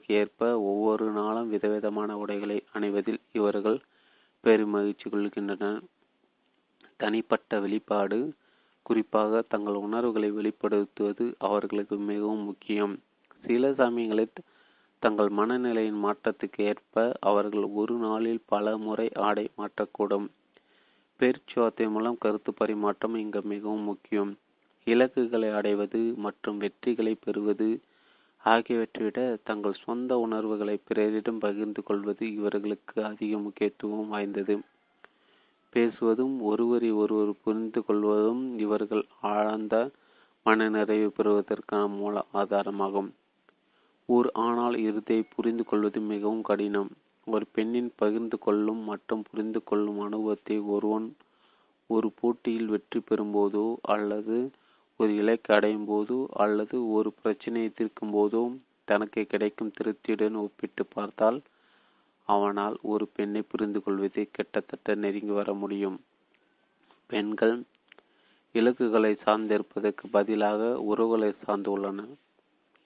அதற்கு ஏற்ப ஒவ்வொரு நாளும் விதவிதமான உடைகளை அணிவதில் இவர்கள் பெருமகிழ்ச்சி கொள்கின்றனர். தனிப்பட்ட வெளிப்பாடு குறிப்பாக தங்கள் உணர்வுகளை வெளிப்படுத்துவது அவர்களுக்கு மிகவும் முக்கியம். சில சமயங்களில் தங்கள் மனநிலையின் மாற்றத்துக்கு ஏற்ப அவர்கள் ஒரு நாளில் பல முறை ஆடை மாற்றக்கூடும். பேச்சுவார்த்தை மூலம் கருத்து பரிமாற்றம் இங்கு மிகவும் முக்கியம். இலக்குகளை அடைவது மற்றும் வெற்றிகளை பெறுவது ஆகியவற்றை விட தங்கள் சொந்த உணர்வுகளை பிறரிடம் பகிர்ந்து கொள்வது இவர்களுக்கு அதிக முக்கியத்துவம் வாய்ந்தது. பேசுவதும் ஒருவரை ஒருவர் புரிந்து கொள்வதும் இவர்கள் ஆழ்ந்த மனநிறைவு பெறுவதற்கான மூல ஆதாரமாகும். ஒரு ஆனால் இறுதியை புரிந்து கொள்வது மிகவும் கடினம். ஒரு பெண்ணின் பகிர்ந்து கொள்ளும் மற்றும் புரிந்து கொள்ளும் அனுபவத்தை ஒருவன் ஒரு போட்டியில் வெற்றி பெறும்போதோ அல்லது ஒரு இலக்கை அடையும் போதோ அல்லது ஒரு பிரச்சனையை தீர்க்கும் போதோ தனக்கு கிடைக்கும் திருப்தியுடன் ஒப்பிட்டு பார்த்தால் அவனால் ஒரு பெண்ணை புரிந்து கொள்வது கிட்டத்தட்ட நெருங்கி வர முடியும். பெண்கள் இலக்குகளை சார்ந்திருப்பதற்கு பதிலாக உறவுகளை சார்ந்துள்ளன.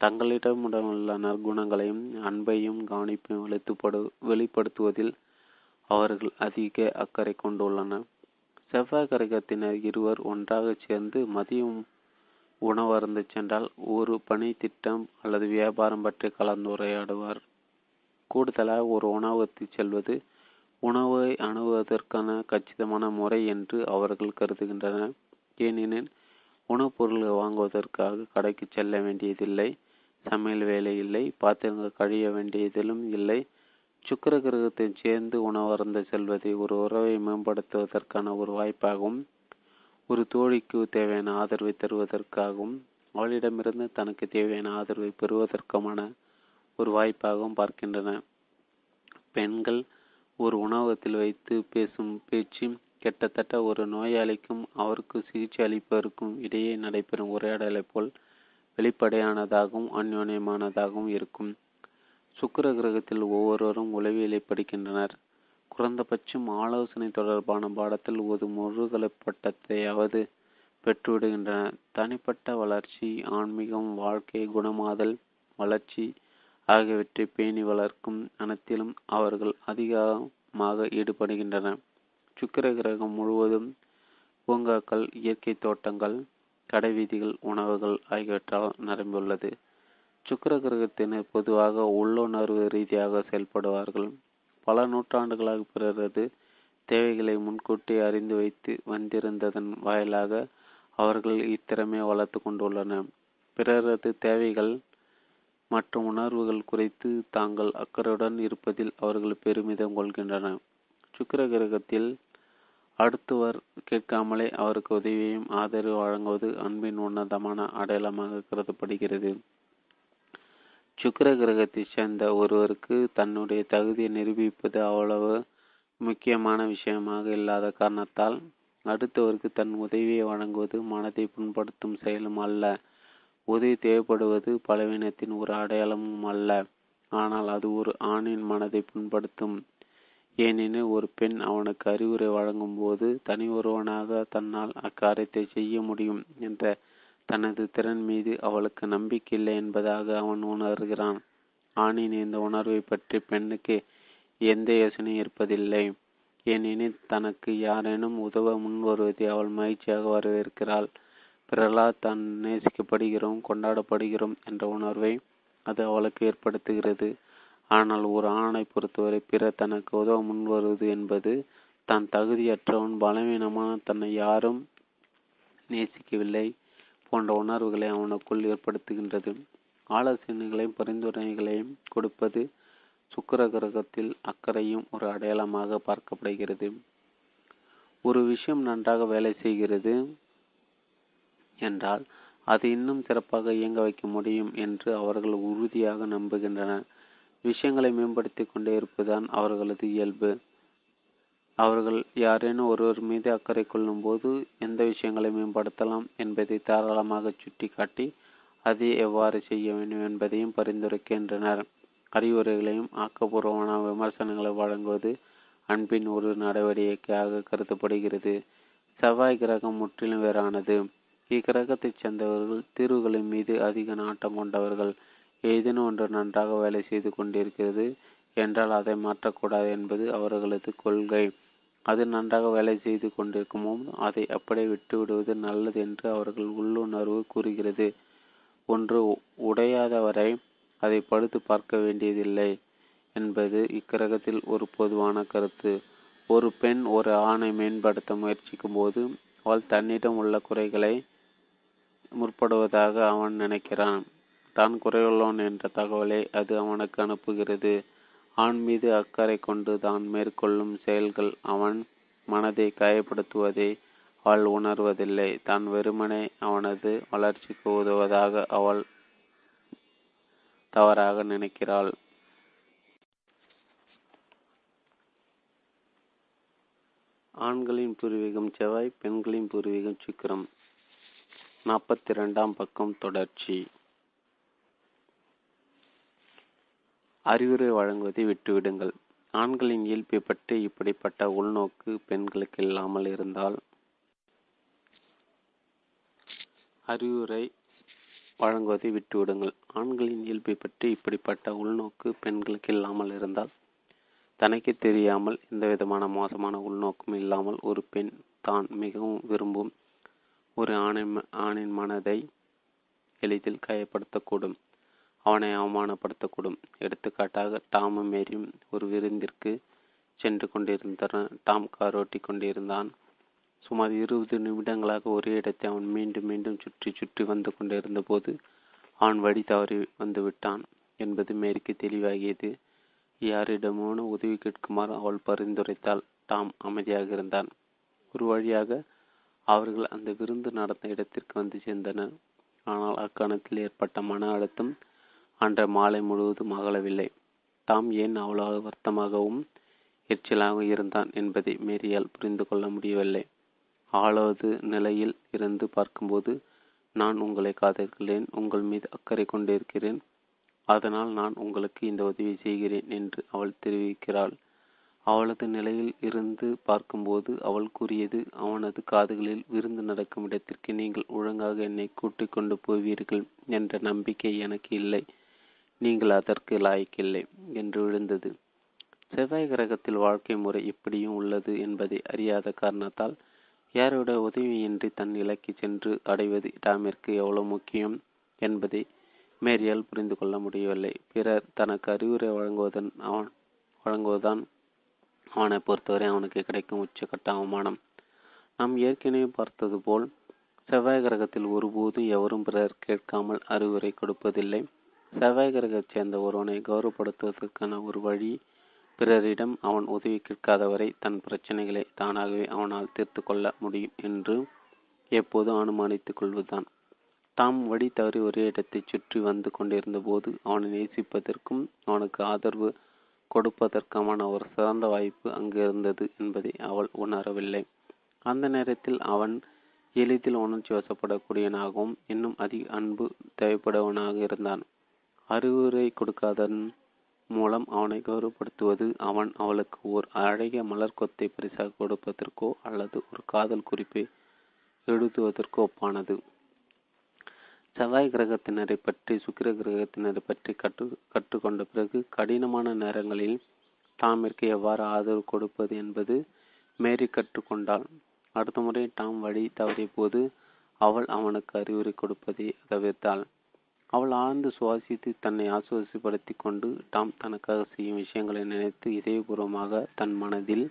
தங்களிடமுள்ள நற்குணங்களையும் அன்பையும் கவனிப்பையும் வெளித்துப்படு வெளிப்படுத்துவதில் அவர்கள் அதிக அக்கறை கொண்டுள்ளனர். செவ்வாய் கிரகத்தினர் இருவர் ஒன்றாக சேர்ந்து மதியம் உணவருந்து சென்றால் ஒரு பணி திட்டம் அல்லது வியாபாரம் பற்றி கலந்துரையாடுவார். கூடுதலாக ஒரு உணவகத்தில் செல்வது உணவை அணுகுவதற்கான கச்சிதமான முறை என்று அவர்கள் கருதுகின்றனர். ஏனெனில் உணவுப் பொருள்கள் வாங்குவதற்காக கடைக்கு செல்ல வேண்டியதில்லை சமையல் வேலை இல்லை பாத்திரங்கள் கழிய வேண்டியதிலும் இல்லை. சுக்கர கிரகத்தை சேர்ந்து உணவருந்த செல்வதை ஒரு உறவை மேம்படுத்துவதற்கான ஒரு வாய்ப்பாகவும் ஒரு தோழிக்கு தேவையான ஆதரவை தருவதற்காகவும் அவளிடமிருந்து தனக்கு தேவையான ஆதரவை பெறுவதற்குமான ஒரு வாய்ப்பாகவும் பார்க்கின்றன. பெண்கள் ஒரு உணவகத்தில் வைத்து பேசும் பேச்சு கிட்டத்தட்ட ஒரு நோயாளிக்கும் அவருக்கு சிகிச்சை அளிப்பதற்கும் இடையே நடைபெறும் உரையாடலைப் போல் வெளிப்படையானதாகவும் அந்யோன்யமானதாகவும் இருக்கும். சுக்கர கிரகத்தில் ஒவ்வொருவரும் உளவியலை படிக்கின்றனர். குறைந்தபட்சம் ஆலோசனை தொடர்பான பாடத்தில் ஒரு முழுகலை பட்டத்தையாவது பெற்றுவிடுகின்றன. தனிப்பட்ட வளர்ச்சி ஆன்மீகம் வாழ்க்கை குணமாதல் வளர்ச்சி ஆகியவற்றை பேணி வளர்க்கும் அனைத்திலும் அவர்கள் அதிகமாக ஈடுபடுகின்றனர் சுக்கிர கிரகம் முழுவதும் பூங்காக்கள் இயற்கை தோட்டங்கள் கடைவீதிகள் உணவுகள் ஆகியவற்றால் நிரம்பியுள்ளது. சுக்கிர கிரகத்தினர் பொதுவாக உள்ளுணர்வு ரீதியாக செயல்படுவார்கள். பல நூற்றாண்டுகளாக பிறரது தேவைகளை முன்கூட்டி அறிந்து வைத்து வந்திருந்ததன் வாயிலாக அவர்கள் இத்திறமையை வளர்த்து கொண்டுள்ளனர். பிறரது தேவைகள் மற்றும் உணர்வுகள் குறித்து தாங்கள் அக்கறையுடன் இருப்பதில் அவர்கள் பெருமிதம் கொள்கின்றனர். சுக்கிர கிரகத்தில் அடுத்தவர் கேட்காமலே அவருக்கு உதவியையும் ஆதரவு வழங்குவது அன்பின் உன்னதமான அடையாளமாக கருதப்படுகிறது. சுக்கிர கிரகத்தைச் சேர்ந்த ஒருவருக்கு தன்னுடைய தகுதியை நிரூபிப்பது அவ்வளவு முக்கியமான விஷயமாக இல்லாத காரணத்தால் அடுத்தவருக்கு தன் உதவியை வழங்குவது மனதை புண்படுத்தும் செயலும் அல்ல. உதவி தேவைப்படுவது பலவீனத்தின் ஒரு அடையாளமும் அல்ல. ஆனால் அது ஒரு ஆணின் மனதை புண்படுத்தும். ஏனெனில் ஒரு பெண் அவனுக்கு அறிவுரை வழங்கும் போது தனி ஒருவனாக தன்னால் அக்காரியத்தை செய்ய முடியும் என்ற தனது திறன் மீது அவளுக்கு நம்பிக்கையில்லை என்பதாக அவன் உணர்கிறான். ஆணின் இந்த உணர்வை பற்றி பெண்ணுக்கு எந்த யோசனையும் இருப்பதில்லை. ஏனெனில் தனக்கு யாரேனும் உதவ முன்வருவதை அவள் மகிழ்ச்சியாக வரவேற்கிறாள். பிரலாத் தான் நேசிக்கப்படுகிறோம் கொண்டாடப்படுகிறோம் என்ற உணர்வை அது அவளுக்கு ஏற்படுத்துகிறது. ஆனால் ஒரு ஆணை பொறுத்தவரை பிறர் தனக்கு உதவ முன்வருவது என்பது தான் தகுதியற்றவன் பலவீனமான தன்னை யாரும் நேசிக்கவில்லை. போன்ற உணர்வுகளை அவனுக்குள் ஏற்படுத்துகின்றது. ஆலோசனைகளையும் பரிந்துரைகளையும் கொடுப்பது சுக்கர கிரகத்தில் அக்கறையும் ஒரு அடையாளமாக பார்க்கப்படுகிறது. ஒரு விஷயம் நன்றாக வேலை செய்கிறது என்றால் அது இன்னும் சிறப்பாக இயங்க வைக்க முடியும் என்று அவர்கள் உறுதியாக நம்புகின்றனர். விஷயங்களை மேம்படுத்திக் கொண்டே இருப்பதுதான் அவர்களது இயல்பு. அவர்கள் யாரேனும் ஒருவர் மீது அக்கறை கொள்ளும் போது எந்த விஷயங்களை மேம்படுத்தலாம் என்பதை தாராளமாக சுட்டிக்காட்டி அதை எவ்வாறு செய்ய வேண்டும் என்பதையும் பரிந்துரைக்கின்றனர். அறிவுரைகளையும் ஆக்கப்பூர்வமான விமர்சனங்களை வழங்குவது அன்பின் ஒரு நடவடிக்கையாக கருதப்படுகிறது. செவ்வாய் கிரகம் முற்றிலும் வேறானது. இக்கிரகத்தைச் சேர்ந்தவர்கள் தீர்வுகளின் மீது அதிக நாட்டம் கொண்டவர்கள். ஏதேனும் ஒன்று நன்றாக வேலை செய்து கொண்டிருக்கிறது என்றால் அதை மாற்றக்கூடாது என்பது அவர்களது கொள்கை. அது நன்றாக வேலை செய்து கொண்டிருக்குமோ? அதை அப்படியே விட்டுவிடுவது நல்லது என்று அவர்கள் உள்ளுணர்வு கூறுகிறது. ஒன்று உடையாதவரை அதை படுத்து பார்க்க வேண்டியதில்லை என்பது இக்கிரகத்தில் ஒரு பொதுவான கருத்து. ஒரு பெண் ஒரு ஆணை மேம்படுத்த முயற்சிக்கும் போது அவள் தன்னிடம் உள்ள குறைகளை முற்படுவதாக அவன் நினைக்கிறான். தான் குறையுள்ளவன் என்ற தகவலை அது அவனுக்கு அனுப்புகிறது. ஆண் மீது அக்கறை கொண்டு தான் மேற்கொள்ளும் செயல்கள் அவன் மனதை காயப்படுத்துவதை அவள் உணர்வதில்லை. தான் வெறுமனே அவனது வளர்ச்சிக்கு உதவுவதாக அவள் தவறாக நினைக்கிறாள். ஆண்களின் பூர்வீகம் செவ்வாய் பெண்களின் பூர்வீகம் சுக்கிரம். நாற்பத்தி ரெண்டாம் பக்கம் தொடர்ச்சி. அறிவுரை வழங்குவதை விட்டுவிடுங்கள். ஆண்களின் இயல்பை பற்றி இப்படிப்பட்ட உள்நோக்கு பெண்களுக்கு இல்லாமல் இருந்தால் அறிவுரை வழங்குவதை விட்டுவிடுங்கள். ஆண்களின் இயல்பை பற்றி இப்படிப்பட்ட உள்நோக்கு பெண்களுக்கு இல்லாமல் இருந்தால் தனக்கு தெரியாமல் எந்த விதமான மோசமான உள்நோக்கும் இல்லாமல் ஒரு பெண் தான் மிகவும் விரும்பும் ஒரு ஆணின் ஆணின் மனதை எளிதில் காயப்படுத்தக்கூடும். அவனை அவமானப்படுத்தக்கூடும். எடுத்துக்காட்டாக டாமும் மேரியும் ஒரு விருந்திற்கு சென்று கொண்டிருந்தனர் டாம் காரோட்டி கொண்டிருந்தான். சுமார் இருபது நிமிடங்களாக ஒரே இடத்தை அவன் மீண்டும் மீண்டும் சுற்றி சுற்றி வந்து கொண்டிருந்த போது அவன் வழி தவறி வந்து விட்டான் என்பது மேரிக்கு தெளிவாகியது. யாரிடமோனு உதவி கேட்குமாறு அவள் பரிந்துரைத்தால் டாம் அமைதியாக இருந்தான். ஒரு வழியாக அவர்கள் அந்த விருந்து நடந்த இடத்திற்கு வந்து சேர்ந்தனர். ஆனால் அக்கணத்தில் ஏற்பட்ட மன அழுத்தம் அன்ற மாலை முழுவதும் அகலவில்லை. தாம் ஏன் அவ்வளவு வருத்தமாகவும் எரிச்சலாக இருந்தான் என்பதை மேரியால் புரிந்து கொள்ள முடியவில்லை. ஆளாவது நிலையில் இருந்து பார்க்கும்போது நான் உங்களை காதலிக்கிறேன் உங்கள் மீது அக்கறை கொண்டிருக்கிறேன். அதனால் நான் உங்களுக்கு இந்த உதவி செய்கிறேன் என்று அவள் தெரிவிக்கிறாள். அவளது நிலையில் இருந்து பார்க்கும்போது அவள் கூறியது அவனது காதுகளில் விருந்து நடக்கும் இடத்திற்கு நீங்கள் ஒழுங்காக என்னை கூட்டிக் கொண்டு போவீர்கள் என்ற நம்பிக்கை எனக்கு இல்லை. நீங்கள் அதற்கு லாய்க்கில்லை என்று விழுந்தது. செவ்வாய் கிரகத்தில் வாழ்க்கை முறை இப்படியும் உள்ளது என்பதை அறியாத காரணத்தால் யாருடைய உதவியின்றி தன் இலக்கி சென்று அடைவது டாமிற்கு எவ்வளவு முக்கியம் என்பதை மேரியால் புரிந்து கொள்ள முடியவில்லை. பிறர் தனக்கு அறிவுரை வழங்குவதன் அவன் வழங்குவதுதான் அவனை பொறுத்தவரை அவனுக்கு கிடைக்கும் உச்சக்கட்ட அவமானம். நாம் ஏற்கனவே பார்த்தது போல் செவ்வாய் கிரகத்தில் ஒருபோதும் எவரும் பிறர் கேட்காமல் அறிவுரை கொடுப்பதில்லை. செவ்வாய் கிரகத்தைச் சேர்ந்த ஒருவனை கௌரவப்படுத்துவதற்கான ஒரு வழி பிறரிடம் அவன் உதவி கேட்காதவரை தன் பிரச்சனைகளை தானாகவே அவனால் தீர்த்து கொள்ள முடியும் என்று எப்போதும் அனுமானித்துக் கொள்வதுதான். தாம் வழி தவறி ஒரே இடத்தை சுற்றி வந்து கொண்டிருந்த போது அவனை நேசிப்பதற்கும் அவனுக்கு ஆதரவு கொடுப்பதற்குமான ஒரு சிறந்த வாய்ப்பு அங்கு இருந்தது என்பதை அவள் உணரவில்லை. அந்த நேரத்தில் அவன் எளிதில் உணர்ச்சி வசப்படக்கூடியவனாகவும் இன்னும் அதிக அன்பு தேவைப்படுவனாக இருந்தான். அறிவுரை கொடுக்காதன் மூலம் அவனை கௌரவப்படுத்துவது அவன் அவளுக்கு ஓர் அழகிய மலர் கொத்தை பரிசாக கொடுப்பதற்கோ அல்லது ஒரு காதல் குறிப்பை எழுதுவதற்கோ ஒப்பானது. செவ்வாய் கிரகத்தினரை பற்றி சுக்கிர கிரகத்தினரை பற்றி கற்று கற்றுக்கொண்ட பிறகு கடினமான நேரங்களில் டாமிற்கு எவ்வாறு ஆதரவு கொடுப்பது என்பது மேரி கற்றுக்கொண்டாள். அடுத்த முறை டாம் வழி தவறிய போது அவள் அவனுக்கு அறிவுரை கொடுப்பதை தவிர்த்தாள் அவள் ஆழ்ந்து சுவாசித்து தன்னை ஆசுவாசப்படுத்தி கொண்டு டாம் தனக்காக செய்யும் விஷயங்களை நினைத்து இதயபூர்வமாக தன் மனதில்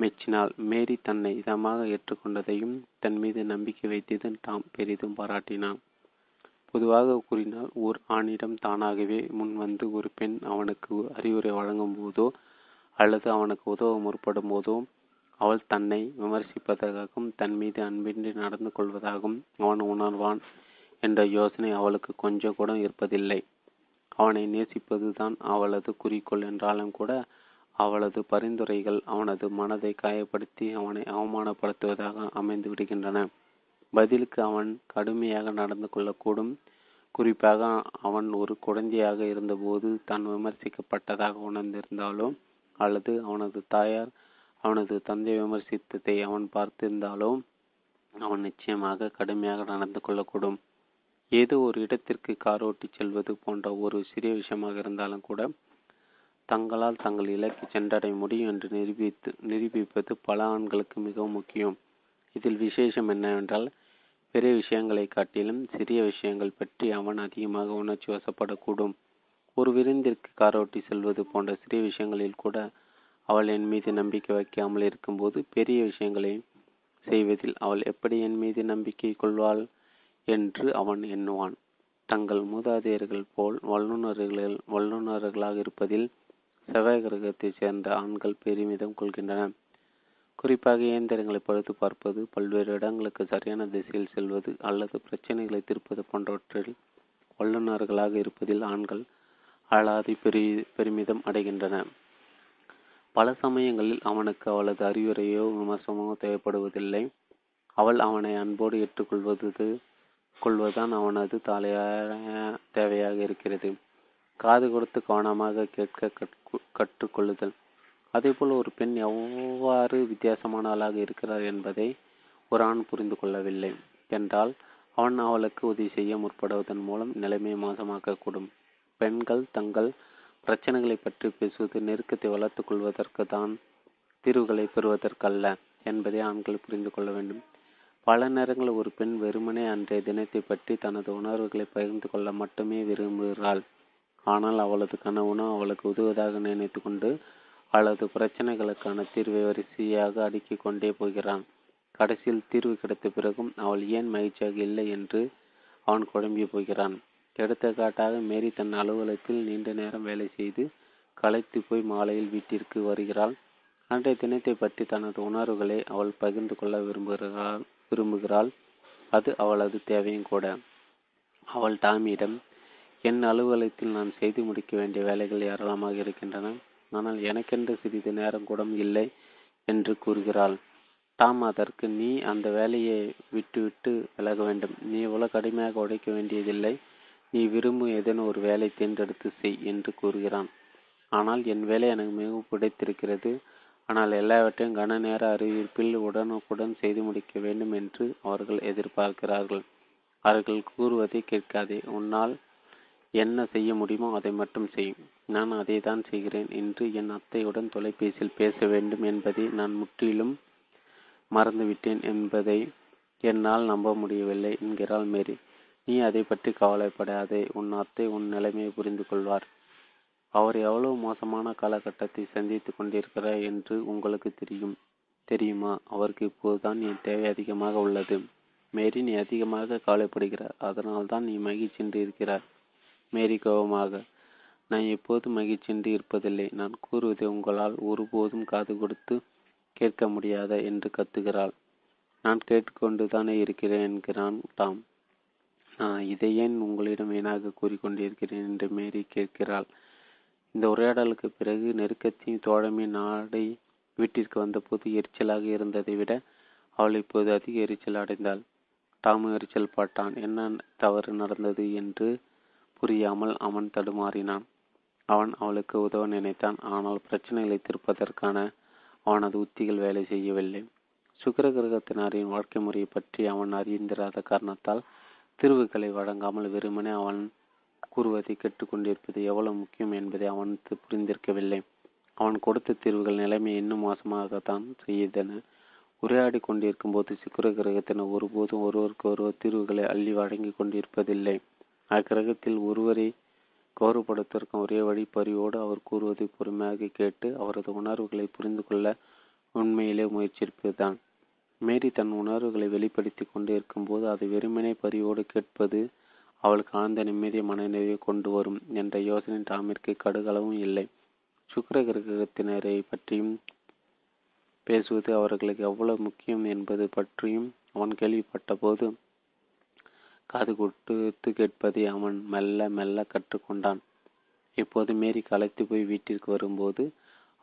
மெச்சினாள். மேரி தன்னை இதமாக ஏற்றுக்கொண்டதையும் தன் மீது நம்பிக்கை வைத்ததும் டாம் பெரிதும் பாராட்டினான். பொதுவாக கூறினால் ஓர் ஆணிடம் தானாகவே முன்வந்து ஒரு பெண் அவனுக்கு அறிவுரை வழங்கும் போதோ அல்லது அவனுக்கு உதவ முற்படும் போதோ அவள் தன்னை விமர்சிப்பதற்காகவும் தன் மீது அன்பின்றி நடந்து கொள்வதாகவும் அவன் உணர்வான். என்ற யோசனை அவளுக்கு கொஞ்சம் கூட இருப்பதில்லை. அவனை நேசிப்பதுதான் அவளது குறிக்கோள் என்றாலும் கூட அவளது பரிந்துரைகள் அவனது மனதை காயப்படுத்தி அவனை அவமானப்படுத்துவதாக அமைந்து விடுகின்றன. பதிலுக்கு அவன் கடுமையாக நடந்து கொள்ளக்கூடும். குறிப்பாக அவன் ஒரு குழந்தையாக இருந்தபோது தான் விமர்சிக்கப்பட்டதாக உணர்ந்திருந்தாலோ அல்லது அவனது தாயார் அவனது தந்தை விமர்சித்ததை அவன் பார்த்திருந்தாலோ அவன் நிச்சயமாக கடுமையாக நடந்து கொள்ளக்கூடும். ஏதோ ஒரு இடத்திற்கு கார் செல்வது போன்ற ஒரு சிறிய விஷயமாக இருந்தாலும் கூட தங்களால் தங்கள் இலக்கை சென்றடைய முடியும் என்று நிரூபித்து நிரூபிப்பது பல ஆண்களுக்கு மிகவும் முக்கியம். இதில் விசேஷம் என்னவென்றால் பெரிய விஷயங்களை காட்டிலும் சிறிய விஷயங்கள் பற்றி அவன் அதிகமாக உணர்ச்சி வசப்படக்கூடும். ஒரு விருந்திற்கு காரோட்டி செல்வது போன்ற சிறிய விஷயங்களில் கூட அவள் என் மீது நம்பிக்கை வைக்காமல் இருக்கும்போது பெரிய விஷயங்களை செய்வதில் அவள் எப்படி என் மீது நம்பிக்கை கொள்வாள்? என்று அவன் எண்ணுவான். தங்கள் மூதாதையர்கள் போல் வல்லுநர்கள் வல்லுநர்களாக இருப்பதில் செவ்வாய் கிரகத்தைச் சேர்ந்த ஆண்கள் பெருமிதம் கொள்கின்றனர் குறிப்பாக இயந்திரங்களை பழுத்து பார்ப்பது பல்வேறு இடங்களுக்கு சரியான திசையில் செல்வது அல்லது பிரச்சனைகளை தீர்ப்பது போன்றவற்றில் வல்லுநர்களாக இருப்பதில் ஆண்கள் அழாதி பெரி பெருமிதம் அடைகின்றன. பல சமயங்களில் அவனுக்கு அவளது அறிவுரையோ விமர்சனமோ தேவைப்படுவதில்லை. அவள் அவனை அன்போடு ஏற்றுக்கொள்வது கொள்வதுதான் அவனது தலையாய தேவையாக இருக்கிறது. காது கொடுத்து கவனமாக கேட்க கற்றுக்கொள்ளுதல். அதேபோல் ஒரு பெண் எவ்வாறு வித்தியாசமான ஆளாக இருக்கிறார் என்பதை ஒரு ஆண் புரிந்து கொள்ளவில்லை. என்றால் அவன் அவளுக்கு உதவி செய்ய முற்படுவதன் மூலம் நிலைமையை மோசமாக்கக்கூடும். பெண்கள் தங்கள் பிரச்சனைகளை பற்றி பேசுவது நெருக்கத்தை வளர்த்துக் கொள்வதற்கு தான் தீர்வுகளை பெறுவதற்கல்ல என்பதை ஆண்கள் புரிந்து கொள்ள வேண்டும். பல நேரங்களில் ஒரு பெண் வெறுமனே அன்றைய தினத்தை பற்றி தனது உணர்வுகளை பகிர்ந்து கொள்ள மட்டுமே விரும்புகிறாள். ஆனால் அவளது கணவனும் அவளுக்கு உதவுவதாக நினைத்து கொண்டு பிரச்சினைகளுக்கான பிரச்சனைகளுக்கான தீர்வை வரிசையாக அடுக்கிக் கொண்டே போகிறான். கடைசியில் தீர்வு கிடைத்த பிறகும் அவள் ஏன் மகிழ்ச்சியாக இல்லை என்று அவன் குழம்பி போகிறான். எடுத்துக்காட்டாக மேரி தன் அலுவலகத்தில் நீண்ட நேரம் வேலை செய்து களைத்து போய் மாலையில் வீட்டிற்கு வருகிறாள். அன்றைய தினத்தை பற்றி தனது உணர்வுகளை அவள் பகிர்ந்து கொள்ள விரும்புகிறாள். விரும்புகிறாள். அது அவளது தேவையும் கூட. அவள் டாமியிடம் என் அலுவலகத்தில் நான் செய்து முடிக்க வேண்டிய வேலைகள் ஏராளமாக இருக்கின்றன. ஆனால் எனக்கென்று சிறிது நேரம் கூட இல்லை என்று கூறுகிறாள். டாம் அதற்கு நீ அந்த வேலையை விட்டுவிட்டு விலக வேண்டும். நீ இவ்வளவு கடுமையாக உடைக்க வேண்டியதில்லை. நீ விரும்பும் ஏதேனும் ஒரு வேலை தேர்ந்தெடுத்து செய் என்று கூறுகிறான். ஆனால் என் வேலை எனக்கு மிகவும் பிடித்திருக்கிறது. ஆனால் எல்லாவற்றையும் கன நேர அறிவிப்பில் உடனுக்குடன் செய்து முடிக்க வேண்டும் என்று அவர்கள் எதிர்பார்க்கிறார்கள். அவர்கள் கூறுவதை கேட்காதே உன்னால் என்ன செய்ய முடியுமோ அதை மட்டும் செய். நான் அதை தான் செய்கிறேன் என்று என் அத்தையுடன் தொலைபேசியில் பேச வேண்டும் என்பதை நான் முற்றிலும் மறந்துவிட்டேன் என்பதை என்னால் நம்ப முடியவில்லை என்கிறாள் மேரி. நீ அதை பற்றி கவலைப்படாதே உன் அத்தை உன் நிலைமையை புரிந்து கொள்வார் அவர் எவ்வளவு மோசமான காலகட்டத்தை சந்தித்து கொண்டிருக்கிறார் என்று உங்களுக்கு தெரியும் தெரியுமா? அவருக்கு இப்போதுதான் என் தேவை அதிகமாக உள்ளது. மேரி நீ அதிகமாக கவலைப்படுகிறார் அதனால் தான் நீ மகிழ்ச்சியின்றி இருக்கிறார் மேரி கோபமாக நான் எப்போது மகிழ்ச்சியின்றி இருப்பதில்லை. நான் கூறுவதை உங்களால் ஒருபோதும் காது கொடுத்து கேட்க முடியாத என்று கத்துகிறாள். நான் கேட்டுக்கொண்டு தானே இருக்கிறேன் என்கிறான் டாம். நான் இதை ஏன் உங்களிடம் வீணாக கூறிக்கொண்டிருக்கிறேன் என்று மேரி கேட்கிறாள். இந்த உரையாடலுக்கு பிறகு நெருக்கத்தையும் தோழமை நாடை வீட்டிற்கு வந்தபோது எரிச்சலாக இருந்ததை விட அவள் இப்போது அதிக எரிச்சல் அடைந்தாள். டாமு எரிச்சல் பட்டான். என்ன தவறு நடந்தது என்று புரியாமல் அவன் தடுமாறினான். அவன் அவளுக்கு உதவ நினைத்தான். ஆனால் பிரச்சனைகளை தீர்ப்பதற்கான அவனது உத்திகள் வேலை செய்யவில்லை. சுக்கர கிரகத்தினரின் வாழ்க்கை முறையை பற்றி அவன் அறிந்திராத காரணத்தால் தீர்வுகளை வழங்காமல் வெறுமனே அவன் கூறுவதை கேட்டுக்கொண்டிருப்பது எவ்வளவு முக்கியம் என்பதை அவன் புரிந்திருக்கவில்லை. அவன் கொடுத்த தீர்வுகள் நிலைமை இன்னும் மோசமாகத்தான் செய்தன. உரையாடி கொண்டிருக்கும் போது சுக்கர கிரகத்தினர் ஒருபோதும் ஒருவருக்கு ஒருவர் தீர்வுகளை அள்ளி வழங்கி கொண்டிருப்பதில்லை. அக்கிரகத்தில் ஒருவரை கௌரவப்படுத்துவதற்கும் ஒரே வழி பறிவோடு அவர் கூறுவதை பொறுமையாக கேட்டு அவரது உணர்வுகளை புரிந்து கொள்ள உண்மையிலே முயற்சிப்பதுதான். மேரி தன் உணர்வுகளை வெளிப்படுத்தி கொண்டு இருக்கும்போது அதை வெறுமனே பறிவோடு கேட்பது அவளுக்கு ஆழ்ந்த நிம்மதிய மனநிலையை கொண்டு வரும் என்ற யோசனை டாமிற்கு கடுகளவும் இல்லை. சுக்கர கிரகத்தினரை பற்றியும் பேசுவது அவர்களுக்கு எவ்வளவு முக்கியம் என்பது பற்றியும் அவன் கேள்விப்பட்ட போது காது கொடுத்து கேட்பதை அவன் மெல்ல மெல்ல கற்றுக்கொண்டான். இப்போது மேரி களைத்து போய் வீட்டிற்கு வரும்போது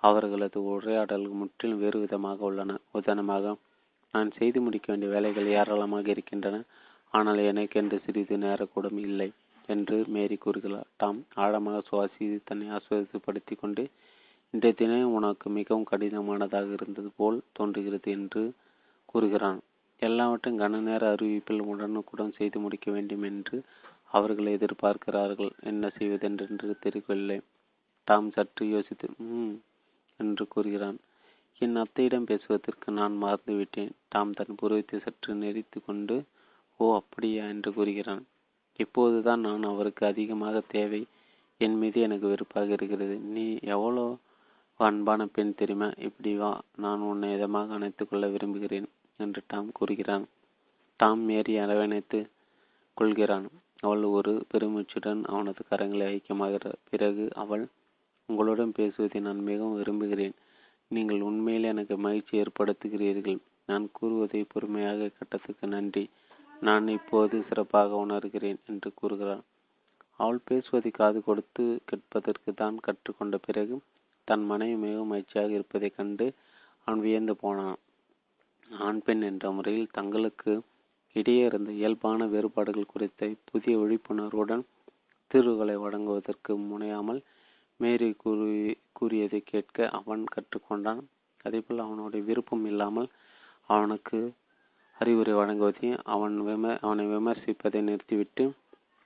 அவர்களது உரையாடல்கள் முற்றிலும் வேறு விதமாக உள்ளன. உதாரணமாக நான் செய்து முடிக்க வேண்டிய வேலைகள் ஏராளமாக இருக்கின்றன. ஆனால் எனக்கென்று சிறிது நேரக்கூடம் இல்லை என்று மேரி கூறுகிறார் டாம் ஆழமாக சுவாசி தன்னை ஆஸ்வதிப்படுத்தி கொண்டு இன்றைய தினம் உனக்கு மிகவும் கடினமானதாக இருந்தது போல் தோன்றுகிறது என்று கூறுகிறான். எல்லாவற்றையும் கன நேர அறிவிப்பில் உடனுக்குடன் செய்து முடிக்க வேண்டும் என்று அவர்கள் எதிர்பார்க்கிறார்கள். என்ன செய்வதென்று தெரியவில்லை. டாம் சற்று யோசித்து ம் என்று கூறுகிறான். என் அத்தையிடம் பேசுவதற்கு நான் மறந்துவிட்டேன். டாம் தன் புருவத்தை சற்று நெறித்து கொண்டு ஓ அப்படியா என்று கூறுகிறான். இப்போதுதான் நான் அவருக்கு அதிகமாக தேவை. என் மீது எனக்கு வெறுப்பாக இருக்கிறது. நீ எவ்வளோ அன்பான பெண் தெரியுமா? இப்படி வா நான் உன்னை இதமாக அணைத்துக் கொள்ள விரும்புகிறேன் என்று டாம் கூறுகிறான். டாம் மேரி அரவணைத்து கொள்கிறான். அவள் ஒரு பெருமூச்சுடன் அவனது கரங்களை ஐக்கியமாகிற பிறகு அவள் உங்களுடன் பேசுவதை நான் மிகவும் விரும்புகிறேன். நீங்கள் உண்மையில் எனக்கு மகிழ்ச்சி ஏற்படுத்துகிறீர்கள். நான் கூறுவதை பொறுமையாக கட்டத்துக்கு நன்றி. நான் இப்போது சிறப்பாக உணர்கிறேன் என்று கூறுகிறான் அவள் பேசுவதை காது கொடுத்து கேட்பதற்கு தான் கற்றுக்கொண்ட பிறகு தன் மனைவி மிகவும் மகிழ்ச்சியாக இருப்பதைக் கண்டு அவன் வியந்து போனான். ஆண் பெண் என்ற முறையில் தங்களுக்கு இடையே இருந்த இயல்பான வேறுபாடுகள் குறித்த புதிய விழிப்புணர்வுடன் தீர்வுகளை வழங்குவதற்கு முனையாமல் மேரி கூறி கூறியதை கேட்க அவன் கற்றுக்கொண்டான். அதேபோல் அவனுடைய விருப்பம் இல்லாமல் அவனுக்கு அறிவுரை வழங்குவதையும் அவன் விம அவனை விமர்சிப்பதை நிறுத்திவிட்டு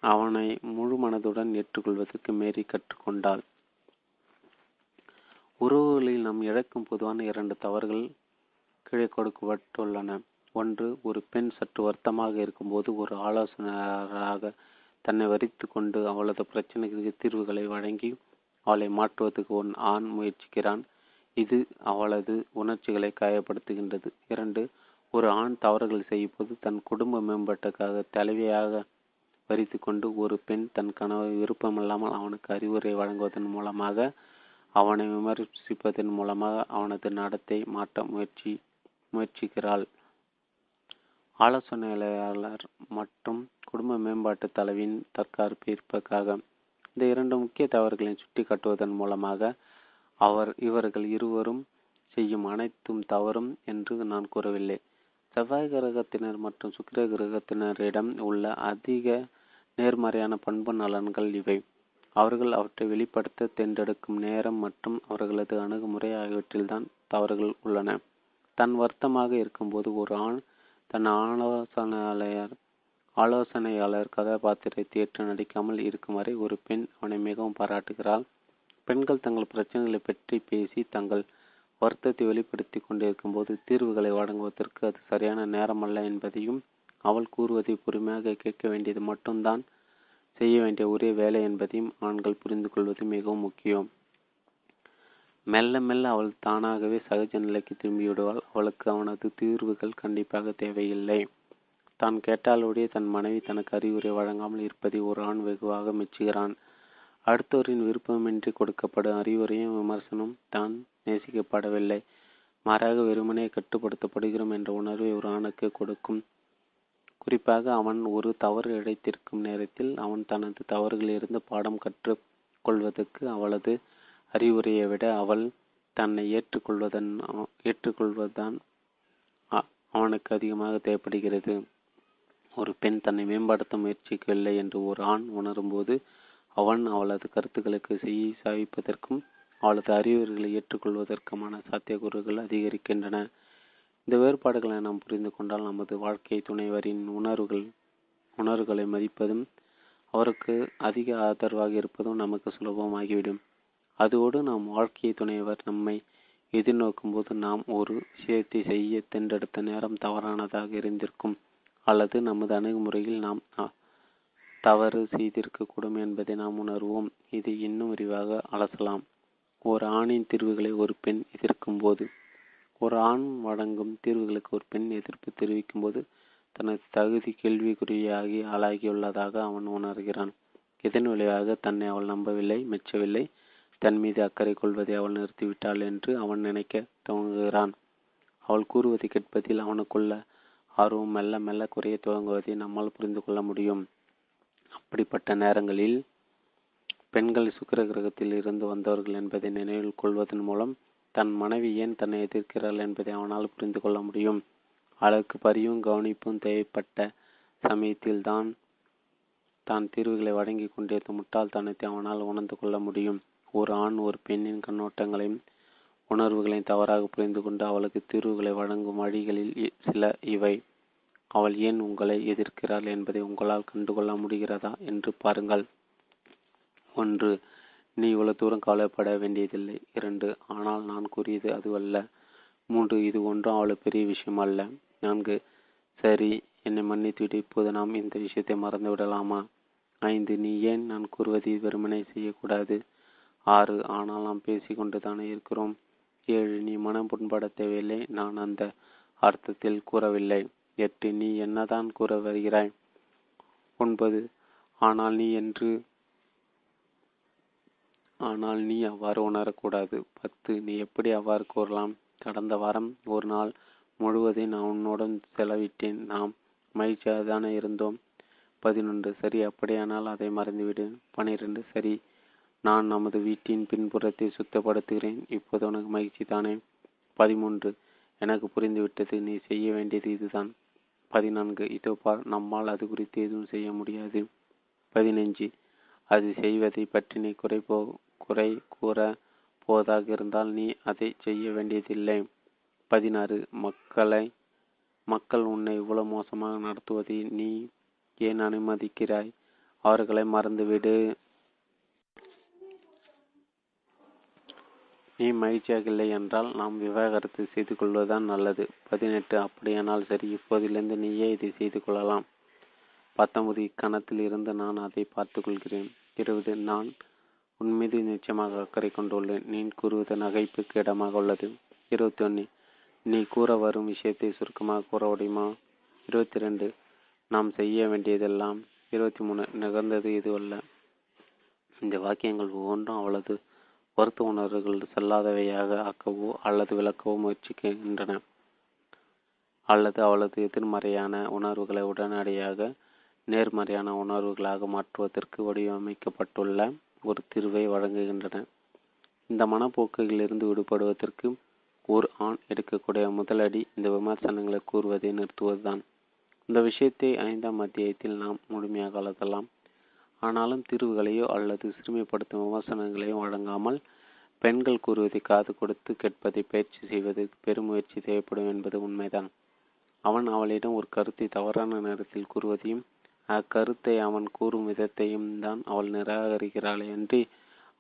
அவனை முழு மனதுடன் ஏற்றுக்கொள்வதற்கு மேரி கற்றுக்கொண்டாள். உறவுகளில் நாம் இழக்கும் பொதுவான இரண்டு தவறுகள் கீழே கொடுக்கப்பட்டுள்ளன. ஒன்று ஒரு பெண் சற்று வருத்தமாக இருக்கும்போது ஒரு ஆலோசனையாக தன்னை வரித்து கொண்டு அவளது பிரச்சனைகளுக்கு தீர்வுகளை வழங்கி அவளை மாற்றுவதற்கு ஒன் ஆண் முயற்சிக்கிறான். இது அவளது உணர்ச்சிகளை காயப்படுத்துகின்றது. இரண்டு ஒரு ஆண் தவறுகள் செய்யும்போது தன் குடும்ப மேம்பாட்டுக்காக தலைவியாக வரித்து கொண்டு ஒரு பெண் தன் கனவை விருப்பமில்லாமல் அவனுக்கு அறிவுரை வழங்குவதன் மூலமாக அவனை விமர்சிப்பதன் மூலமாக அவனது நடத்தை மாற்ற முயற்சி முயற்சிக்கிறாள். ஆலோசனையாளர் மற்றும் குடும்ப மேம்பாட்டு தலைவின் தற்காப்பிற்காக இந்த இரண்டு முக்கிய தவறுகளை சுட்டி காட்டுவதன் மூலமாக அவர் இவர்கள் இருவரும் செய்யும் அனைத்தும் தவறும் என்று நான் கூறவில்லை. செவ்வாய் கிரகத்தினர் மற்றும் சுக்கிர கிரகத்தினரிடம் உள்ள அதிக நேர்மறையான பண்பு நலன்கள் இவை. அவர்கள் அவற்றை வெளிப்படுத்த தேர்ந்தெடுக்கும் நேரம் மற்றும் அவர்களது அணுகுமுறை ஆகியவற்றில்தான் தவறுகள் உள்ளன. தன் வருத்தமாக இருக்கும்போது ஒரு ஆண் தன் ஆலோசனையாளர் ஆலோசனையாளர் கதாபாத்திரத்தை ஏற்று நடிக்காமல் இருக்கும் வரை ஒரு பெண் அவனை மிகவும் பாராட்டுகிறாள். பெண்கள் தங்கள் பிரச்சனைகளை பற்றி பேசி தங்கள் வருத்தத்தை வெளிப்படுத்தி கொண்டிருக்கும் போது தீர்வுகளை வழங்குவதற்கு அது சரியான நேரமல்ல என்பதையும் அவள் கூறுவதை பொறுமையாக கேட்க வேண்டியது மட்டும்தான் செய்ய வேண்டிய ஒரே வேலை என்பதையும் ஆண்கள் புரிந்து கொள்வது மிகவும் முக்கியம். மெல்ல மெல்ல அவள் தானாகவே சகஜ நிலைக்கு திரும்பிவிடுவாள். அவளுக்கு அவனது தீர்வுகள் கண்டிப்பாக தேவையில்லை. தான் கேட்டாலுடைய தன் மனைவி தனக்கு அறிவுரை வழங்காமல் இருப்பதை ஒரு ஆண் வெகுவாக மெச்சுகிறான். அடுத்தவரின் விருப்பமின்றி கொடுக்கப்படும் அறிவுரையும் விமர்சனம் தான் நேசிக்கப்படவில்லை. மாறாக வெறுமனே கட்டுப்படுத்தப்படுகிறோம் என்ற உணர்வை ஒரு ஆணுக்கு கொடுக்கும். குறிப்பாக அவன் ஒரு தவறு இழைத்திருக்கும் நேரத்தில் அவன் தனது தவறுகளிலிருந்து பாடம் கற்று கொள்வதற்கு அவளது அறிவுரையை விட அவள் தன்னை ஏற்றுக்கொள்வதன் ஏற்றுக்கொள்வதுதான் அவனுக்கு அதிகமாக தேவைப்படுகிறது. ஒரு பெண் தன்னை மேம்படுத்த முயற்சிக்கவில்லை என்று ஒரு ஆண் உணரும்போது அவன் அவளது கருத்துக்களுக்கு செய் சாவிப்பதற்கும் அவளது அறிவுரைகளை ஏற்றுக்கொள்வதற்குமான சாத்தியக்கூறுகள் அதிகரிக்கின்றன. இந்த வேறுபாடுகளை நாம் புரிந்து கொண்டால் நமது வாழ்க்கை துணைவரின் உணர்வுகள் உணர்வுகளை மதிப்பதும் அவருக்கு அதிக ஆதரவாக இருப்பதும் நமக்கு சுலபமாகிவிடும். அதோடு நாம் வாழ்க்கை துணைவர் நம்மை எதிர்நோக்கும் போது நாம் ஒரு விஷயத்தை செய்ய தென்றெடுத்த நேரம் தவறானதாக இருந்திருக்கும் அல்லது நமது அணுகுமுறையில் நாம் தவறு செய்திருக்கக்கூடும் என்பதை நாம் உணர்வோம். இதை இன்னும் விரிவாக அலசலாம். ஒரு ஆணின் தீர்வுகளை ஒரு பெண் எதிர்க்கும் போது ஒரு ஆண் வழங்கும் தீர்வுகளுக்கு ஒரு பெண் எதிர்ப்பு தெரிவிக்கும் போது தனது தகுதி கேள்விக்குறியாகி ஆளாகியுள்ளதாக அவன் உணர்கிறான். இதன் விளைவாக தன்னை அவள் நம்பவில்லை மெச்சவில்லை. தன் மீது அக்கறை கொள்வதை அவள் நிறுத்திவிட்டாள் என்று அவன் நினைக்க துவங்குகிறான். அவள் கூறுவதை கேட்பதில் அவனுக்குள்ள ஆர்வம் மெல்ல மெல்ல குறைய துவங்குவதை நம்மால் புரிந்து கொள்ள முடியும். அப்படிப்பட்ட நேரங்களில் பெண்கள் சுக்கிர கிரகத்தில் இருந்து வந்தவர்கள் என்பதை நினைவில் கொள்வதன் மூலம் தன் மனைவி ஏன் தன்னை எதிர்க்கிறாள் என்பதை அவனால் புரிந்து கொள்ள முடியும். அளவுக்கு பரிவும் கவனிப்பும் தேவைப்பட்ட சமயத்தில் தான் தான் தீர்வுகளை வழங்கி கொண்டிருந்த முட்டாள்தனத்தை அவனால் உணர்ந்து கொள்ள முடியும். ஒரு ஆண் ஒரு பெண்ணின் கண்ணோட்டங்களையும் உணர்வுகளையும் தவறாக புரிந்து கொண்டு அவளுக்கு தீர்வுகளை வழங்கும் வழிகளில் சில இவை. அவள் ஏன் உங்களை எதிர்க்கிறாள் என்பதை உங்களால் கண்டுகொள்ள முடிகிறதா என்று பாருங்கள். ஒன்று நீ இவ்வளவு தூரம் கவலைப்பட வேண்டியதில்லை. இரண்டு ஆனால் நான் கூறியது அதுவல்ல. மூன்று இது ஒன்றும் அவ்வளவு பெரிய விஷயம் அல்ல. நான்கு சரி என்னை மன்னித்துவிட்டு இப்போது நாம் இந்த விஷயத்தை மறந்து விடலாமா? ஐந்து நீ ஏன் நான் கூறுவதை வெறுமனை செய்யக்கூடாது? ஆறு ஆனால் நாம் பேசிக்கொண்டு தானே இருக்கிறோம். ஏழு நீ மனம் புண்பட தேவையில்லை. நான் அந்த அர்த்தத்தில் கூறவில்லை. எட்டு நீ என்னதான் கூற வருகிறாய்? ஒன்பது ஆனால் நீ என்று ஆனால் நீ அவ்வாறு உணரக்கூடாது. பத்து நீ எப்படி அவ்வாறு கூறலாம்? கடந்த வாரம் ஒரு நாள் முழுவதையும் நான் உன்னுடன் செலவிட்டேன். நாம் மகிழ்ச்சியாக தானே இருந்தோம். பதினொன்று சரி அப்படியானால் அதை மறந்துவிடு. பனிரெண்டு சரி நான் நமது வீட்டின் பின்புறத்தை சுத்தப்படுத்துகிறேன். இப்போது உனக்கு மகிழ்ச்சி தானே? பதிமூன்று எனக்கு புரிந்துவிட்டது. நீ செய்ய வேண்டியது இதுதான். பதினான்கு. இதோ பார் நம்மால் அது குறித்து எதுவும் செய்ய முடியாது. பதினைஞ்சு. அது செய்வதை பற்றி நீ குறை போ குறை கூற போவதாக இருந்தால் நீ அதை செய்ய வேண்டியதில்லை. பதினாறு. மக்களை மக்கள் உன்னை இவ்வளவு மோசமாக நடத்துவதை நீ ஏன் அனுமதிக்கிறாய்? அவர்களை மறந்துவிடு. நீ மகிழ்ச்சியாக இல்லை என்றால் நாம் விவாகரத்து செய்து கொள்வதுதான் நல்லது. பதினெட்டு அப்படியானால் சரி இப்போதிலிருந்து நீயே இதை செய்து கொள்ளலாம். பத்தொன்பது இக்கணத்தில் இருந்து நான் அதை பார்த்து கொள்கிறேன் இருபது நான் உன் மீது நிச்சயமாக அக்கறை கொண்டுள்ளேன். நீ கூறுவது நகைப்புக்கு இடமாக உள்ளது. இருபத்தி ஒன்று நீ கூற வரும் விஷயத்தை சுருக்கமாக கூற முடியுமா? இருபத்தி ரெண்டு நாம் செய்ய வேண்டியதெல்லாம். இருபத்தி மூணு நிகழ்ந்தது இது அல்ல இந்த வாக்கியங்கள் ஒவ்வொன்றும் அவ்வளவு வருத்த உணர்வுகள் செல்லாதவையாக ஆக்கவோ அல்லது விளக்கவோ முயற்சிக்கின்றன. அல்லது அவளது எதிர்மறையான உணர்வுகளை உடனடியாக நேர்மறையான உணர்வுகளாக மாற்றுவதற்கு வடிவமைக்கப்பட்டுள்ள ஒரு தீர்வை வழங்குகின்றன. இந்த மனப்போக்குகளிலிருந்து விடுபடுவதற்கு ஒரு ஆண் எடுக்கக்கூடிய முதலடி இந்த விமர்சனங்களை கூறுவதை நிறுத்துவதுதான். இந்த விஷயத்தை ஐந்தாம் அத்தியாயத்தில் நாம் முழுமையாக அழுதலாம் ஆனாலும் தீர்வுகளையோ அல்லது சிறுமைப்படுத்தும் விமர்சனங்களையோ வழங்காமல் பெண்கள் கூறுவதை காது கொடுத்து கேட்பதை பயிற்சி செய்வது பெருமுயற்சி தேவைப்படும் என்பது உண்மைதான். அவன் அவளிடம் ஒரு கருத்தை தவறான நேரத்தில் கூறுவதையும் அக்கருத்தை அவன் கூறும் விதத்தையும் தான் அவள் நிராகரிக்கிறாளே என்று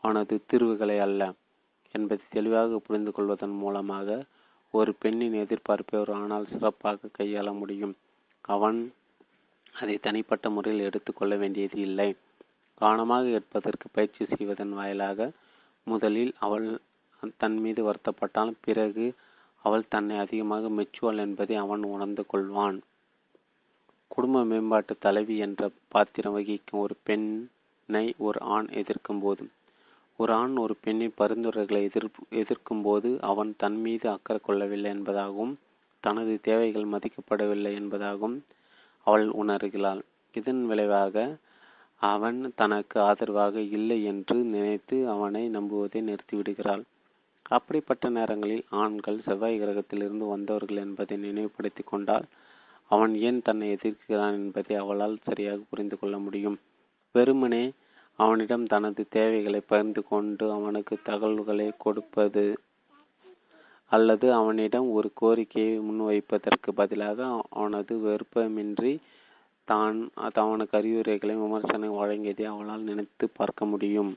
அவனது தீர்வுகளை அல்ல என்பதை தெளிவாக புரிந்து கொள்வதன் மூலமாக ஒரு பெண்ணின் எதிர்பார்ப்பை ஒரு ஆனால் சிறப்பாக கையாள முடியும். அவன் அதை தனிப்பட்ட முறையில் எடுத்துக்கொள்ள வேண்டியது இல்லை. கவனமாக எடுப்பதற்கு பயிற்சி செய்வதன் வாயிலாக முதலில் அவள் தன் மீது வருத்தப்பட்டால் பிறகு அவள் தன்னை அதிகமாக மெச்சுவாள் என்பதை அவன் உணர்ந்து கொள்வான். குடும்ப மேம்பாட்டு தலைவி என்ற பாத்திரம் வகிக்கும் ஒரு பெண்ணை ஒரு ஆண் எதிர்க்கும் போது ஒரு ஆண் ஒரு பெண்ணின் பரிந்துரைகளை எதிர் எதிர்க்கும் போது அவன் தன் மீது அக்கறை கொள்ளவில்லை என்பதாகவும் தனது தேவைகள் மதிக்கப்படவில்லை என்பதாகவும் அவள் உணர்கிறாள். இதன் விளைவாக அவன் தனக்கு ஆதரவாக இல்லை என்று நினைத்து அவனை நம்புவதை நிறுத்திவிடுகிறாள். அப்படிப்பட்ட நேரங்களில் ஆண்கள் செவ்வாய் கிரகத்திலிருந்து வந்தவர்கள் என்பதை நினைவுபடுத்தி கொண்டால் அவன் ஏன் தன்னை எதிர்க்கிறான் என்பதை அவளால் சரியாக புரிந்து கொள்ள முடியும். வெறுமனே அவனிடம் தனது தேவைகளை பகிர்ந்து கொண்டு அவனுக்கு தகவல்களை கொடுப்பது அல்லது அவனிடம் ஒரு கோரிக்கையை முன்வைப்பதற்கு பதிலாக அவனது விருப்பமின்றி தான் தவனுக்கு அறிவுரைகளை விமர்சனம் வழங்கியதை அவளால் நினைத்து பார்க்க முடியும்.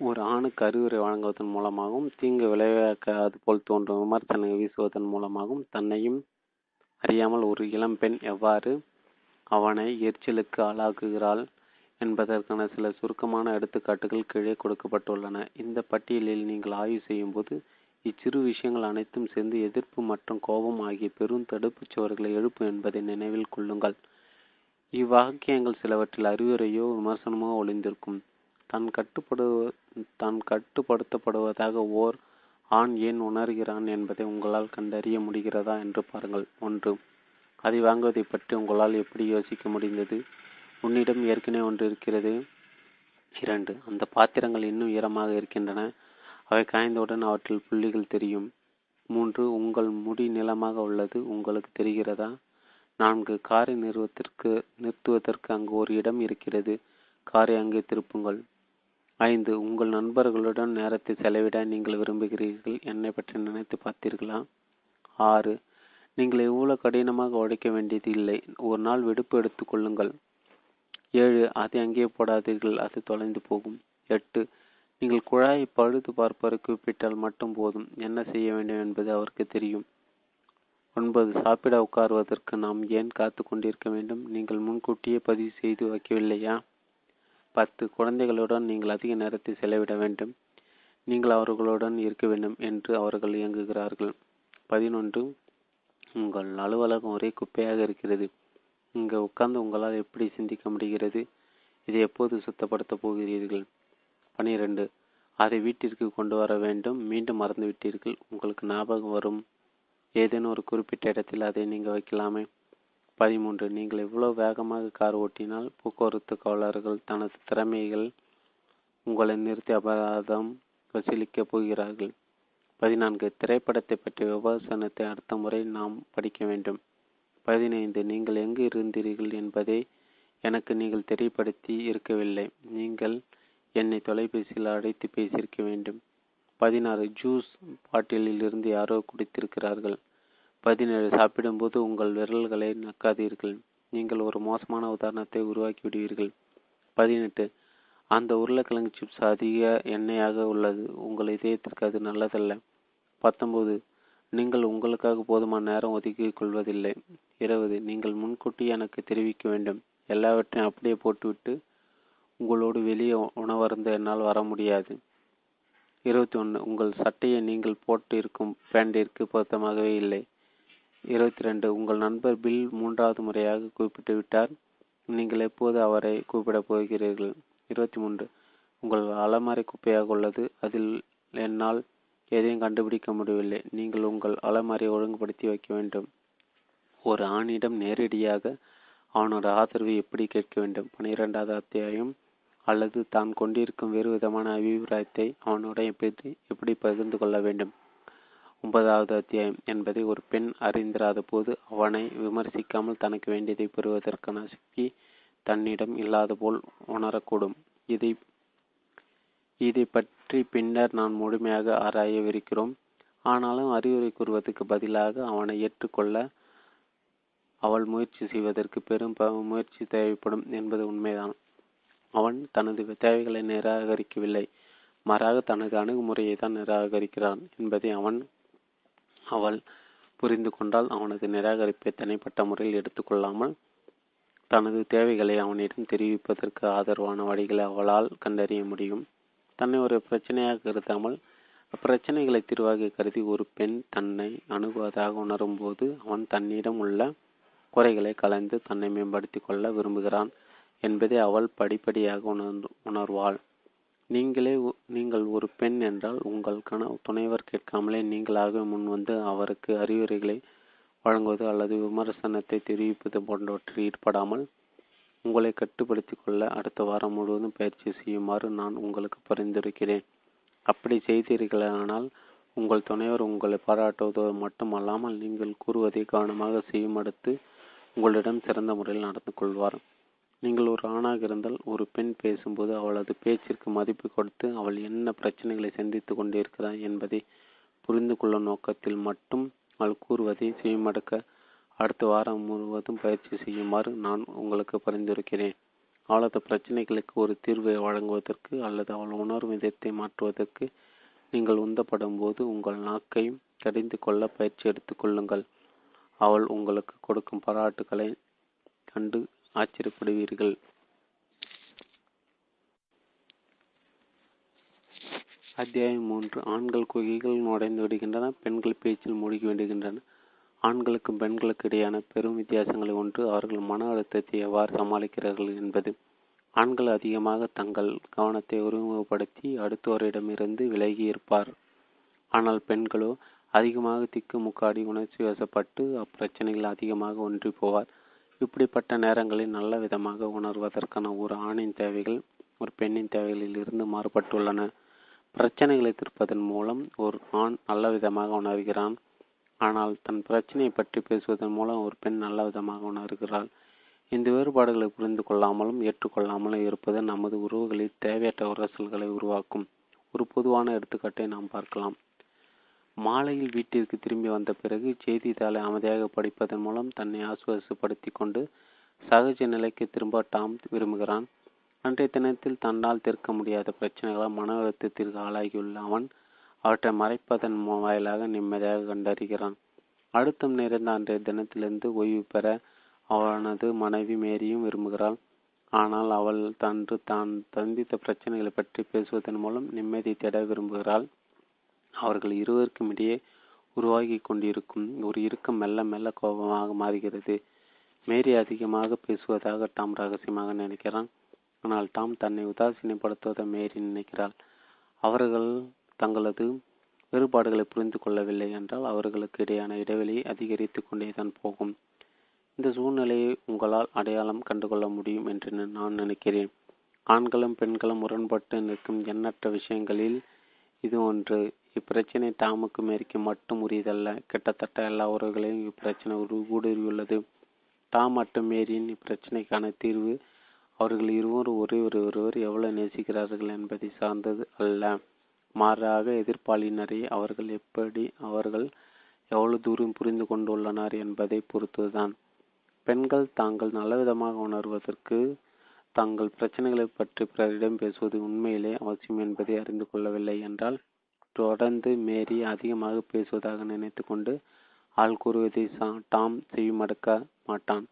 ஒரு ஆணுக்கு அறிவுரை வழங்குவதன் மூலமாகவும் தீங்கு விளைவிக்காது போல் தோன்றும் விமர்சனங்கள் வீசுவதன் மூலமாகவும் தன்னையும் அறியாமல் ஒரு இளம்பெண் எவ்வாறு அவனை எரிச்சலுக்கு ஆளாக்குகிறாள் என்பதற்கான சில சுருக்கமான எடுத்துக்காட்டுகள் கீழே கொடுக்கப்பட்டுள்ளன. இந்த பட்டியலில் நீங்கள் ஆய்வு செய்யும்போது இச்சிறு விஷயங்கள் அனைத்தும் சேர்ந்து எதிர்ப்பு மற்றும் கோபம் ஆகிய பெரும் தடுப்புச் சுவர்களை எழுப்பும் என்பதை நினைவில் கொள்ளுங்கள். இவ்வாக்கியங்கள் சிலவற்றில் அறிவுரையோ விமர்சனமோ ஒளிந்திருக்கும். தான் கட்டுப்படு தான் கட்டுப்படுத்தப்படுவதாக ஓர் ஆண் ஏன் உணர்கிறான் என்பதை உங்களால் கண்டறிய முடிகிறதா என்று பாருங்கள். ஒன்று அதை வாங்குவதை பற்றி உங்களால் எப்படி யோசிக்க முடிந்தது? உன்னிடம் ஏற்கனவே ஒன்று இருக்கிறது. இரண்டு அந்த பாத்திரங்கள் இன்னும் ஈரமாக இருக்கின்றன. அவை காய்ந்தவுடன் அவற்றில் புள்ளிகள் தெரியும். மூன்று உங்கள் முடி நிலமாக உள்ளது உங்களுக்கு தெரிகிறதா? நான்கு காரை நிறுவத்திற்கு நிறுத்துவதற்கு அங்கு ஒரு இடம் இருக்கிறது காரை அங்கே திருப்புங்கள். ஐந்து உங்கள் நண்பர்களுடன் நேரத்தை செலவிட நீங்கள் விரும்புகிறீர்கள் என்னை பற்றி நினைத்து பார்த்தீர்களா? ஆறு நீங்கள் எவ்வளவு கடினமாக உழைக்க வேண்டியது இல்லை ஒரு நாள் விடுப்பு எடுத்துக்கொள்ளுங்கள் ஏழு அதை அங்கே போடாதீர்கள் அது தொலைந்து போகும். எட்டு நீங்கள் குழாயை பழுது பார்ப்பவருக்கு விட்டால் மட்டும் போதும். என்ன செய்ய வேண்டும் என்பது அவருக்கு தெரியும். ஒன்பது சாப்பிட உட்காருவதற்கு நாம் ஏன் காத்து கொண்டிருக்க வேண்டும்? நீங்கள் முன்கூட்டியே பதிவு செய்து வைக்கவில்லையா? பத்து குழந்தைகளுடன் நீங்கள் அதிக நேரத்தை செலவிட வேண்டும். நீங்கள் அவர்களுடன் இருக்க வேண்டும் என்று அவர்கள் இயங்குகிறார்கள். பதினொன்று உங்கள் அலுவலகம் ஒரே குப்பையாக இருக்கிறது. இங்கே உட்கார்ந்து உங்களால் எப்படி சிந்திக்க முடிகிறது? இதை எப்போது சுத்தப்படுத்தப் போகிறீர்கள்? பனிரெண்டு. அதை வீட்டிற்கு கொண்டு வர வேண்டும். மீண்டும் மறந்துவிட்டீர்கள் உங்களுக்கு ஞாபகம் வரும். ஏதேனும் ஒரு குறிப்பிட்ட இடத்தில் அதை நீங்கள் வைக்கலாமே? பதிமூன்று. நீங்கள் எவ்வளோ வேகமாக கார் ஓட்டினால் போக்குவரத்து காவலர்கள் தனது திறமைகள் உங்களை நிறுத்தி அபராதம் வசூலிக்கப் போகிறார்கள்? பதினான்கு. திரைப்படத்தை பற்றிய விமர்சனத்தை அடுத்த முறை நாம் படிக்க வேண்டும். பதினைந்து. நீங்கள் எங்கு இருந்தீர்கள் என்பதை எனக்கு நீங்கள் தெரியப்படுத்தி இருக்கவில்லை. நீங்கள் என்னை தொலைபேசியில் அழைத்து பேசியிருக்க வேண்டும். பதினாறு ஜூஸ் பாட்டிலில் இருந்து யாரோ குடித்திருக்கிறார்கள். பதினேழு சாப்பிடும்போது உங்கள் விரல்களை நக்காதீர்கள். நீங்கள் ஒரு மோசமான உதாரணத்தை உருவாக்கி விடுவீர்கள். பதினெட்டு அந்த உருளைக்கிழங்கு சிப்ஸ் அதிக எண்ணெயாக உள்ளது. உங்கள் இதயத்திற்கு அது நல்லதல்ல. பத்தொன்பது நீங்கள் உங்களுக்காக போதுமான நேரம் ஒதுக்கிக் கொள்வதில்லை. இருபது நீங்கள் முன்கூட்டி எனக்கு தெரிவிக்க வேண்டும். எல்லாவற்றையும் அப்படியே போட்டுவிட்டு உங்களோடு வெளியே உணவருந்த என்னால் வர முடியாது. இருபத்தி ஒன்று உங்கள் சட்டையை நீங்கள் போட்டு இருக்கும் பேண்டிற்கு பொருத்தமாகவே இல்லை. இருபத்தி ரெண்டு உங்கள் நண்பர் பில் மூன்றாவது முறையாக குறிப்பிட்டு விட்டார். நீங்கள் எப்போது அவரை கூப்பிடப் போகிறீர்கள்? இருபத்தி மூன்று உங்கள் அலமாரி குப்பையாக உள்ளது. அதில் என்னால் எதையும் கண்டுபிடிக்க முடியவில்லை. நீங்கள் உங்கள் அலமாரியை ஒழுங்குபடுத்தி வைக்க வேண்டும். ஒரு ஆணிடம் நேரடியாக அவனோட ஆதரவு எப்படி கேட்க வேண்டும்? பனிரெண்டாவது அத்தியாயம். அல்லது தான் கொண்டிருக்கும் வேறு விதமான அபிப்பிராயத்தை அவனுடைய எப்படி எப்படி பகிர்ந்து கொள்ள வேண்டும்? ஒன்பதாவது அத்தியாயம். என்பதை ஒரு பெண் அறிந்திராத போது அவனை விமர்சிக்காமல் தனக்கு வேண்டியதை பெறுவதற்கான சக்தி தன்னிடம் இல்லாத போல் உணரக்கூடும். இதை இதை பற்றி பின்னர் நான் முழுமையாக ஆராயவிருக்கிறோம். ஆனாலும் அறிவுரை கூறுவதற்கு பதிலாக அவனை ஏற்றுக்கொள்ள அவள் முயற்சி செய்வதற்கு பெரும் முயற்சி தேவைப்படும் என்பது உண்மைதான். அவன் தனது தேவைகளை நிராகரிக்கவில்லை. மாறாக தனது அணுகுமுறையை தான் நிராகரிக்கிறான் என்பதை அவன் அவள் புரிந்து கொண்டால் அவனது நிராகரிப்பை தனிப்பட்ட முறையில் எடுத்துக்கொள்ளாமல் தனது தேவைகளை அவனிடம் தெரிவிப்பதற்கு ஆதரவான வழிகளை அவளால் கண்டறிய முடியும். தன்னை ஒரு பிரச்சனையாக கருதாமல் அப்பிரச்சனைகளை தீர்வாக கருதி ஒரு பெண் தன்னை அணுகுவதாக உணரும் போது அவன் தன்னிடம் உள்ள குறைகளை கலைந்து தன்னை மேம்படுத்தி கொள்ள விரும்புகிறான். என்பதை அவள் படிப்படியாக உணர் உணர்வாள். நீங்களே நீங்கள் ஒரு பெண் என்றால் உங்கள் கண துணைவர் கேட்காமலே நீங்களாகவே முன்வந்து அவருக்கு அறிவுரைகளை வழங்குவது அல்லது விமர்சனத்தை தெரிவிப்பது போன்றவற்றில் ஈடுபடாமல் உங்களை கட்டுப்படுத்தி கொள்ள அடுத்த வாரம் முழுவதும் பயிற்சி செய்யுமாறு நான் உங்களுக்கு பரிந்துரைக்கிறேன். அப்படி செய்தீர்களானால் உங்கள் துணைவர் உங்களை பாராட்டுவதோடு மட்டுமல்லாமல் நீங்கள் கூறுவதை கவனமாக செய்யும் அடுத்து உங்களிடம் சிறந்த முறையில் நடந்து கொள்வார். நீங்கள் ஒரு ஆணாக இருந்தால் ஒரு பெண் பேசும்போது அவளது பேச்சிற்கு மதிப்பு கொடுத்து அவள் என்ன பிரச்சனைகளை சந்தித்து கொண்டிருக்கிறார் என்பதை புரிந்து கொள்ளும் நோக்கத்தில் மட்டும் அவள் கூறுவதை செய்யமடக்க அடுத்த வாரம் முழுவதும் பயிற்சி செய்யுமாறு நான் உங்களுக்கு பரிந்துரைக்கிறேன். அவளது பிரச்சனைகளுக்கு ஒரு தீர்வை வழங்குவதற்கு அல்லது அவள் உணர்வு விதத்தை மாற்றுவதற்கு நீங்கள் உந்தப்படும் போது உங்கள் நாக்கை கடிந்து கொள்ள பயிற்சி எடுத்துக்கொள்ளுங்கள் அவள் உங்களுக்கு கொடுக்கும் பாராட்டுகளை கண்டு ஆச்சரியப்படுவீர்கள். அத்தியாயம் மூன்று. ஆண்கள் குகைகள் நுழைந்து விடுகின்றன பெண்கள் பேச்சில் மூழ்கி விடுகின்றன ஆண்களுக்கும் பெண்களுக்கு இடையான பெரும் வித்தியாசங்களை ஒன்று அவர்கள் மன அழுத்தத்தை எவ்வாறு சமாளிக்கிறார்கள் என்பது. ஆண்கள் அதிகமாக தங்கள் கவனத்தை ஒருமுகப்படுத்தி அடுத்தவரிடமிருந்து விலகி இருப்பார். ஆனால் பெண்களோ அதிகமாக திக்கு முக்காடி உணர்ச்சி வசப்பட்டு அப்பிரச்சனைகள் அதிகமாக ஒன்றி போவார். இப்படிப்பட்ட நேரங்களில் நல்ல விதமாக உணர்வதற்கான ஒரு ஆணின் தேவைகள் ஒரு பெண்ணின் தேவைகளில் இருந்து மாறுபட்டுள்ளன. பிரச்சனைகளை தீர்ப்பதன் மூலம் ஒரு ஆண் நல்ல விதமாக உணர்கிறான். ஆனால் தன் பிரச்சனையை பற்றி பேசுவதன் மூலம் ஒரு பெண் நல்ல விதமாக உணர்கிறாள். இந்த வேறுபாடுகளை புரிந்து கொள்ளாமலும் ஏற்றுக்கொள்ளாமலும் இருப்பது நமது உறவுகளில் தேவையற்ற உரசல்களை உருவாக்கும். ஒரு பொதுவான எடுத்துக்காட்டை நாம் பார்க்கலாம். மாலையில் வீட்டிற்கு திரும்பி வந்த பிறகு செய்தித்தாளை அமைதியாக படிப்பதன் மூலம் தன்னை ஆசுவாசப்படுத்தி கொண்டு சகஜ நிலைக்கு திரும்ப டாம் விரும்புகிறான். அன்றைய தினத்தில் தன்னால் தீர்க்க முடியாத பிரச்சனைகளால் மன அழுத்தத்திற்கு ஆளாகியுள்ள அவன் அவற்றை மறைப்பதன் வாயிலாக நிம்மதியாக கண்டறிகிறான். அழுத்தம் நிறைந்த அன்றைய தினத்திலிருந்து ஓய்வு பெற அவனது மனைவி மேரியும் விரும்புகிறாள். ஆனால் அவள் தன்று தான் சந்தித்த பிரச்சனைகளை பற்றி பேசுவதன் மூலம் நிம்மதி தேட விரும்புகிறாள். அவர்கள் இருவருக்கும் இடையே உருவாகி கொண்டிருக்கும் ஒரு இறுக்கம் மெல்ல மெல்ல கோபமாக மாறுகிறது. மேரி அதிகமாக பேசுவதாக டாம் ரகசியமாக நினைக்கிறான். ஆனால் டாம் தன்னை உதாசீனப்படுத்துவதை மேரி நினைக்கிறாள். அவர்கள் தங்களது வேறுபாடுகளை புரிந்து கொள்ளவில்லை என்றால் அவர்களுக்கு இடையான இடைவெளி அதிகரித்து கொண்டேதான் போகும். இந்த சூழ்நிலையை உங்களால் அடையாளம் கண்டுகொள்ள முடியும் என்று நான் நினைக்கிறேன். ஆண்களும் பெண்களும் முரண்பட்டு நிற்கும் எண்ணற்ற விஷயங்களில் இது ஒன்று. இப்பிரச்சனை டாமுக்கு மேரிக்கு மட்டும் உரியதல்ல. கிட்டத்தட்ட எல்லா உறவுகளையும் இப்பிரச்சனை ஊடுருவியுள்ளது. டாம் மற்றும் மேரியின் இப்பிரச்சனைக்கான தீர்வு அவர்கள் இருவரும் ஒரே ஒரு ஒருவர் எவ்வளவு நேசிக்கிறார்கள் என்பதை சார்ந்தது அல்ல. மாறாக எதிர்ப்பாளினரை அவர்கள் எப்படி அவர்கள் எவ்வளவு தூரம் புரிந்து கொண்டுள்ளனர் என்பதை பொறுத்துதான். பெண்கள் தாங்கள் நல்லவிதமாக உணர்வதற்கு தங்கள் பிரச்சனைகளை பற்றி பிறரிடம் பேசுவது உண்மையிலே அவசியம் என்பதை அறிந்து கொள்ளவில்லை என்றால் தொடர்ந்து மேரி அதிகமாக பேசுவதாக நினைத்து கொண்டு ஆள் கூறுவதை டாம் செவிமடுக்க மாட்டான்.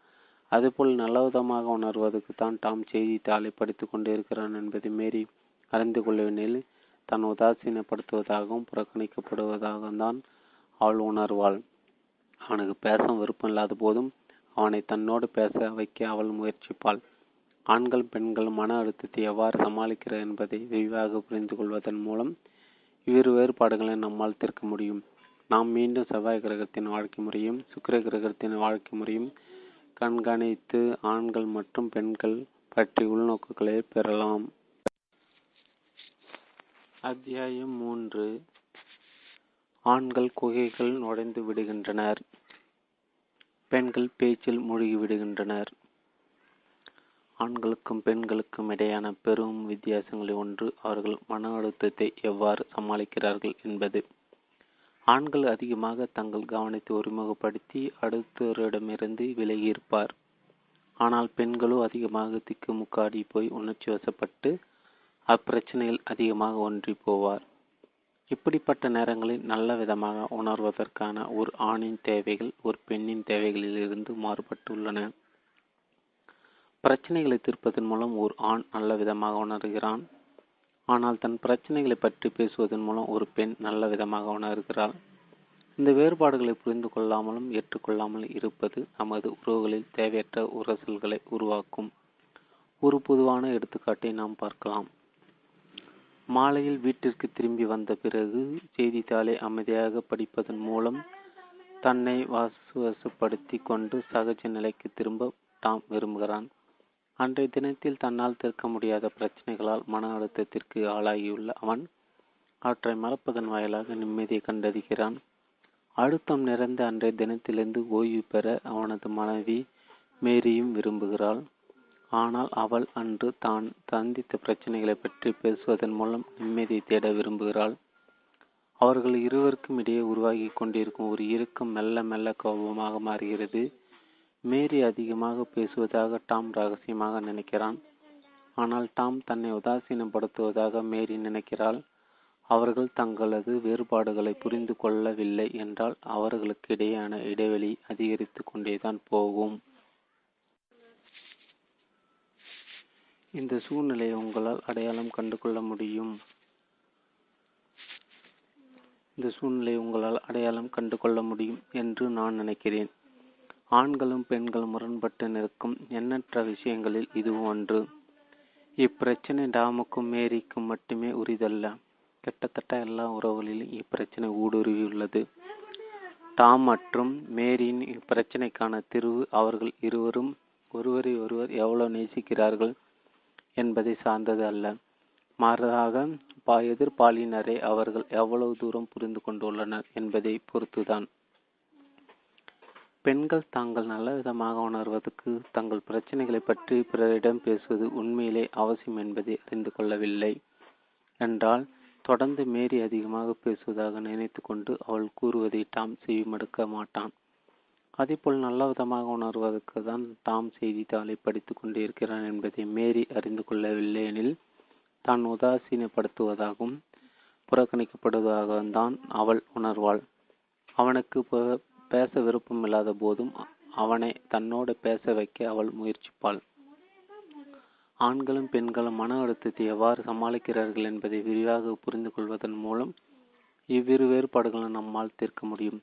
அதுபோல் நல்லவிதமாக உணர்வதற்கு தான் டாம் செய்தித்தாளை படித்து கொண்டு இருக்கிறான் என்பதை மேரி அறிந்து கொள்ளவில்லை தான் உதாசீனப்படுத்துவதாகவும் புறக்கணிக்கப்படுவதாகவும் தான் அவள் உணர்வாள். அவனுக்கு பேச விருப்பம் இல்லாத போதும் அவனை தன்னோடு பேச வைக்க அவள் முயற்சிப்பாள். ஆண்கள் பெண்கள் மன அழுத்தத்தை எவ்வாறு சமாளிக்கிறார் என்பதை விரிவாக புரிந்து கொள்வதன் மூலம் இவ்விரு வேறுபாடுகளை நம்மால் தீர்க்க முடியும். நாம் மீண்டும் செவ்வாய் கிரகத்தின் வாழ்க்கை முறையும் சுக்கிர கிரகத்தின் வாழ்க்கை முறையும் கண்காணித்து ஆண்கள் மற்றும் பெண்கள் பற்றி உள்நோக்குகளை பெறலாம். அத்தியாயம் மூன்று. ஆண்கள் குகைகள் நுழைந்து விடுகின்றனர். பெண்கள் பேச்சில் மூழ்கி விடுகின்றனர். ஆண்களுக்கும் பெண்களுக்கும் இடையான பெரும் வித்தியாசங்களில் ஒன்று அவர்கள் மன அழுத்தத்தை எவ்வாறு சமாளிக்கிறார்கள் என்பது. ஆண்கள் அதிகமாக தங்கள் கவனத்தை ஒருமுகப்படுத்தி அடுத்தவரிடமிருந்து விலகியிருப்பார் ஆனால் பெண்களோ அதிகமாக திக்குமுக்காடி போய் உணர்ச்சி வசப்பட்டு அப்பிரச்சனையில் அதிகமாக ஒன்றி போவார். இப்படிப்பட்ட நேரங்களில் நல்ல விதமாக உணர்வதற்கான ஒரு ஆணின் தேவைகள் ஒரு பெண்ணின் தேவைகளிலிருந்து மாறுபட்டுள்ளன. பிரச்சனைகளை தீர்ப்பதன் மூலம் ஒரு ஆண் நல்ல விதமாக உணர்கிறான். ஆனால் தன் பிரச்சனைகளை பற்றி பேசுவதன் மூலம் ஒரு பெண் நல்ல விதமாக உணர்கிறாள். இந்த வேறுபாடுகளை புரிந்து கொள்ளாமலும் ஏற்றுக்கொள்ளாமல் இருப்பது நமது உறவுகளில் தேவையற்ற உரசல்களை உருவாக்கும். ஒரு பொதுவான எடுத்துக்காட்டை நாம் பார்க்கலாம். மாலையில் வீட்டிற்கு திரும்பி வந்த பிறகு செய்தித்தாளை அமைதியாக படிப்பதன் மூலம் தன்னை வாசுவசப்படுத்தி கொண்டு சகஜ நிலைக்கு திரும்ப டாம் விரும்புகிறான். அன்றைய தினத்தில் தன்னால் தீர்க்க முடியாத பிரச்சனைகளால் மன அழுத்தத்திற்கு ஆளாகியுள்ள அவன் அவற்றை மறப்பதன் வாயிலாக நிம்மதியை கண்டறிகிறான். அழுத்தம் நிறைந்த அன்றைய தினத்திலிருந்து ஓய்வு பெற அவனது மனைவி மேரியும் விரும்புகிறாள். ஆனால் அவள் அன்று தான் சந்தித்த பிரச்சனைகளை பற்றி பேசுவதன் மூலம் நிம்மதியை தேட விரும்புகிறாள். அவர்கள் இருவருக்கும் இடையே உருவாகி கொண்டிருக்கும் ஒரு இறுக்கம் மெல்ல மெல்ல கோபமாக மாறுகிறது. மேரி அதிகமாக பேசுவதாக டாம் ரகசியமாக நினைக்கிறான். ஆனால் டாம் தன்னை உதாசீனப்படுத்துவதாக மேரி நினைக்கிறாள். அவர்கள் தங்களது வேறுபாடுகளை புரிந்து கொள்ளவில்லை என்றால் அவர்களுக்கு இடையேயான இடைவெளி அதிகரித்து கொண்டேதான் போகும். இந்த சூழ்நிலையை உங்களால் அடையாளம் கண்டு கொள்ள முடியும். இந்த சூழ்நிலையை உங்களால் அடையாளம் கண்டு கொள்ள முடியும் என்று நான் நினைக்கிறேன். ஆண்களும் பெண்களும் முரண்பட்டு நிற்கும் எண்ணற்ற விஷயங்களில் இதுவும் ஒன்று. இப்பிரச்சனை டாமுக்கும் மேரிக்கும் மட்டுமே உரிதல்ல. கிட்டத்தட்ட எல்லா உறவுகளிலும் இப்பிரச்சனை ஊடுருவியுள்ளது. டாம் மற்றும் மேரியின் இப்பிரச்சனைக்கான தீர்வு அவர்கள் இருவரும் ஒருவரை ஒருவர் எவ்வளவு நேசிக்கிறார்கள் என்பதை சார்ந்தது அல்ல. மாறாக எதிர்பாலினரை அவர்கள் எவ்வளவு தூரம் புரிந்து கொண்டுள்ளனர் என்பதை பொறுத்துதான். பெண்கள் தாங்கள் நல்ல விதமாக உணர்வதற்கு தங்கள் பிரச்சனைகளை பற்றி பிறரிடம் பேசுவது உண்மையிலே அவசியம் என்பதை அறிந்து கொள்ளவில்லை என்றால் தொடர்ந்து மேரி அதிகமாக பேசுவதாக நினைத்து கொண்டு அவள் கூறுவதை டாம் செவிமடுக்க மாட்டான். அதேபோல் நல்லவிதமாக உணர்வதற்கு தான் டாம் செய்தித்தாளை படித்து கொண்டிருக்கிறான் என்பதை மேரி அறிந்து கொள்ளவில்லை எனில் தான் உதாசீனப்படுத்துவதாகவும் புறக்கணிக்கப்படுவதாகவும் தான் அவள் உணர்வாள். அவனுக்கு பேச விருப்பமில்லாத போதும் அவனை தன்னோடு பேச வைக்க அவள் முயற்சிப்பாள். ஆண்களும் பெண்களும் மன அழுத்தத்தை எவ்வாறு சமாளிக்கிறார்கள் என்பதை விரிவாக புரிந்து கொள்வதன் மூலம் இவ்விரு வேறுபாடுகளை நம்மால் தீர்க்க முடியும்.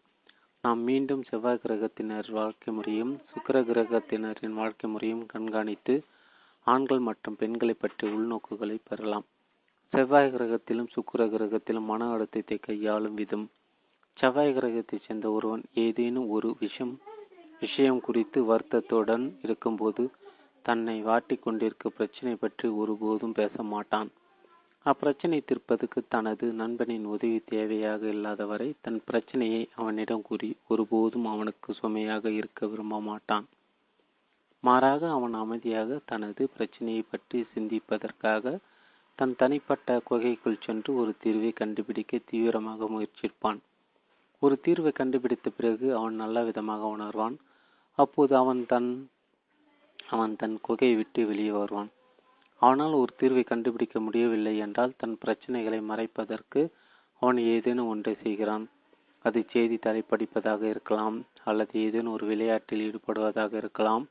நாம் மீண்டும் செவ்வாய் கிரகத்தினர் வாழ்க்கை முறையும் சுக்கர கிரகத்தினரின் வாழ்க்கை முறையும் கண்காணித்து ஆண்கள் மற்றும் பெண்களை பற்றிய உள்நோக்குகளை பெறலாம். செவ்வாய் கிரகத்திலும் சுக்கர கிரகத்திலும் மன அழுத்தத்தை கையாளும் விதம் செவ்வாய் கிரகத்தைச் சேர்ந்த ஒருவன் ஏதேனும் ஒரு விஷம் விஷயம் குறித்து வருத்தத்துடன் இருக்கும்போது தன்னை வாட்டி கொண்டிருக்க பிரச்சனை பற்றி ஒருபோதும் பேச மாட்டான். அப்பிரச்சனை தீர்ப்பதற்கு தனது நண்பனின் உதவி தேவையாக இல்லாதவரை தன் பிரச்சனையை அவனிடம் கூறி ஒருபோதும் அவனுக்கு சுமையாக இருக்க விரும்ப மாட்டான். மாறாக அவன் அமைதியாக தனது பிரச்சனையை பற்றி சிந்திப்பதற்காக தன் தனிப்பட்ட குகைக்குள் சென்று ஒரு தீர்வை கண்டுபிடிக்க தீவிரமாக முயற்சிப்பான். ஒரு தீர்வை கண்டுபிடித்த பிறகு அவன் நல்ல விதமாக உணர்வான். அப்போது அவன் தன் அவன் தன் குகையை விட்டு வெளியே வருவான். அவனால் ஒரு தீர்வை கண்டுபிடிக்க முடியவில்லை என்றால் தன் பிரச்சனைகளை மறைப்பதற்கு அவன் ஏதேனும் ஒன்றை செய்கிறான். அது செய்தித்தாளை படிப்பதாக இருக்கலாம் அல்லது ஏதேனும் ஒரு விளையாட்டில் ஈடுபடுவதாக இருக்கலாம்.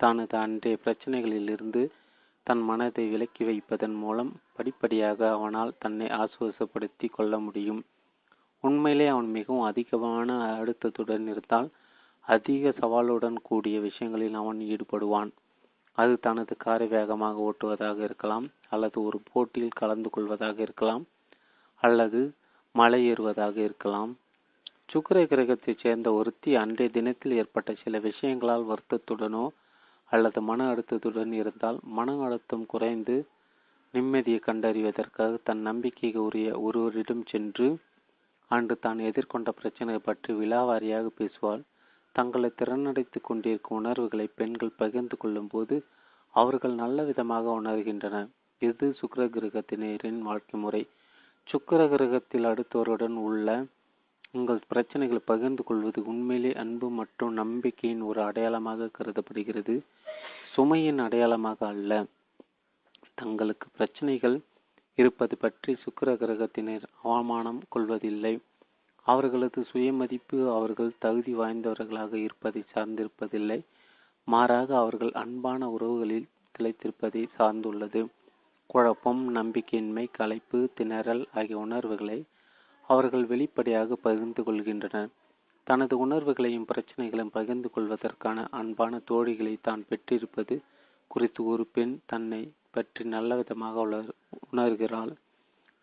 தனது அன்றைய பிரச்சனைகளிலிருந்து தன் மனதை விலக்கி வைப்பதன் மூலம் படிப்படியாக அவனால் தன்னை ஆசுவாசப்படுத்தி கொள்ள முடியும். உண்மையிலே அவன் மிகவும் அதிகமான அழுத்தத்துடன் இருந்தால் அதிக சவாலுடன் கூடிய விஷயங்களில் அவன் ஈடுபடுவான். அது தனது காரை வேகமாக ஓட்டுவதாக இருக்கலாம் அல்லது ஒரு போட்டியில் கலந்து கொள்வதாக இருக்கலாம் அல்லது மலை ஏறுவதாக இருக்கலாம். சுக்கர கிரகத்தைச் சேர்ந்த ஒருத்தி அன்றைய தினத்தில் ஏற்பட்ட சில விஷயங்களால் வருத்தத்துடனோ அல்லது மன அழுத்தத்துடன் இருந்தால் மன அழுத்தம் குறைந்து நிம்மதியை கண்டறிவதற்காக தன் நம்பிக்கைக்கு உரிய ஒருவரிடம் சென்று அன்று தான் எதிர்கொண்ட பிரச்சனை பற்றி விழாவாரியாக பேசுவாள். தங்களை திறனடைத்து கொண்டிருக்கும் உணர்வுகளை பெண்கள் பகிர்ந்து கொள்ளும் போது அவர்கள் நல்ல விதமாக உணர்கின்றனர் இது சுக்கர கிரகத்தினரின் வாழ்க்கை முறை. சுக்கர கிரகத்தில் அடுத்தவருடன் உள்ள உங்கள் பிரச்சனைகளை பகிர்ந்து கொள்வது உண்மையிலே அன்பு மற்றும் நம்பிக்கையின் ஒரு அடையாளமாக கருதப்படுகிறது. சுமையின் அடையாளமாக அல்ல. தங்களுக்கு பிரச்சனைகள் இருப்பது பற்றி சுக்கர கிரகத்தினர் அவமானம் கொள்வதில்லை. அவர்களது சுயமதிப்பு அவர்கள் தகுதி வாய்ந்தவர்களாக இருப்பதை சார்ந்திருப்பதில்லை. மாறாக அவர்கள் அன்பான உறவுகளில் திளைத்திருப்பதை சார்ந்துள்ளது. குழப்பம் நம்பிக்கையின்மை களைப்பு திணறல் ஆகிய உணர்வுகளை அவர்கள் வெளிப்படையாக பகிர்ந்து கொள்கின்றனர். தனது உணர்வுகளையும் பிரச்சனைகளையும் பகிர்ந்து கொள்வதற்கான அன்பான தோழிகளை தான் பெற்றிருப்பது குறித்து ஒரு பெண் தன்னை பற்றி நல்ல விதமாக உணர்கிறாள்.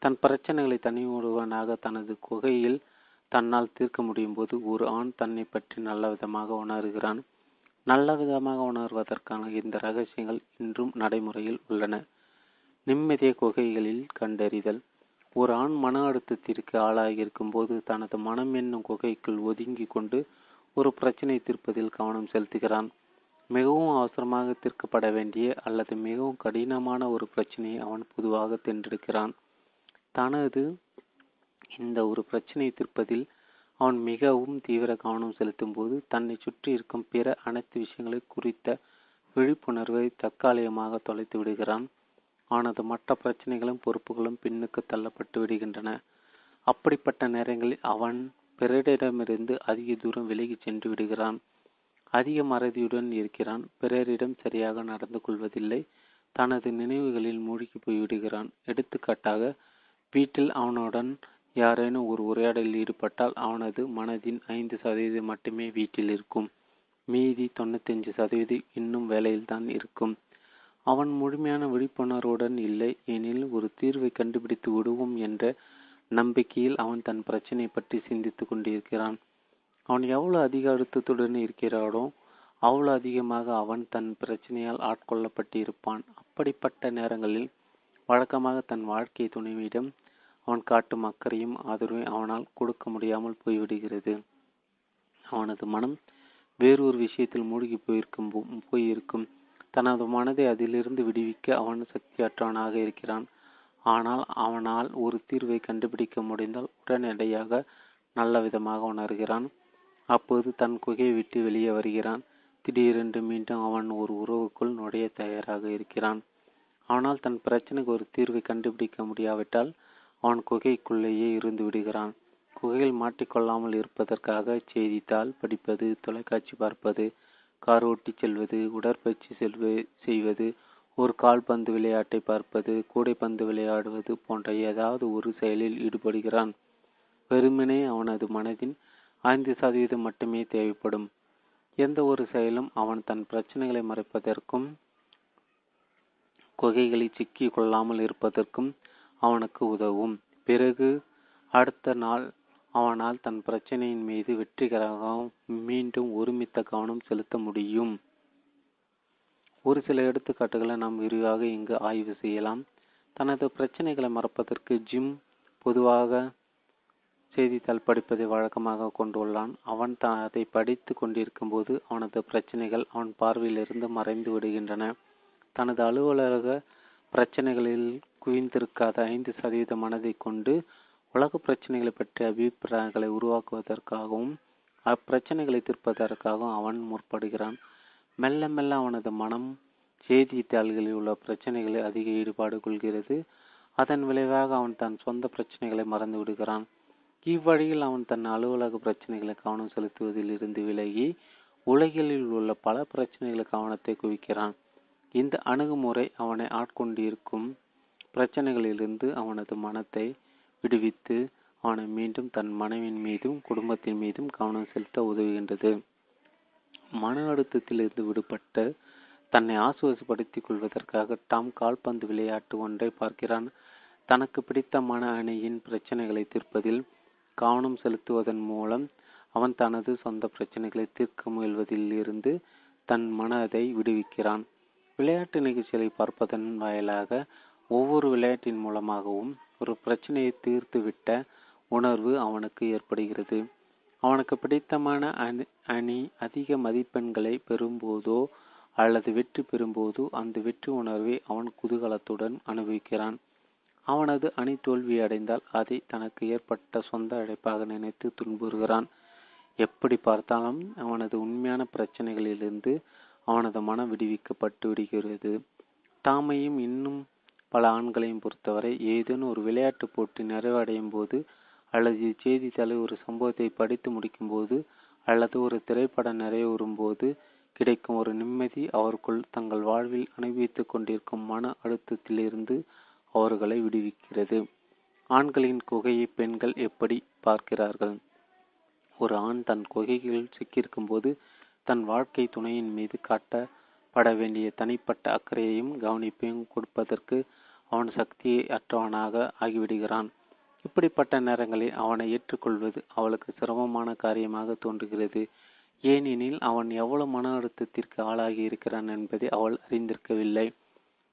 தன் பிரச்சனைகளை தனி ஒருவனாக தனது குகையில் தன்னால் தீர்க்க முடியும் போது ஒரு ஆண் தன்னை பற்றி நல்ல விதமாக உணர்கிறான். நல்ல விதமாக உணர்வதற்கான இந்த ரகசியங்கள் இன்றும் நடைமுறையில் உள்ளன. நிம்மதிய குகைகளில் கண்டறிதல். ஒரு ஆண் மன அழுத்தத்திற்கு ஆளாகியிருக்கும் போது தனது மனம் என்னும் குகைக்குள் ஒதுங்கி கொண்டு ஒரு பிரச்சனை தீர்ப்பதில் கவனம் செலுத்துகிறான். மிகவும் அவசரமாக தீர்க்கப்பட வேண்டிய அல்லது மிகவும் கடினமான ஒரு பிரச்சனையை அவன் பொதுவாக தென்றெடுக்கிறான் தனது இந்த ஒரு பிரச்சனையை தீர்ப்பதில் அவன் மிகவும் தீவிர கவனம் செலுத்தும் போது தன்னை சுற்றி இருக்கும் பிற அனைத்து விஷயங்களை குறித்த விழிப்புணர்வை தற்காலிகமாக தொலைத்து விடுகிறான். அவனது மற்ற பிரச்சனைகளும் பொறுப்புகளும் பின்னுக்கு தள்ளப்பட்டு விடுகின்றன. அப்படிப்பட்ட நேரங்களில் அவன் பிறரிடமிருந்து அதிக தூரம் விலகி சென்று விடுகிறான். அதிக மறதியுடன் இருக்கிறான். பிறரிடம் சரியாக நடந்து கொள்வதில்லை. தனது நினைவுகளில் மூழ்கி போய்விடுகிறான் எடுத்துக்காட்டாக வீட்டில் அவனுடன் யாரேனும் ஒரு உரையாடலில் ஈடுபட்டால் அவனது மனதின் ஐந்து சதவீதம் மட்டுமே வீட்டில் இருக்கும். மீதி தொண்ணூத்தஞ்சு சதவீதம் இன்னும் வேலையில்தான் இருக்கும். அவன் முழுமையான விழிப்புணர்வுடன் இல்லை. எனில் ஒரு தீர்வை கண்டுபிடித்து விடுவோம் என்ற நம்பிக்கையில் அவன் தன் பிரச்சனை பற்றி சிந்தித்து கொண்டிருக்கிறான். அவன் எவ்வளவு அதிக அழுத்தத்துடன் இருக்கிறானோ அவ்வளவு அதிகமாக அவன் தன் பிரச்சனையால் ஆட்கொள்ளப்பட்டு இருப்பான் அப்படிப்பட்ட நேரங்களில் வழக்கமாக தன் வாழ்க்கை துணைவியிடம் அவன் காட்டும் அக்கறையும் ஆதரவை அவனால் கொடுக்க முடியாமல் போய்விடுகிறது. அவனது மனம் வேறொரு விஷயத்தில் மூழ்கி போயிருக்கும் போயிருக்கும். தனது மனதை அதிலிருந்து விடுவிக்க அவன் சக்தியற்றவனாக இருக்கிறான். ஆனால் அவனால் ஒரு தீர்வை கண்டுபிடிக்க முடிந்தால் உடனடியாக நல்ல விதமாக உணர்கிறான். அப்போது தன் குகையை விட்டு வெளியே வருகிறான். திடீரென்று மீண்டும் அவன் ஒரு உறவுக்குள் நுழைய தயாராக இருக்கிறான். ஆனால் தன் பிரச்சனைக்கு ஒரு தீர்வை கண்டுபிடிக்க முடியாவிட்டால் அவன் குகைக்குள்ளேயே இருந்து விடுகிறான். குகையில் மாட்டிக்கொள்ளாமல் இருப்பதற்காக செய்தித்தாள் படிப்பது தொலைக்காட்சி பார்ப்பது கார் ஓட்டி செல்வது உடற்பயிற்சி செல்வ செய்வது ஒரு கால்பந்து விளையாட்டை பார்ப்பது கூடைப்பந்து விளையாடுவது போன்ற ஏதாவது ஒரு செயலில் ஈடுபடுகிறான். வெறுமனே அவனது மனதின் ஐந்து சதவீதம் மட்டுமே தேவைப்படும். எந்த ஒரு செயலும் அவன் தன் பிரச்சனைகளை மறைப்பதற்கும் குகைகளை சிக்கி கொள்ளாமல் இருப்பதற்கும் அவனுக்கு உதவும். பிறகு அடுத்த நாள் அவனால் தன் பிரச்சனையின் மீது வெற்றிகரமாக மீண்டும் ஒருமித்த கவனம் செலுத்த முடியும். ஒரு சில எடுத்துக்காட்டுகளை நாம் விரிவாக இங்கு ஆய்வு செய்யலாம். தனது பிரச்சனைகளை மறப்பதற்கு ஜிம் பொதுவாக செய்தித்தாள் படிப்பதை வழக்கமாக கொண்டுள்ளான். அவன் த அதை படித்து கொண்டிருக்கும் போது அவனது பிரச்சனைகள் அவன் பார்வையிலிருந்து மறைந்து விடுகின்றன. தனது அலுவலக பிரச்சனைகளில் குவிந்திருக்காத ஐந்து சதவீத மனதை கொண்டு உலக பிரச்சனைகளை பற்றிய அபிப்பிராயங்களை உருவாக்குவதற்காகவும் அப்பிரச்சனைகளை தீர்ப்பதற்காகவும் அவன் முற்படுகிறான். மெல்ல மெல்ல அவனது மனம் செய்தித்தாள்களில் உள்ள பிரச்சனைகளை அதிக ஈடுபாடு கொள்கிறது. அதன் விளைவாக அவன் தன் சொந்த பிரச்சனைகளை மறந்து விடுகிறான். இவ்வழியில் அவன் தன் அலுவலக பிரச்சனைகளை கவனம் செலுத்துவதில் இருந்து விலகி உலகில் உள்ள பல பிரச்சனைகளை கவனத்தை குவிக்கிறான். இந்த அணுகுமுறை அவனை ஆட்கொண்டிருக்கும் பிரச்சனைகளிலிருந்து அவனது மனத்தை விடுவித்து அவனை மீண்டும் தன் மனைவின் மீதும் குடும்பத்தின் மீதும் கவனம் செலுத்த உதவுகின்றது. மன அழுத்தத்திலிருந்து விடுபட்டு தன்னை ஆசுவாசப்படுத்திக் கொள்வதற்காக டாம் கால்பந்து விளையாட்டு ஒன்றை பார்க்கிறான். தனக்கு பிடித்தமான அணியின் பிரச்சனைகளை தீர்ப்பதில் கவனம் செலுத்துவதன் மூலம் அவன் தனது சொந்த பிரச்சனைகளை தீர்க்க முயல்வதில் இருந்து தன் மனதை விடுவிக்கிறான். விளையாட்டு நிகழ்ச்சிகளை பார்ப்பதன் வாயிலாக ஒவ்வொரு விளையாட்டின் மூலமாகவும் ஒரு பிரச்சனையை தீர்த்துவிட்ட உணர்வு அவனுக்கு ஏற்படுகிறது. அவனுக்கு பிடித்தமான அணி அணி அதிக மதிப்பெண்களை பெறும்போதோ அல்லது வெற்றி பெறும்போதோ அந்த வெற்றி உணர்வை அவன் குதூகலத்துடன் அனுபவிக்கிறான். அவனது அணி தோல்வியடைந்தால் அதை தனக்கு ஏற்பட்ட சொந்த அழைப்பாக நினைத்து துன்புறுகிறான். எப்படி பார்த்தாலும் அவனது உண்மையான பிரச்சனைகளிலிருந்து அவனது மனம் விடுவிக்கப்பட்டு விடுகிறது. தாமையும் இன்னும் பல ஆண்களையும் பொறுத்தவரை ஏதேனும் ஒரு விளையாட்டு போட்டி நிறைவடையும் போது அல்லது செய்தித்தாளை ஒரு சம்பவத்தை படித்து முடிக்கும்போது அல்லது ஒரு திரைப்படம் நிறைவுறும் போது கிடைக்கும் ஒரு நிம்மதி அவருக்குள் தங்கள் வாழ்வில் அனுபவித்துக் கொண்டிருக்கும் மன அழுத்தத்திலிருந்து அவர்களை விடுவிக்கிறது. ஆண்களின் குகையை பெண்கள் எப்படி பார்க்கிறார்கள்? ஒரு ஆண் தன் குகைகளில் சிக்கியிருக்கும் போது தன் வாழ்க்கை துணையின் மீது காட்டப்பட வேண்டிய தனிப்பட்ட அக்கறையையும் கவனிப்பையும் கொடுப்பதற்கு அவன் சக்தியை அற்றவனாக ஆகிவிடுகிறான். இப்படிப்பட்ட நேரங்களில் அவனை ஏற்றுக்கொள்வது அவளுக்கு சிரமமான காரியமாக தோன்றுகிறது. ஏனெனில் அவன் எவ்வளவு மன அழுத்தத்திற்கு ஆளாகி இருக்கிறான் என்பதை அவள் அறிந்திருக்கவில்லை.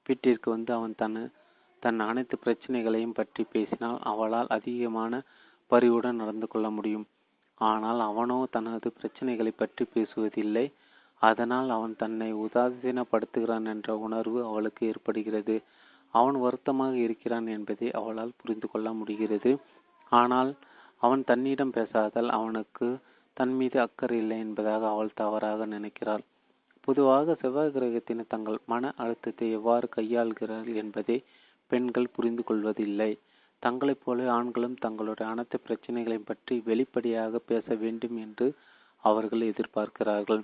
வீட்டிற்கு வந்து அவன் தன் தன் அனைத்து பிரச்சனைகளையும் பற்றி பேசினால் அவளால் அதிகமான பரிவுடன் நடந்து கொள்ள முடியும். ஆனால் அவனோ தனது பிரச்சனைகளை பற்றி பேசுவதில்லை. அதனால் அவன் தன்னை உதாசீனப்படுத்துகிறான் என்ற உணர்வு அவளுக்கு ஏற்படுகிறது. அவன் வருத்தமாக இருக்கிறான் என்பதை அவளால் புரிந்து கொள்ள முடிகிறது. ஆனால் அவன் தன்னிடம் பேசாதால் அவனுக்கு தன் மீது அக்கறை இல்லை என்பதாக அவள் தவறாக நினைக்கிறாள். பொதுவாக செவ்வாய் கிரகத்தின் தங்கள் மன அழுத்தத்தை எவ்வாறு கையாள்கிறார்கள் என்பதை பெண்கள் புரிந்து கொள்வதில்லை. தங்களைப் போல ஆண்களும் தங்களுடைய அனைத்து பிரச்சனைகளையும் பற்றி வெளிப்படையாக பேச வேண்டும் என்று அவர்கள் எதிர்பார்க்கிறார்கள்.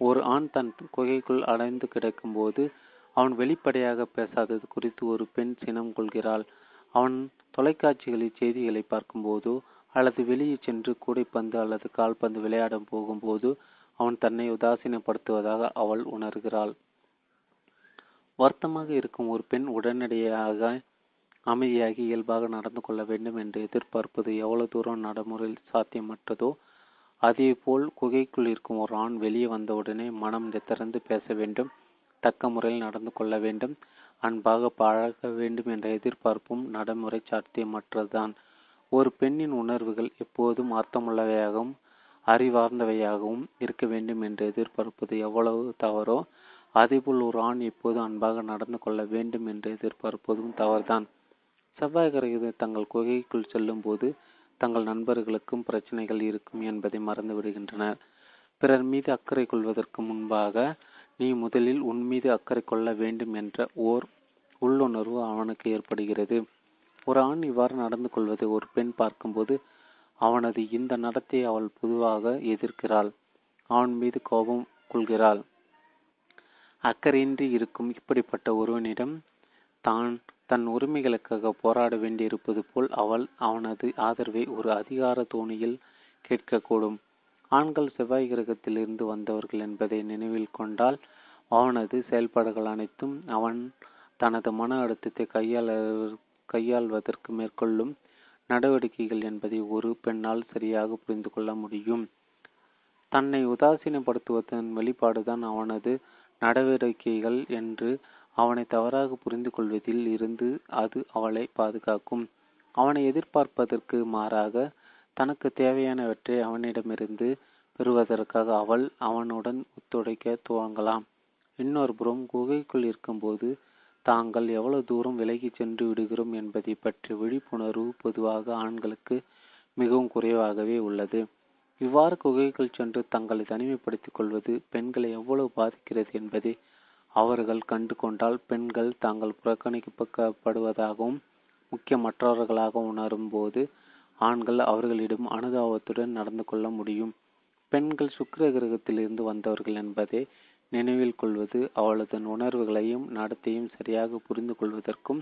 ஒரு ஆண் தன் குகைக்குள் அடைந்து கிடக்கும் போது அவன் வெளிப்படையாக பேசாதது குறித்து ஒரு பெண் சினம் கொள்கிறாள். அவன் தொலைக்காட்சிகளில் செய்திகளை பார்க்கும்போதோ அல்லது வெளியே சென்று கூடைப்பந்து அல்லது கால்பந்து விளையாட போகும்போது அவன் தன்னை உதாசீனப்படுத்துவதாக அவள் உணர்கிறாள். வருத்தமாக இருக்கும் ஒரு பெண் உடனடியாக அமைதியாகி இயல்பாக நடந்து கொள்ள வேண்டும் என்று எதிர்பார்ப்பது எவ்வளவு தூரம் நடைமுறையில் சாத்தியமற்றதோ அதேபோல் குகைக்குள் இருக்கும் ஒரு ஆண் வெளியே வந்தவுடனே மனம் திறந்து பேச வேண்டும் தக்க முறையில் நடந்து கொள்ள வேண்டும் அன்பாக பழக வேண்டும் என்ற எதிர்பார்ப்பும் நடைமுறை சாத்தியமற்றதுதான். ஒரு பெண்ணின் உணர்வுகள் எப்போதும் அர்த்தமுள்ளவையாகவும் அறிவார்ந்தவையாகவும் இருக்க வேண்டும் என்று எதிர்பார்ப்பது எவ்வளவு தவறோ அதேபோல் ஒரு ஆண் எப்போது அன்பாக நடந்து கொள்ள வேண்டும் என்று எதிர்பார்ப்பதும் தவறுதான். செவ்வாய் கிரகத்தில் தங்கள் குகைக்குள் செல்லும் போது தங்கள் நண்பர்களுக்கும் பிரச்சனைகள் இருக்கும் என்பதை மறந்து விடுகின்றனர். பிறர் மீது அக்கறை கொள்வதற்கு முன்பாக நீ முதலில் உன் மீது அக்கறை கொள்ள வேண்டும் என்ற ஓர் உள்ளுணர்வு அவனுக்கு ஏற்படுகிறது. ஒரு ஆண் இவ்வாறு நடந்து கொள்வதை ஒரு பெண் பார்க்கும்போது அவனது இந்த நடத்தையை அவள் பொதுவாக எதிர்க்கிறாள். அவன் மீது கோபம் கொள்கிறாள். அக்கறையின்றி இருக்கும் இப்படிப்பட்ட ஒருவனிடம் தான் தன் உரிமைகளுக்காக போராட வேண்டியிருப்பது போல் அவள் அவனது ஆதரவை ஒரு அதிகார தோணியில் கேட்கக்கூடும். ஆண்கள் செவ்வாய் கிரகத்திலிருந்து வந்தவர்கள் என்பதை நினைவில் கொண்டால் அவனது செயல்பாடுகள் அனைத்தும் அவன் தனது மன அழுத்தத்தை கையாள கையாள்வதற்கு மேற்கொள்ளும் நடவடிக்கைகள் என்பதை ஒரு பெண்ணால் சரியாக புரிந்து கொள்ள முடியும். தன்னை உதாசீனப்படுத்துவதன் வெளிப்பாடுதான் அவனது நடவடிக்கைகள் என்று அவனை தவறாக புரிந்து கொள்வதில் இருந்து அது அவளை பாதுகாக்கும். அவனை எதிர்பார்ப்பதற்கு மாறாக தனக்கு தேவையானவற்றை அவனிடமிருந்து பெறுவதற்காக அவள் அவனுடன் ஒத்துழைக்க துவங்கலாம். இன்னொரு புறம் குகைக்குள் இருக்கும்போது தாங்கள் எவ்வளவு தூரம் விலகி சென்று விடுகிறோம் என்பதை பற்றிய விழிப்புணர்வு பொதுவாக ஆண்களுக்கு மிகவும் குறைவாகவே உள்ளது. இவ்வாறு குகைக்குள் சென்று தங்களை தனிமைப்படுத்திக் கொள்வது பெண்களை எவ்வளவு பாதிக்கிறது என்பதை அவர்கள் கண்டு கொண்டால் பெண்கள் தாங்கள் புறக்கணிக்கப்படுவதாகவும் முக்கியமற்றவர்களாக உணரும் போது ஆண்கள் அவர்களிடம் அனுதாபத்துடன் நடந்து கொள்ள முடியும். பெண்கள் சுக்கிர கிரகத்திலிருந்து வந்தவர்கள் என்பதை நினைவில் கொள்வது அவளது உணர்வுகளையும் நடத்தையும் சரியாக புரிந்து கொள்வதற்கும்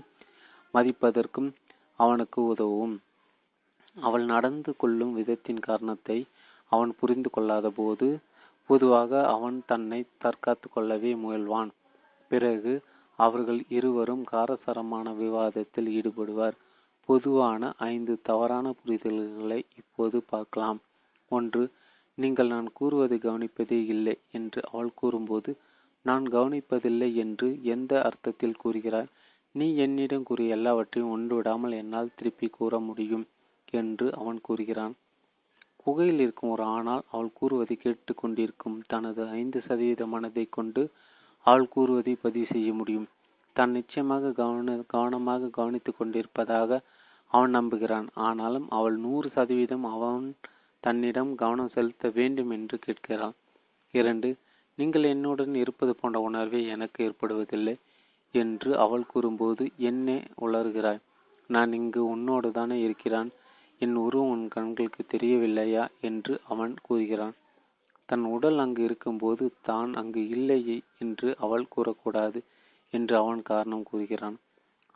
மதிப்பதற்கும் அவனுக்கு உதவும். அவள் நடந்து கொள்ளும் விதத்தின் காரணத்தை அவன் புரிந்து கொள்ளாத போது பொதுவாக அவன் தன்னை தற்காத்து கொள்ளவே முயல்வான். பிறகு அவர்கள் இருவரும் காரசாரமான விவாதத்தில் ஈடுபடுவார். பொதுவான ஐந்து தவறான புரிதல்களை இப்போது பார்க்கலாம். ஒன்று நீங்கள் நான் கூறுவதை கவனிப்பதே இல்லை என்று அவள் கூறும்போது நான் கவனிப்பதில்லை என்று எந்த அர்த்தத்தில் கூறுகிறாய்? நீ என்னிடம் கூறிய எல்லாவற்றையும் ஒன்று விடாமல் என்னால் திருப்பி கூற முடியும் என்று அவன் கூறுகிறான். குகையில் இருக்கும் ஒரு ஆணால் அவள் கூறுவதை கேட்டுக்கொண்டிருக்கும் தனது ஐந்து சதவீத மனதை கொண்டு அவள் கூறுவதை பதிவு செய்ய முடியும். தான் நிச்சயமாக கவன கவனமாக கவனித்துக் கொண்டிருப்பதாக அவன் நம்புகிறான். ஆனாலும் அவள் நூறு சதவீதம் அவன் தன்னிடம் கவனம் செலுத்த வேண்டும் என்று கேட்கிறாள். இரண்டு நீங்கள் என்னுடன் இருப்பது போன்ற உணர்வே எனக்கு ஏற்படுவதில்லை என்று அவள் கூறும்போது என்னே உளறுகிறாய். நான் இங்கு உன்னோடு தானே இருக்கிறான். என் உருவம் உன் கண்களுக்கு தெரியவில்லையா? என்று அவன் கூறுகிறான். தன் உடல் அங்கு இருக்கும்போது தான் அங்கு இல்லை என்று அவள் கூறக்கூடாது என்று அவன் காரணம் கூறுகிறான்.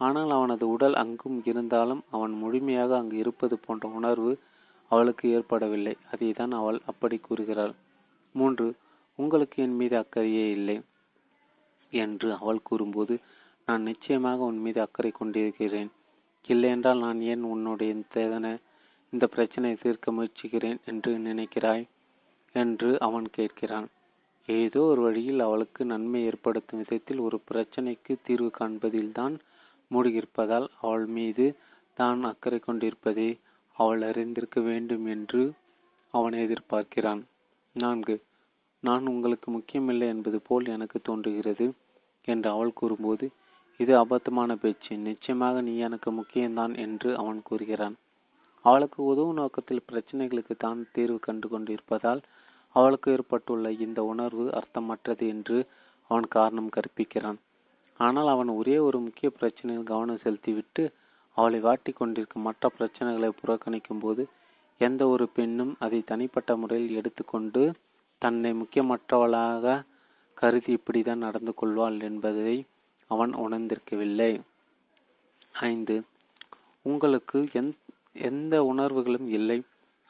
ஆனால் அவனது உடல் அங்கும் இருந்தாலும் அவன் முழுமையாக அங்கு இருப்பது போன்ற உணர்வு அவளுக்கு ஏற்படவில்லை. அதைதான் அவள் அப்படி கூறுகிறாள். மூன்று உங்களுக்கு என் மீது அக்கறையே இல்லை என்று அவள் கூறும்போது நான் நிச்சயமாக உன் மீது அக்கறை கொண்டிருக்கிறேன். இல்லையென்றால் நான் ஏன் உன்னுடைய தேதன இந்த பிரச்சனையை தீர்க்க முயற்சிக்கிறேன் என்று நினைக்கிறாய்? என்று அவன் கேட்கிறான். ஏதோ ஒரு வழியில் அவளுக்கு நன்மை ஏற்படுத்தும் விதத்தில் ஒரு பிரச்சனைக்கு தீர்வு காண்பதில்தான் மூடியிருப்பதால் அவள் மீது தான் அக்கறை கொண்டிருப்பதை அவள் அறிந்திருக்க வேண்டும் என்று அவன் எதிர்பார்க்கிறான். நான்கு நான் உங்களுக்கு முக்கியமில்லை என்பது போல் எனக்கு தோன்றுகிறது என்று அவள் கூறும்போது இது அபத்தமான பேச்சு. நிச்சயமாக நீ எனக்கு முக்கியம்தான் என்று அவன் கூறுகிறான். அவளுக்கு உதவும் நோக்கத்தில் பிரச்சனைகளுக்கு தான் தீர்வு கண்டு கொண்டிருப்பதால் அவளுக்கு ஏற்பட்டுள்ள இந்த உணர்வு அர்த்தமற்றது என்று அவன் காரணம் கற்பிக்கிறான். ஆனால் அவன் ஒரே ஒரு முக்கிய பிரச்சனையில் கவனம் செலுத்திவிட்டு அவளை வாட்டி கொண்டிருக்கும் மற்ற பிரச்சனைகளை புறக்கணிக்கும் போது எந்த ஒரு பெண்ணும் அதை தனிப்பட்ட முறையில் எடுத்துக்கொண்டு தன்னை முக்கியமற்றவளாக கருதி இப்படிதான் நடந்து கொள்வாள் என்பதை அவன் உணர்ந்திருக்கவில்லை. ஐந்து. உங்களுக்கு எந் எந்த உணர்வுகளும் இல்லை.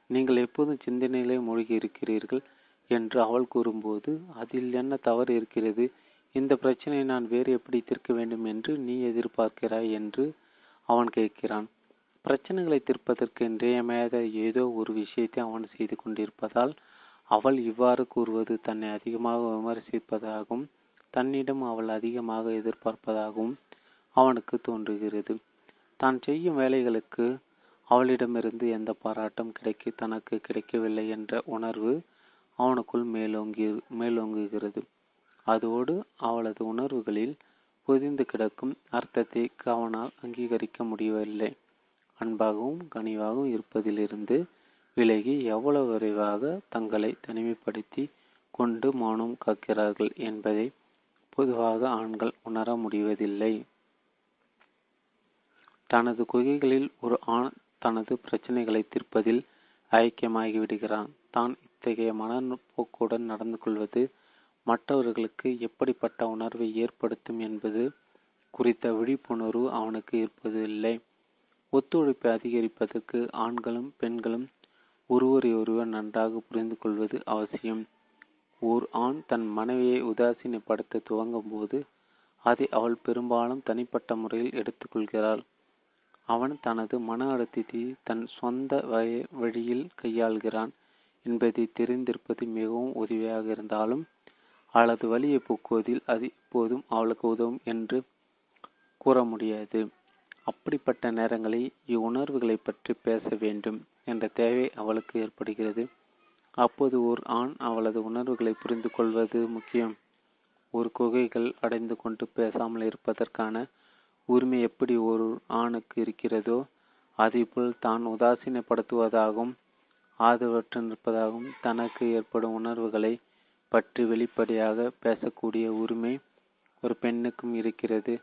நீங்கள் எப்போதும் சிந்தனையிலே மூழ்கி இருக்கிறீர்கள் என்று அவள் கூறும்போது அதில் என்ன தவறு இருக்கிறது? இந்த பிரச்சனையை நான் வேறு எப்படி தீர்க்க வேண்டும் என்று நீ எதிர்பார்க்கிறாய்? என்று அவன் கேட்கிறான். பிரச்சனைகளை தீர்ப்பதற்கு இன்றியமையாத ஏதோ ஒரு விஷயத்தை அவன் செய்து கொண்டிருப்பதால் அவள் இவ்வாறு கூறுவது தன்னை அதிகமாக விமர்சிப்பதாகவும் தன்னிடம் அவள் அதிகமாக எதிர்பார்ப்பதாகவும் அவனுக்கு தோன்றுகிறது. தான் செய்யும் வேலைகளுக்கு அவளிடமிருந்து எந்த பாராட்டும் கிடைக்க தனக்கு கிடைக்கவில்லை என்ற உணர்வு அவனுக்குள் மேலோங்கி மேலோங்குகிறது. அதோடு அவளது உணர்வுகளில் புதிந்து கிடக்கும் அர்த்தத்தை அவனால் அங்கீகரிக்க முடியவில்லை. அன்பாகவும் கனிவாகவும் இருப்பதிலிருந்து விலகி எவ்வளவு விரைவாக தங்களை தனிமைப்படுத்தி கொண்டு மௌனம் காக்கிறார்கள் என்பதை பொதுவாக ஆண்கள் உணர முடிவதில்லை. தனது குகைகளில் ஒரு ஆண் தனது பிரச்சனைகளை தீர்ப்பதில் ஐக்கியமாகி விடுகிறான் தான் இத்தகைய மனப்போக்குடன் நடந்து கொள்வது மற்றவர்களுக்கு எப்படிப்பட்ட உணர்வை ஏற்படுத்தும் என்பது குறித்த விழிப்புணர்வு அவனுக்கு இருப்பது இல்லை ஒத்துழைப்பை அதிகரிப்பதற்கு ஆண்களும் பெண்களும் ஒருவரை ஒருவர் நன்றாக புரிந்து கொள்வது அவசியம். ஓர் ஆண் தன் மனைவியை உதாசீனப்படுத்த துவங்கும் போது அதை அவள் பெரும்பாலும் தனிப்பட்ட முறையில் எடுத்துக்கொள்கிறாள். அவன் தனது மன அழுத்தத்தை தன் சொந்த வழியில் கையாள்கிறான் என்பதை தெரிந்திருப்பது மிகவும் உதவியாக இருந்தாலும் அவளது வழியை போக்குவதில் அது எப்போதும் அவளுக்கு உதவும் என்று கூற முடியாது. அப்படிப்பட்ட நேரங்களில் இவ்வுணர்வுகளை பற்றி பேச வேண்டும் என்ற தேவை அவளுக்கு ஏற்படுகிறது. அப்போது ஒரு ஆண் அவளது உணர்வுகளை புரிந்து கொள்வது முக்கியம். ஒரு குகைகள் அடைந்து கொண்டு பேசாமல் இருப்பதற்கான உரிமை எப்படி ஒரு ஆணுக்கு இருக்கிறதோ அதேபோல் தான் உதாசீனப்படுத்துவதாகவும் ஆதரவற்று நிற்பதாகவும் தனக்கு ஏற்படும் உணர்வுகளை பற்றி வெளிப்படையாக பேசக்கூடிய உரிமை ஒரு பெண்ணுக்கும் இருக்கிறது.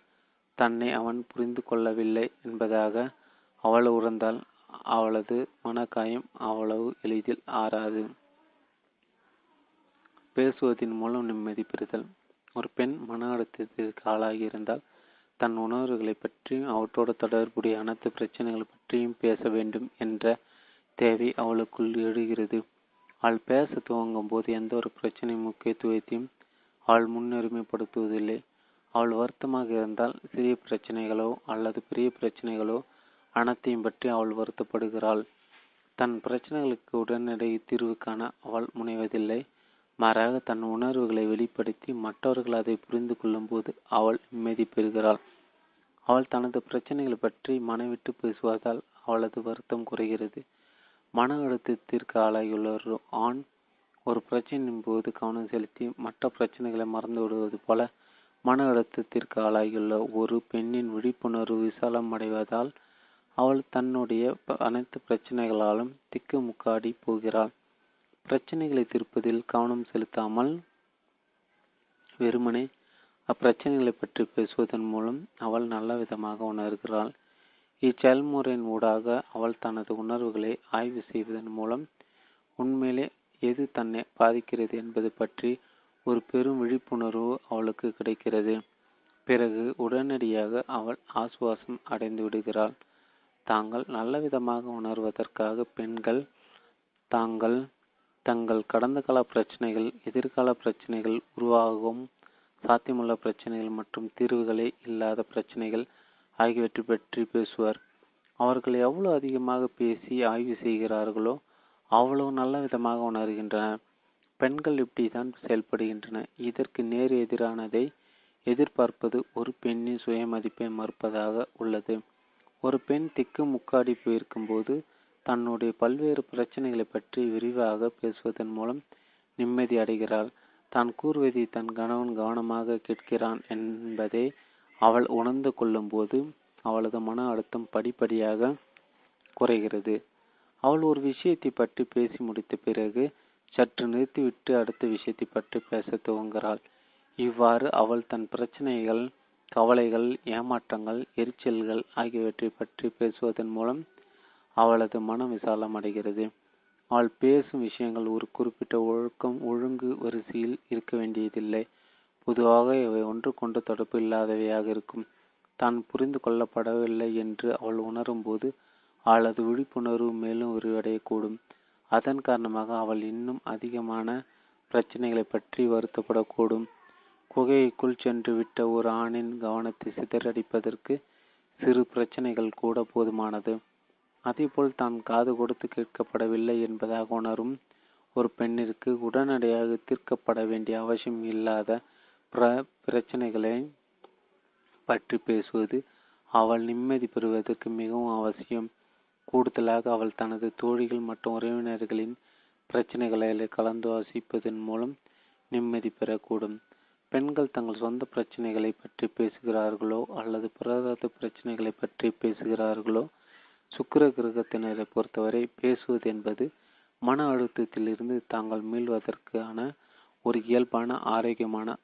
தன்னை அவன் புரிந்து கொள்ளவில்லை என்பதாக அவள் உணர்ந்தால் அவளது மனக்காயம் அவ்வளவு எளிதில் ஆறாது. பேசுவதன் மூலம் நிம்மதி பெறுதல். ஒரு பெண் மன அழுத்தத்திற்கு ஆளாகி இருந்தால் தன் உணர்வுகளை பற்றியும் அவற்றோடு தொடர்புடைய அனைத்து பிரச்சனைகள் பற்றியும் பேச வேண்டும் என்ற தேவை அவளுக்குள் எழுகிறது. அவள் பேச துவங்கும் போது எந்த ஒரு பிரச்சனை முக்கியத்துவத்தையும் அவள் முன்னுரிமைப்படுத்துவதில்லை. அவள் வருத்தமாக இருந்தால் சிறிய பிரச்சனைகளோ அல்லது பெரிய பிரச்சனைகளோ அனைத்தையும் பற்றி அவள் வருத்தப்படுகிறாள். தன் பிரச்சனைகளுக்கு உடனடி தீர்வு காண அவள் முனைவதில்லை. மாறாக தன் உணர்வுகளை வெளிப்படுத்தி மற்றவர்கள் அதை புரிந்து கொள்ளும் போது அவள் நிம்மதி பெறுகிறாள். அவள் தனது பிரச்சனைகள் பற்றி மனவிட்டு பேசுவதால் அவளது வருத்தம் குறைகிறது. மன அழுத்தத்திற்கு ஆளாகியுள்ள ஆண். ஒரு பிரச்சனையின் போது கவனம் செலுத்தி மற்ற பிரச்சனைகளை மறந்து விடுவது போல மன அழுத்தத்திற்கு ஆளாகியுள்ள ஒரு பெண்ணின் விழிப்புணர்வு விசாலம் அடைவதால் அவள் தன்னுடைய அனைத்து பிரச்சனைகளாலும் திக்கு முக்காடி போகிறாள். பிரச்சனைகளை தீர்ப்பதில் கவனம் செலுத்தாமல் வெறுமனே அப்பிரச்சனைகளை பற்றி பேசுவதன் மூலம் அவள் நல்ல விதமாக உணர்கிறாள். இச்செயல்முறையின் ஊடாக அவள் தனது உணர்வுகளை ஆய்வு செய்வதன் மூலம் உண்மையிலே எது தன்னை பாதிக்கிறது என்பது பற்றி ஒரு பெரும் விழிப்புணர்வு அவளுக்கு கிடைக்கிறது. பிறகு உடனடியாக அவள் ஆசுவாசம் அடைந்து விடுகிறாள். தாங்கள் நல்ல விதமாக உணர்வதற்காக பெண்கள் தாங்கள் தங்கள் கடந்த கால பிரச்சனைகள் எதிர்கால பிரச்சனைகள் உருவாகும் சாத்தியமுள்ள பிரச்சனைகள் மற்றும் தீர்வுகளே இல்லாத பிரச்சனைகள் ஆகியவற்றை பற்றி பேசுவர். அவர்கள் எவ்வளவு அதிகமாக பேசி ஆய்வு செய்கிறார்களோ அவ்வளவு நல்ல விதமாக உணர்கின்றனர் பெண்கள் இப்படித்தான் செயல்படுகின்றன. இதற்கு நேர் எதிரானதை எதிர்பார்ப்பது ஒரு பெண்ணின் சுயமதிப்பை மறுப்பதாக உள்ளது. ஒரு பெண் திக்கு முக்காடி போயிருக்கும்போது தன்னுடைய பல்வேறு பிரச்சனைகளை பற்றி விரிவாக பேசுவதன் மூலம் நிம்மதி அடைகிறாள். தான் கூறுவதை தன் கணவன் கவனமாக கேட்கிறான் என்பதை அவள் உணர்ந்து கொள்ளும்போது அவளது மன அழுத்தம் படிப்படியாக குறைகிறது. அவள் ஒரு விஷயத்தை பற்றி பேசி முடித்த பிறகு சற்று நிறுத்திவிட்டு அடுத்த விஷயத்தை பற்றி பேச துவங்குகிறாள். இவ்வாறு அவள் தன் பிரச்சனைகள் கவலைகள் ஏமாற்றங்கள் எரிச்சல்கள் ஆகியவற்றை பற்றி பேசுவதன் மூலம் அவளது மனம் விசாலம் அடைகிறது. அவள் பேசும் விஷயங்கள் ஒரு குறிப்பிட்ட ஒழுக்கம் ஒழுங்கு வரிசையில் இருக்க வேண்டியதில்லை. பொதுவாக இவை ஒன்றுக்கொன்று தொடர்பு இல்லாதவையாக இருக்கும். தான் புரிந்து கொள்ளப்படவில்லை என்று அவள் உணரும்போது அவளது விழிப்புணர்வு மேலும் விரிவடையக்கூடும். அதன் காரணமாக அவள் இன்னும் அதிகமான பிரச்சனைகளை பற்றி வருத்தப்படக்கூடும். குகைக்குள் சென்று விட்ட ஒரு ஆணின் கவனத்தை சிதறடிப்பதற்கு சிறு பிரச்சனைகள் கூட போதுமானது. அதேபோல் தான் காது கொடுத்து கேட்கப்படவில்லை என்பதாக உணரும் ஒரு பெண்ணிற்கு உடனடியாக தீர்க்கப்பட வேண்டிய அவசியம் இல்லாத பிர பிரச்சனைகளை பற்றி பேசுவது அவள் நிம்மதி பெறுவதற்கு மிகவும் அவசியம். கூடுதலாக அவள் தனது தோழிகள் மற்றும் உறவினர்களின் பிரச்சனைகளை கலந்து வாசிப்பதன் மூலம் நிம்மதி பெறக்கூடும். பெண்கள் தங்கள் சொந்த பிரச்சனைகளை பற்றி பேசுகிறார்களோ அல்லது பிறரது பிரச்சனைகளை பற்றி பேசுகிறார்களோ சுக்கிர கிரகத்தினரை பொறுத்தவரை பேசுவது என்பது மன அழுத்தத்திலிருந்து தாங்கள் மீள்வதற்கான ஒரு இயல்பான ஆரோக்கியமான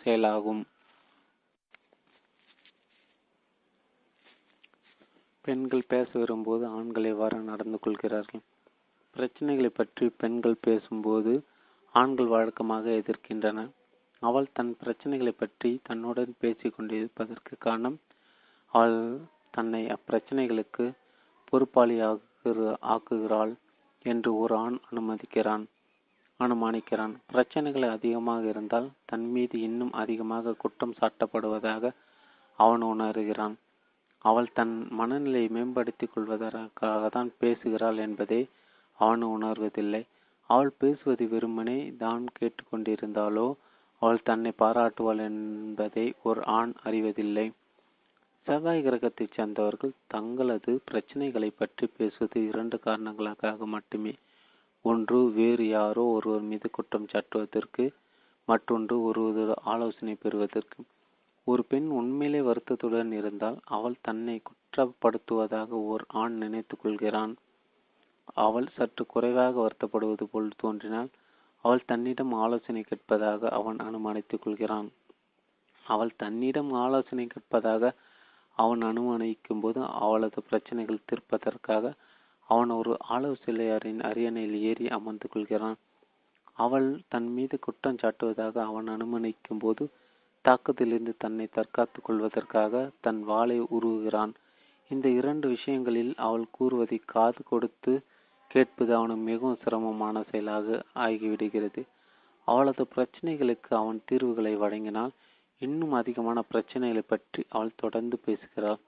செயலாகும். பெண்கள் பேச வரும்போது ஆண்கள் எவ்வாறு நடந்து கொள்கிறார்கள்? பிரச்சனைகளை பற்றி பெண்கள் பேசும்போது ஆண்கள் வழக்கமாக எதிர்க்கின்றன. அவள் தன் பிரச்சனைகளை பற்றி தன்னுடன் பேசிக் கொண்டிருப்பதற்கு காரணம் அவள் தன்னை அப்பிரச்சனைகளுக்கு பொறுப்பாளி ஆக்குகிறாள் என்று ஒரு ஆண் அனுமதிக்கிறான் அனுமானிக்கிறான். பிரச்சனைகள் அதிகமாக இருந்தால் தன் மீது இன்னும் அதிகமாக குற்றம் சாட்டப்படுவதாக அவன் உணர்கிறான். அவள் தன் மனநிலையை மேம்படுத்திக் கொள்வதற்காக தான் பேசுகிறாள் என்பதை அவன் உணர்வதில்லை. அவள் பேசுவது வெறுமனே தான் கேட்டுக்கொண்டிருந்தாலோ அவள் தன்னை பாராட்டுவாள் என்பதை ஒரு ஆண் அறிவதில்லை. செவ்வாய் கிரகத்தைச் சேர்ந்தவர்கள் தங்களது பிரச்சனைகளை பற்றி பேசுவது இரண்டு காரணங்களுக்காக மட்டுமே. ஒன்று வேறு யாரோ ஒருவர் மீது குற்றம் சாட்டுவதற்கு மற்றொன்று ஒருவர் ஆலோசனை பெறுவதற்கு. ஒரு பெண் உண்மையிலே வருத்தத்துடன் இருந்தால் அவள் தன்னை குற்றப்படுத்துவதாக ஓர் ஆண் நினைத்து கொள்கிறான். அவள் சற்று குறைவாக வருத்தப்படுவது போல் தோன்றினால் அவள் தன்னிடம் ஆலோசனை கேட்பதாக அவன் அனுமானித்துக் கொள்கிறான். அவள் தன்னிடம் ஆலோசனை கேட்பதாக அவன் அனுமானிக்கும் போது அவளது பிரச்சனைகள் தீர்ப்பதற்காக அவன் ஒரு ஆலோசனையாரின் அரியணையில் ஏறி அமர்ந்து கொள்கிறான். அவள் தன் மீது குற்றம் சாட்டுவதாக அவன் அனுமானிக்கும் போது தாக்கத்திலிருந்து தன்னை தற்காத்துக் கொள்வதற்காக தன் வாளை உருவுகிறான். இந்த இரண்டு விஷயங்களில் அவள் கூறுவதை காது கொடுத்து கேட்பது அவனுக்கு மிகவும் சிரமமான செயலாக ஆகிவிடுகிறது. அவளது பிரச்சனைகளுக்கு அவன் தீர்வுகளை வழங்கினால் இன்னும் அதிகமான பிரச்சனைகளை பற்றி அவள் தொடர்ந்து பேசுகிறாள்.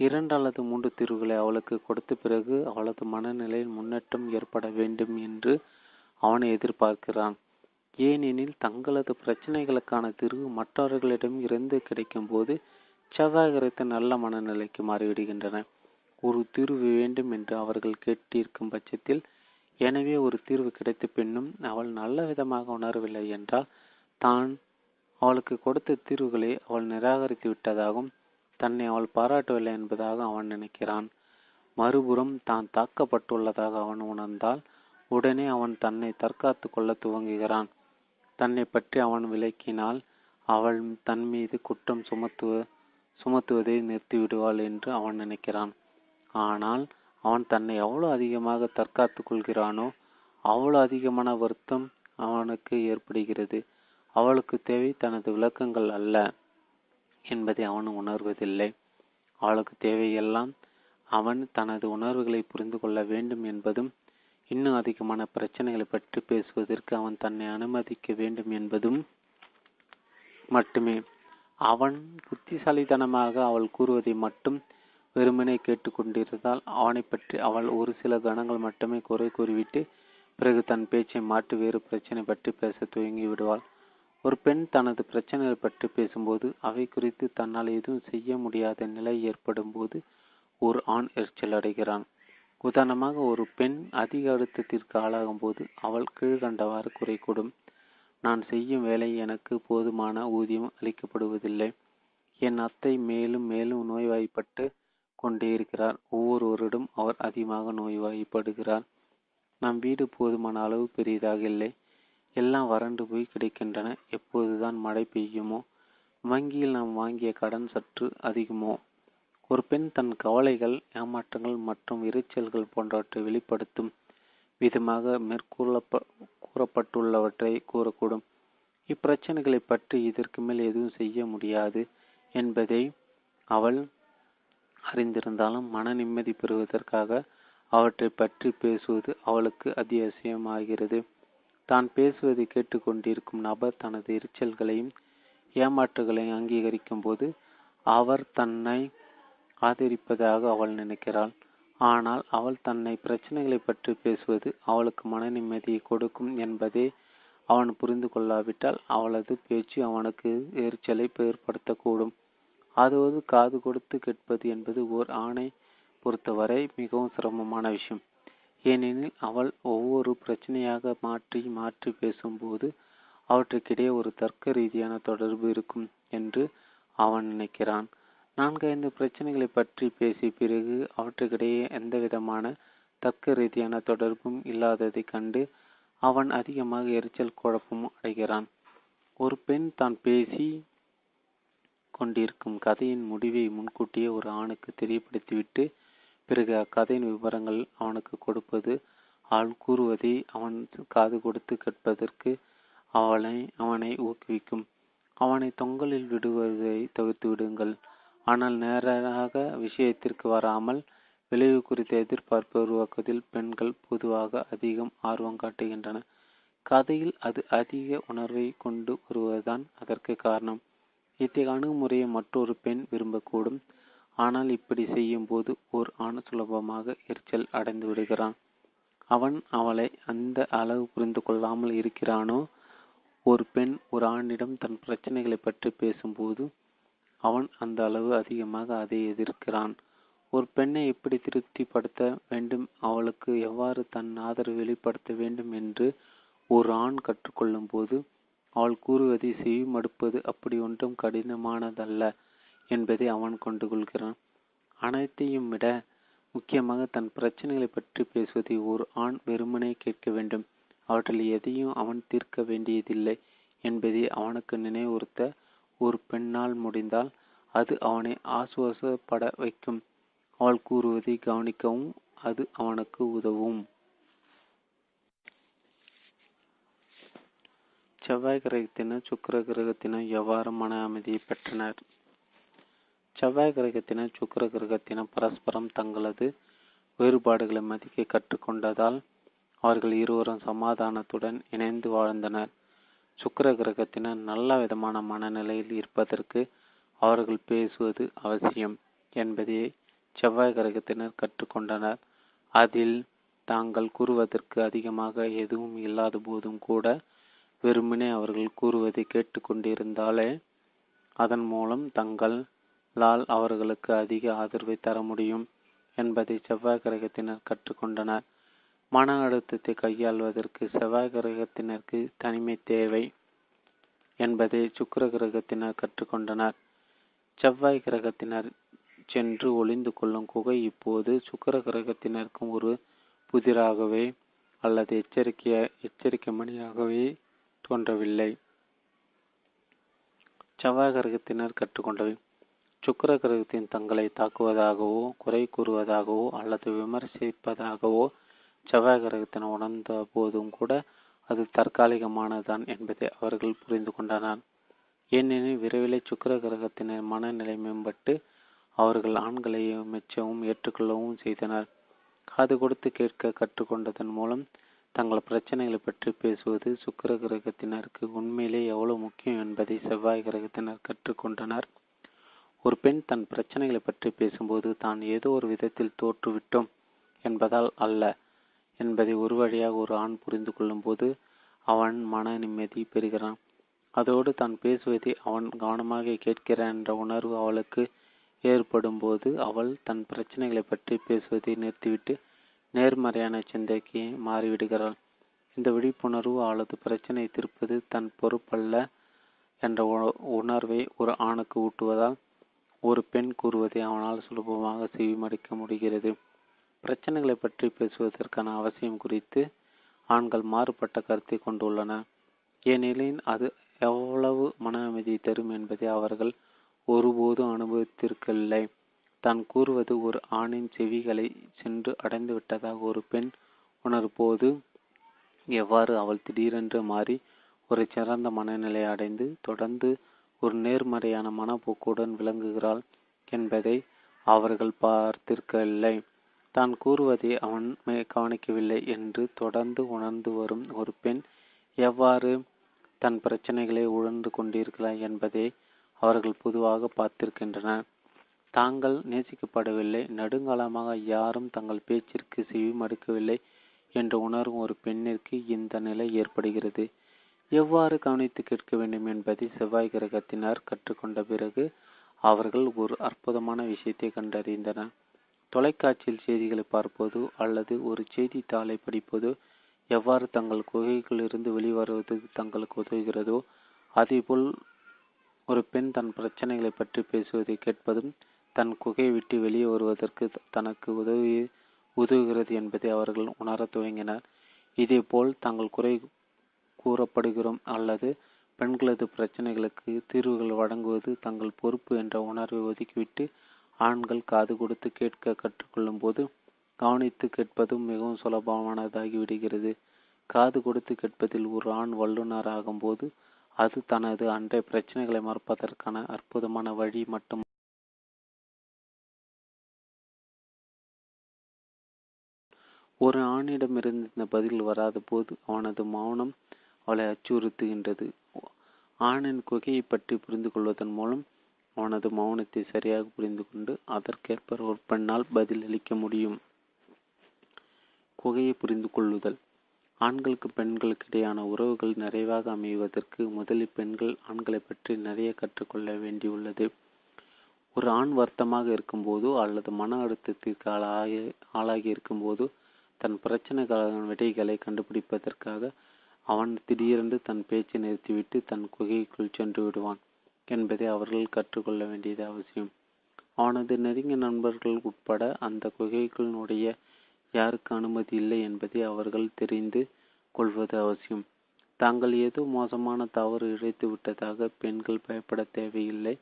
இரண்டு அல்லது மூன்று தீர்வுகளை அவளுக்கு கொடுத்த பிறகு அவளது மனநிலையில் முன்னேற்றம் ஏற்பட வேண்டும் என்று அவனை எதிர்பார்க்கிறான். ஏனெனில் தங்களது பிரச்சனைகளுக்கான தீர்வு மற்றவர்களிடம் இருந்து கிடைக்கும் போது செவ்வாய்கிரத்து நல்ல மனநிலைக்கு மாறிவிடுகின்றன. ஒரு தீர்வு வேண்டும் என்று அவர்கள் கேட்டிருக்கும் பட்சத்தில் எனவே ஒரு தீர்வு கிடைத்த பின்னும் அவள் நல்ல விதமாக உணரவில்லை என்றால் தான் அவளுக்கு கொடுத்த தீர்வுகளை அவள் நிராகரித்து விட்டதாகவும் தன்னை அவள் பாராட்டவில்லை என்பதாக அவன் நினைக்கிறான். மறுபுறம் தான் தாக்கப்பட்டுள்ளதாக அவன் உணர்ந்தால் உடனே அவன் தன்னை தற்காத்து கொள்ள துவங்குகிறான். தன்னை பற்றி அவன் விளக்கினால் அவள் தன் மீது குற்றம் சுமத்துவ சுமத்துவதை நிறுத்திவிடுவாள் என்று அவன் நினைக்கிறான். ஆனால் அவன் தன்னை எவ்வளோ அதிகமாக தற்காத்து கொள்கிறானோ அவ்வளோ அதிகமான வருத்தம் அவனுக்கு ஏற்படுகிறது. அவளுக்கு தேவை தனது விளக்கங்கள் அல்ல என்பதை அவன் உணர்வதில்லை. அவளுக்கு தேவையெல்லாம் அவன் தனது உணர்வுகளை புரிந்து கொள்ள வேண்டும் என்பதும் இன்னும் அதிகமான பிரச்சனைகளை பற்றி பேசுவதற்கு அவன் தன்னை அனுமதிக்க வேண்டும் என்பதும் மட்டுமே. அவன் புத்திசாலித்தனமாக அவள் கூறுவதை மட்டும் வெறுமனே கேட்டுக்கொண்டிருந்தால் அவனை பற்றி அவள் ஒரு சில கணங்கள் மட்டுமே குறை கூறிவிட்டு பிறகு தன் பேச்சை மாற்றி வேறு பிரச்சனை பற்றி பேச துவங்கி விடுவாள் ஒரு பெண் தனது பிரச்சனைகள் பற்றி பேசும்போது அவை குறித்து தன்னால் எதுவும் செய்ய முடியாத நிலை ஏற்படும் போது ஒரு ஆண் எரிச்சல் அடைகிறான். உதாரணமாக ஒரு பெண் அதிக அழுத்தத்திற்கு ஆளாகும் போது அவள் கீழ்கண்டவாறு குறை கூடும். நான் செய்யும் வேலை எனக்கு போதுமான ஊதியம் அளிக்கப்படுவதில்லை. என் அத்தை மேலும் மேலும் நோய்வாய்ப்பட்டு கொண்டே இருக்கிறார். ஒவ்வொருவரிடம் அவர் அதிகமாக நோய்வாய்ப்படுகிறார். நம் வீடு போதுமான அளவு பெரியதாக இல்லை. எல்லாம் வறண்டு போய் கிடைக்கின்றன. எப்போதுதான் மழை பெய்யுமோ? வங்கியில் நாம் வாங்கிய கடன் சற்று அதிகமோ? ஒரு பெண் தன் கவலைகள் ஏமாற்றங்கள் மற்றும் இரைச்சல்கள் போன்றவற்றை வெளிப்படுத்தும் விதமாக மேற்கூறப்ப கூறப்பட்டுள்ளவற்றை கூறக்கூடும். இப்பிரச்சனைகளை பற்றி இதற்கு மேல் எதுவும் செய்ய முடியாது என்பதை அவள் அறிந்திருந்தாலும் மன நிம்மதி பெறுவதற்காக அவற்றை பற்றி பேசுவது அவளுக்கு அத்தியாவசியமாகிறது தான் பேசுவதை கேட்டுக்கொண்டிருக்கும் நபர் தனது எரிச்சல்களையும் ஏமாற்றுகளையும் அங்கீகரிக்கும் போது அவர் தன்னை ஆதரிப்பதாக அவள் நினைக்கிறாள். ஆனால் அவள் தன்னை பிரச்சனைகளை பற்றி பேசுவது அவளுக்கு மன நிம்மதியை கொடுக்கும் என்பதை அவன் புரிந்து கொள்ளாவிட்டால் அவளது பேச்சு அவனுக்கு எரிச்சலை ஏற்படுத்தக்கூடும். அதாவது காது கொடுத்து கேட்பது என்பது ஓர் ஆணை பொறுத்தவரை மிகவும் சிரமமான விஷயம். ஏனெனில் அவள் ஒவ்வொரு பிரச்சனையாக மாற்றி மாற்றி பேசும்போது அவற்றுக்கிடையே ஒரு தர்க்க ரீதியான தொடர்பு இருக்கும் என்று அவன் நினைக்கிறான். நான்கைந்து பிரச்சனைகளை பற்றி பேசிய பிறகு அவற்றுக்கிடையே எந்தவிதமான தர்க்க ரீதியான தொடர்பும் இல்லாததைக் கண்டு அவன் அதிகமாக எரிச்சல் குழப்பமும் அடைகிறான். ஒரு பெண் தான் பேசி கொண்டிருக்கும் கதையின் முடிவை முன்கூட்டியே ஒரு ஆணுக்கு தெரியப்படுத்திவிட்டு பிறகு அக்கதையின் விவரங்கள் அவனுக்கு கொடுப்பது அவள் கூறுவதை அவன் காது கொடுத்து கேட்பதற்கு அவளை அவனை ஊக்குவிக்கும். அவனை தொங்கலில் விடுவதை தவிர்த்து விடுங்கள். ஆனால் நேராக விஷயத்திற்கு வராமல் விளைவு குறித்த எதிர்பார்ப்பை உருவாக்குவதில் பெண்கள் பொதுவாக அதிகம் ஆர்வம் காட்டுகின்றன. கதையில் அது அதிக உணர்வை கொண்டு வருவதுதான் அதற்கு காரணம். இத்தகைய அணுகுமுறையை மற்றொரு பெண் விரும்பக்கூடும். ஆனால் இப்படி செய்யும் போது ஓர் ஆண் சுலபமாக எரிச்சல் அடைந்து விடுகிறான். அவன் அவளை அந்த அளவு புரிந்து கொள்ளாமல் இருக்கிறானோ? ஒரு பெண் ஒரு ஆணிடம் தன் பிரச்சனைகளை பற்றி பேசும்போது அவன் அந்த அளவு அதிகமாக அதை எதிர்க்கிறான். ஒரு பெண்ணை எப்படி திருப்திப்படுத்த வேண்டும்? அவளுக்கு எவ்வாறு தன் ஆதரவு வெளிப்படுத்த வேண்டும் என்று ஒரு ஆண் கற்றுக்கொள்ளும் போது அவள் கூறுவதை செவி மடுப்பது அப்படி ஒன்றும் கடினமானதல்ல. என்பதை அவன் கொண்டு கொள்கிறான் அனைத்தையும் விட முக்கியமாக தன் பிரச்சனைகளை பற்றி பேசுவதை ஒரு ஆண் வெறுமனே கேட்க வேண்டும். அவற்றில் எதையும் அவன் தீர்க்க வேண்டியதில்லை என்பதை அவனுக்கு நினைவுறுத்த ஒரு பெண்ணால் முடிந்தால் அது அவனை ஆசுவாசப்பட வைக்கும். அவள் கூறுவதை கவனிக்கவும் அது அவனுக்கு உதவும். செவ்வாய் கிரகத்தினர் சுக்கர கிரகத்தினர் எவ்வாறு மன அமைதியை பெற்றனர்? செவ்வாய் கிரகத்தினர் சுக்கர கிரகத்தினர் பரஸ்பரம் தங்களது வேறுபாடுகளை மதிக்க கற்றுக்கொண்டதால் அவர்கள் இருவரும் சமாதானத்துடன் இணைந்து வாழ்ந்தனர். சுக்கர கிரகத்தினர் நல்ல விதமான மனநிலையில் இருப்பதற்கு அவர்கள் பேசுவது அவசியம் என்பதை செவ்வாய் கிரகத்தினர் கற்றுக்கொண்டனர். அதில் தாங்கள் கூறுவதற்கு அதிகமாக எதுவும் இல்லாத போதும் கூட வெறுமனே அவர்கள் கூறுவதை கேட்டுக்கொண்டிருந்தாலே அதன் மூலம் தங்கள் லால் அவர்களுக்கு அதிக ஆதரவை தர முடியும் என்பதை செவ்வாய் கிரகத்தினர் கற்றுக்கொண்டனர். மன அழுத்தத்தை கையாள்வதற்கு செவ்வாய் கிரகத்தினருக்கு தனிமை தேவை என்பதை சுக்கர கிரகத்தினர் கற்றுக்கொண்டனர். செவ்வாய் கிரகத்தினர் சென்று ஒளிந்து கொள்ளும் குகை இப்போது சுக்கர கிரகத்தினருக்கும் ஒரு புதிராகவே அல்லது எச்சரிக்கைய எச்சரிக்கை மணியாகவே தோன்றவில்லை. செவ்வாய் கிரகத்தினர் கற்றுக்கொண்டவை சுக்கர கிரகத்தின் தங்களை தாக்குவதாகவோ குறை கூறுவதாகவோ அல்லது விமர்சிப்பதாகவோ செவ்வாய் கிரகத்தின் உணர்ந்த போதும் கூட அது தற்காலிகமானதான் என்பதை அவர்கள் புரிந்து கொண்டனர். ஏனெனில் விரைவில் சுக்கர கிரகத்தினர் மனநிலை மேம்பட்டு அவர்கள் ஆண்களை மெச்சவும் ஏற்றுக்கொள்ளவும் செய்தனர். காது கொடுத்து கேட்க கற்றுக்கொண்டதன் மூலம் தங்கள் பிரச்சனைகளை பற்றி பேசுவது சுக்கர கிரகத்தினருக்கு உண்மையிலே எவ்வளவு முக்கியம் என்பதை செவ்வாய் கிரகத்தினர் கற்றுக்கொண்டனர். ஒரு பெண் தன் பிரச்சனைகளை பற்றி பேசும்போது தான் ஏதோ ஒரு விதத்தில் தோற்றுவிட்டோம் என்பதால் அல்ல என்பதை ஒரு வழியாக ஒரு ஆண் புரிந்து கொள்ளும் போது அவன் மன நிம்மதி பெறுகிறான். அதோடு தான் பேசுவதை அவன் கவனமாக கேட்கிறான் என்ற உணர்வு அவளுக்கு ஏற்படும் போது அவள் தன் பிரச்சனைகளை பற்றி பேசுவதை நிறுத்திவிட்டு நேர்மறையான சிந்தைக்கு மாறிவிடுகிறாள். இந்த விழிப்புணர்வு அவளது பிரச்சனை தீர்ப்பது தன் பொறுப்பல்ல என்ற உணர்வை ஒரு ஆணுக்கு ஊட்டுவதால் ஒரு பெண் கூறுவதை அவனால் சுலபமாக செவிமடிக்க முடிகிறது. பிரச்சனைகளை பற்றி பேசுவதற்கான அவசியம் குறித்து ஆண்கள் மாறுபட்ட கருத்தை கொண்டுள்ளன. ஏனெனில் அது எவ்வளவு மன அமைதி தரும் என்பதை அவர்கள் ஒருபோதும் அனுபவித்திருக்கவில்லை. தான் கூறுவது ஒரு ஆணின் செவிகளை சென்று அடைந்து விட்டதாக ஒரு பெண் உணர்போது எவ்வாறு அவள் திடீரென்று மாறி ஒரு சிறந்த மனநிலை அடைந்து தொடர்ந்து ஒரு நேர்மறையான மனப்போக்குடன் விளங்குகிறாள் என்பதை அவர்கள் பார்த்திருக்கவில்லை. தான் கூறுவதை அவன் கவனிக்கவில்லை என்று தொடர்ந்து உணர்ந்து வரும் ஒரு பெண் எவ்வாறு தன் பிரச்சனைகளை உணர்ந்து கொண்டிருக்கிறாள் என்பதை அவர்கள் பொதுவாக பார்த்திருக்கின்றனர் தாங்கள் நேசிக்கப்படவில்லை நெடுங்காலமாக யாரும் தங்கள் பேச்சிற்கு செவி மடுக்கவில்லை என்று உணரும் ஒரு பெண்ணிற்கு இந்த நிலை ஏற்படுகிறது. எவ்வாறு கவனித்து கேட்க வேண்டும் என்பதை செவ்வாய் கிரகத்தினர் கற்றுக்கொண்ட பிறகு அவர்கள் ஒரு அற்புதமான விஷயத்தை கண்டறிந்தனர். தொலைக்காட்சியில் செய்திகளை பார்ப்பதோ அல்லது ஒரு செய்தித்தாளை படிப்பதோ எவ்வாறு தங்கள் குகைகளிலிருந்து இருந்து வெளிவருவது தங்களுக்கு உதவுகிறதோ அதேபோல் ஒரு பெண் தன் பிரச்சனைகளை பற்றி பேசுவதை கேட்பதும் தன் குகையை விட்டு வெளியே வருவதற்கு தனக்கு உதவி உதவுகிறது என்பதை அவர்கள் உணரத் துவங்கினர். இதேபோல் தங்கள் குறை கூறப்படுகிறோம் அல்லது பெண்களது பிரச்சனைகளுக்கு தீர்வுகள் வழங்குவது தங்கள் பொறுப்பு என்ற உணர்வை ஒதுக்கிவிட்டு ஆண்கள் காது கொடுத்து கேட்க கற்றுக்கொள்ளும் போது கவனித்து கேட்பதும் மிகவும் சுலபமானதாகிவிடுகிறது. காது கொடுத்து கேட்பதில் ஒரு ஆண் வல்லுநர் ஆகும்போது அது தனது அன்றைய பிரச்சனைகளை மறுப்பதற்கான அற்புதமான வழி மட்டும் ஒரு ஆணிடமிருந்து இந்த பதில் வராத போது அவனது மௌனம் அவளை அச்சுறுத்துகின்றது. ஆணின் குகையை பற்றி புரிந்து கொள்வதன் மூலம் அவனது மௌனத்தை சரியாக புரிந்து கொண்டு அதற்கேற்ப ஒரு பெண்ணால் பதில் அளிக்க முடியும். குகையை புரிந்து கொள்ளுதல் ஆண்களுக்கு பெண்களுக்கு இடையான உறவுகள் நிறைவாக அமைவதற்கு முதலில் பெண்கள் ஆண்களை பற்றி நிறைய கற்றுக்கொள்ள வேண்டியுள்ளது. ஒரு ஆண் வருத்தமாக இருக்கும்போதோ அல்லது மன அழுத்தத்திற்கு ஆளாகி ஆளாகி இருக்கும்போதோ தன் பிரச்சனைக்கான விடைகளை கண்டுபிடிப்பதற்காக அவன் திடீரென்று தன் பேச்சை நிறுத்திவிட்டு தன் குகைக்குள் சென்று விடுவான் என்பதை அவர்கள் கற்றுக்கொள்ள வேண்டியது அவசியம். அவனது நெருங்கிய நண்பர்கள் உட்பட அந்த குகைக்குள்னுடைய யாருக்கு அனுமதி இல்லை என்பதை அவர்கள் தெரிந்து கொள்வது அவசியம். தாங்கள் ஏதோ மோசமான தவறு இழைத்து விட்டதாக பெண்கள் பயப்பட தேவையில்லை.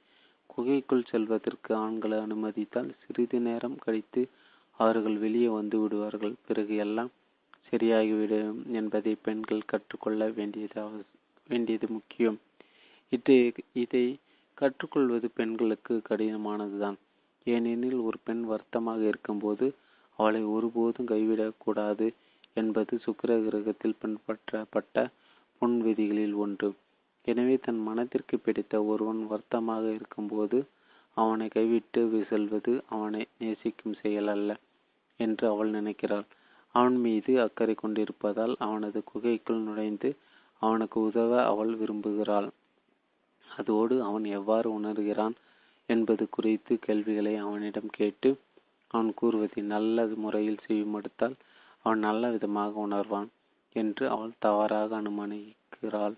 குகைக்குள் செல்வதற்கு ஆண்களை அனுமதித்தால் சிறிது நேரம் கழித்து அவர்கள் வெளியே வந்து விடுவார்கள். பிறகு எல்லாம் சரியாகிவிடும் என்பதை பெண்கள் கற்றுக்கொள்ள வேண்டியது வேண்டியது முக்கியம். இது இதை கற்றுக்கொள்வது பெண்களுக்கு கடினமானதுதான். ஏனெனில் ஒரு பெண் வருத்தமாக இருக்கும்போது அவளை ஒருபோதும் கைவிடக்கூடாது என்பது சுக்கிர கிரகத்தில் பின்பற்றப்பட்ட புன்விதிகளில் ஒன்று. எனவே தன் மனத்திற்கு பிடித்த ஒருவன் வருத்தமாக இருக்கும்போது அவனை கைவிட்டு செல்வது அவனை நேசிக்கும் செயல் அல்ல என்று அவள் நினைக்கிறாள். அவன் மீது அக்கறை கொண்டிருப்பதால் அவனது குகைக்குள் நுழைந்து அவனுக்கு உதவ அவள் விரும்புகிறாள். அதோடு அவன் எவ்வாறு உணர்கிறான் என்பது குறித்து கேள்விகளை அவனிடம் கேட்டு அவன் கூறுவதை நல்ல முறையில் செய்யுமெடுத்தால் அவன் நல்ல விதமாக உணர்வான் என்று அவள் தவறாக அனுமானிக்கிறாள்.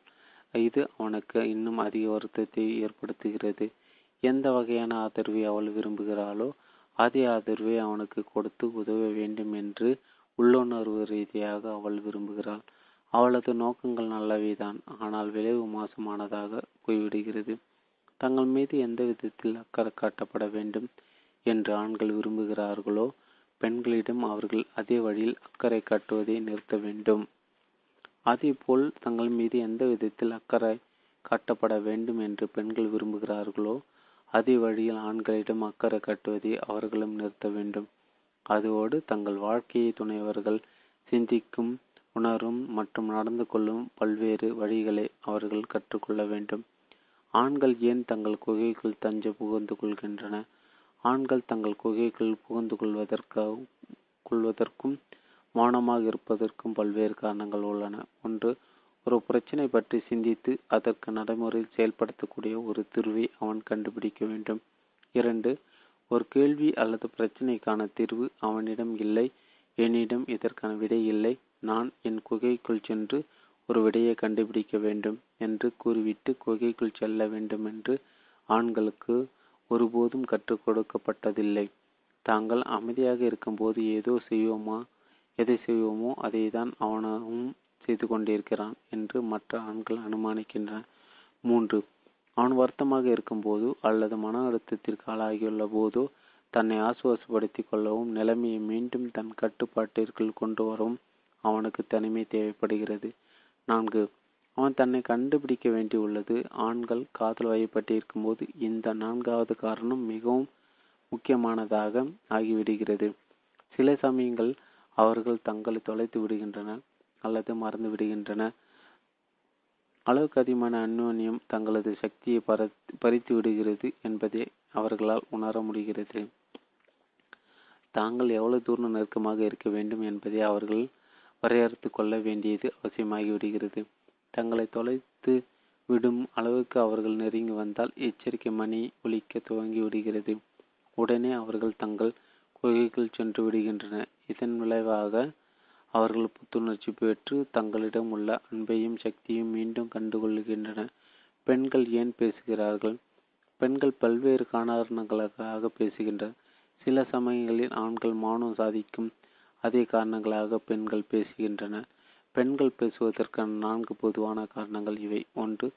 இது அவனுக்கு இன்னும் அதிக வருத்தத்தை ஏற்படுத்துகிறது. எந்த வகையான ஆதரவை அவள் விரும்புகிறாளோ அதே ஆதரவை அவனுக்கு கொடுத்து உதவ வேண்டும் என்று உள்ளுணர்வு ரீதியாக அவள் விரும்புகிறாள். அவளது நோக்கங்கள் நல்லவைதான். ஆனால் விளைவு மோசமானதாக போய்விடுகிறது. தங்கள் மீது எந்த விதத்தில் அக்கறை காட்டப்பட வேண்டும் என்று ஆண்கள் விரும்புகிறார்களோ பெண்களிடம் அவர்கள் அதே வழியில் அக்கறை காட்டுவதை நிறுத்த வேண்டும். அதேபோல் தங்கள் மீது எந்த விதத்தில் அக்கறை காட்டப்பட வேண்டும் என்று பெண்கள் விரும்புகிறார்களோ அதே வழியில் ஆண்களிடம் அக்கறை காட்டுவதை அவர்களும் நிறுத்த வேண்டும். அதோடு தங்கள் வாழ்க்கையை துணைவர்கள் சிந்திக்கும் உணரும் மற்றும் நடந்து கொள்ளும் பல்வேறு வழிகளை அவர்கள் கற்றுக்கொள்ள வேண்டும். ஆண்கள் ஏன் தங்கள் குகைக்குள் தஞ்ச புகுந்து கொள்கின்றன? ஆண்கள் தங்கள் குகைக்குள் புகுந்து கொள்வதற்காக கொள்வதற்கும் மௌனமாக இருப்பதற்கும் பல்வேறு காரணங்கள் உள்ளன. ஒன்று ஒரு பிரச்சனை பற்றி சிந்தித்து அதற்கு நடைமுறையில் செயல்படுத்தக்கூடிய ஒரு தீர்வை அவன் கண்டுபிடிக்க வேண்டும். இரண்டு ஒரு கேள்வி அல்லது பிரச்சினைக்கான தீர்வு அவனிடம் இல்லை என்னிடம் இதற்கான விடை இல்லை. நான் என் குகைக்குள் சென்று ஒரு விடையை கண்டுபிடிக்க வேண்டும் என்று கூறிவிட்டு குகைக்குள் செல்ல வேண்டும் என்று ஆண்களுக்கு ஒருபோதும் கற்றுக் கொடுக்கப்பட்டதில்லை. தாங்கள் அமைதியாக இருக்கும்போது ஏதோ செய்வோமா? எதை செய்வோமோ அதை தான் அவனும் செய்து கொண்டிருக்கிறான் என்று மற்ற ஆண்கள் அனுமானிக்கின்றன மூன்று அவன் வருத்தமாக இருக்கும்போது அல்லது மன அழுத்தத்திற்கு ஆளாகியுள்ள போதோ தன்னை ஆசுவாசப்படுத்திக் கொள்ளவும் நிலைமையை மீண்டும் தன் கட்டுப்பாட்டிற்குள் கொண்டு வரவும் அவனுக்கு தனிமை தேவைப்படுகிறது. நான்கு அவன் தன்னை கண்டுபிடிக்க வேண்டியுள்ளது. ஆண்கள் காதல் வயப்பட்டிருக்கும் போது இந்த நான்காவது காரணம் மிகவும் முக்கியமானதாக ஆகிவிடுகிறது. சில சமயங்கள் அவர்கள் தங்களை தொலைத்து விடுகின்றனர் அல்லது மறந்து விடுகின்றன அளவுக்கு அதிகமான அந்யோன்யம் தங்களது சக்தியை பறித்து விடுகிறது என்பதை அவர்களால் உணர முடிகிறது. தாங்கள் எவ்வளவு தூரம் நெருக்கமாக இருக்க வேண்டும் என்பதை அவர்கள் வரையறுத்து கொள்ள வேண்டியது அவசியமாகி விடுகிறது. தங்களை தொலைத்து விடும் அளவுக்கு அவர்கள் நெருங்கி வந்தால் எச்சரிக்கை மணி ஒலிக்க துவங்கி விடுகிறது. உடனே அவர்கள் தங்கள் குகைக்குள் சென்று விடுகின்றனர். இதன் விளைவாக அவர்கள் புத்துணர்ச்சி பெற்று தங்களிடம் உள்ள அன்பையும் சக்தியும் மீண்டும் கண்டுகொள்கின்றனர் பெண்கள் ஏன் பேசுகிறார்கள்? பெண்கள் பல்வேறு காரணங்களுக்காக பேசுகின்றனர். சில சமயங்களில் ஆண்கள் மானம் சாதிக்கும் அதே காரணங்களாக பெண்கள் பேசுகின்றனர். பெண்கள் பேசுவதற்கான நான்கு பொதுவான காரணங்கள் இவை. ஒன்று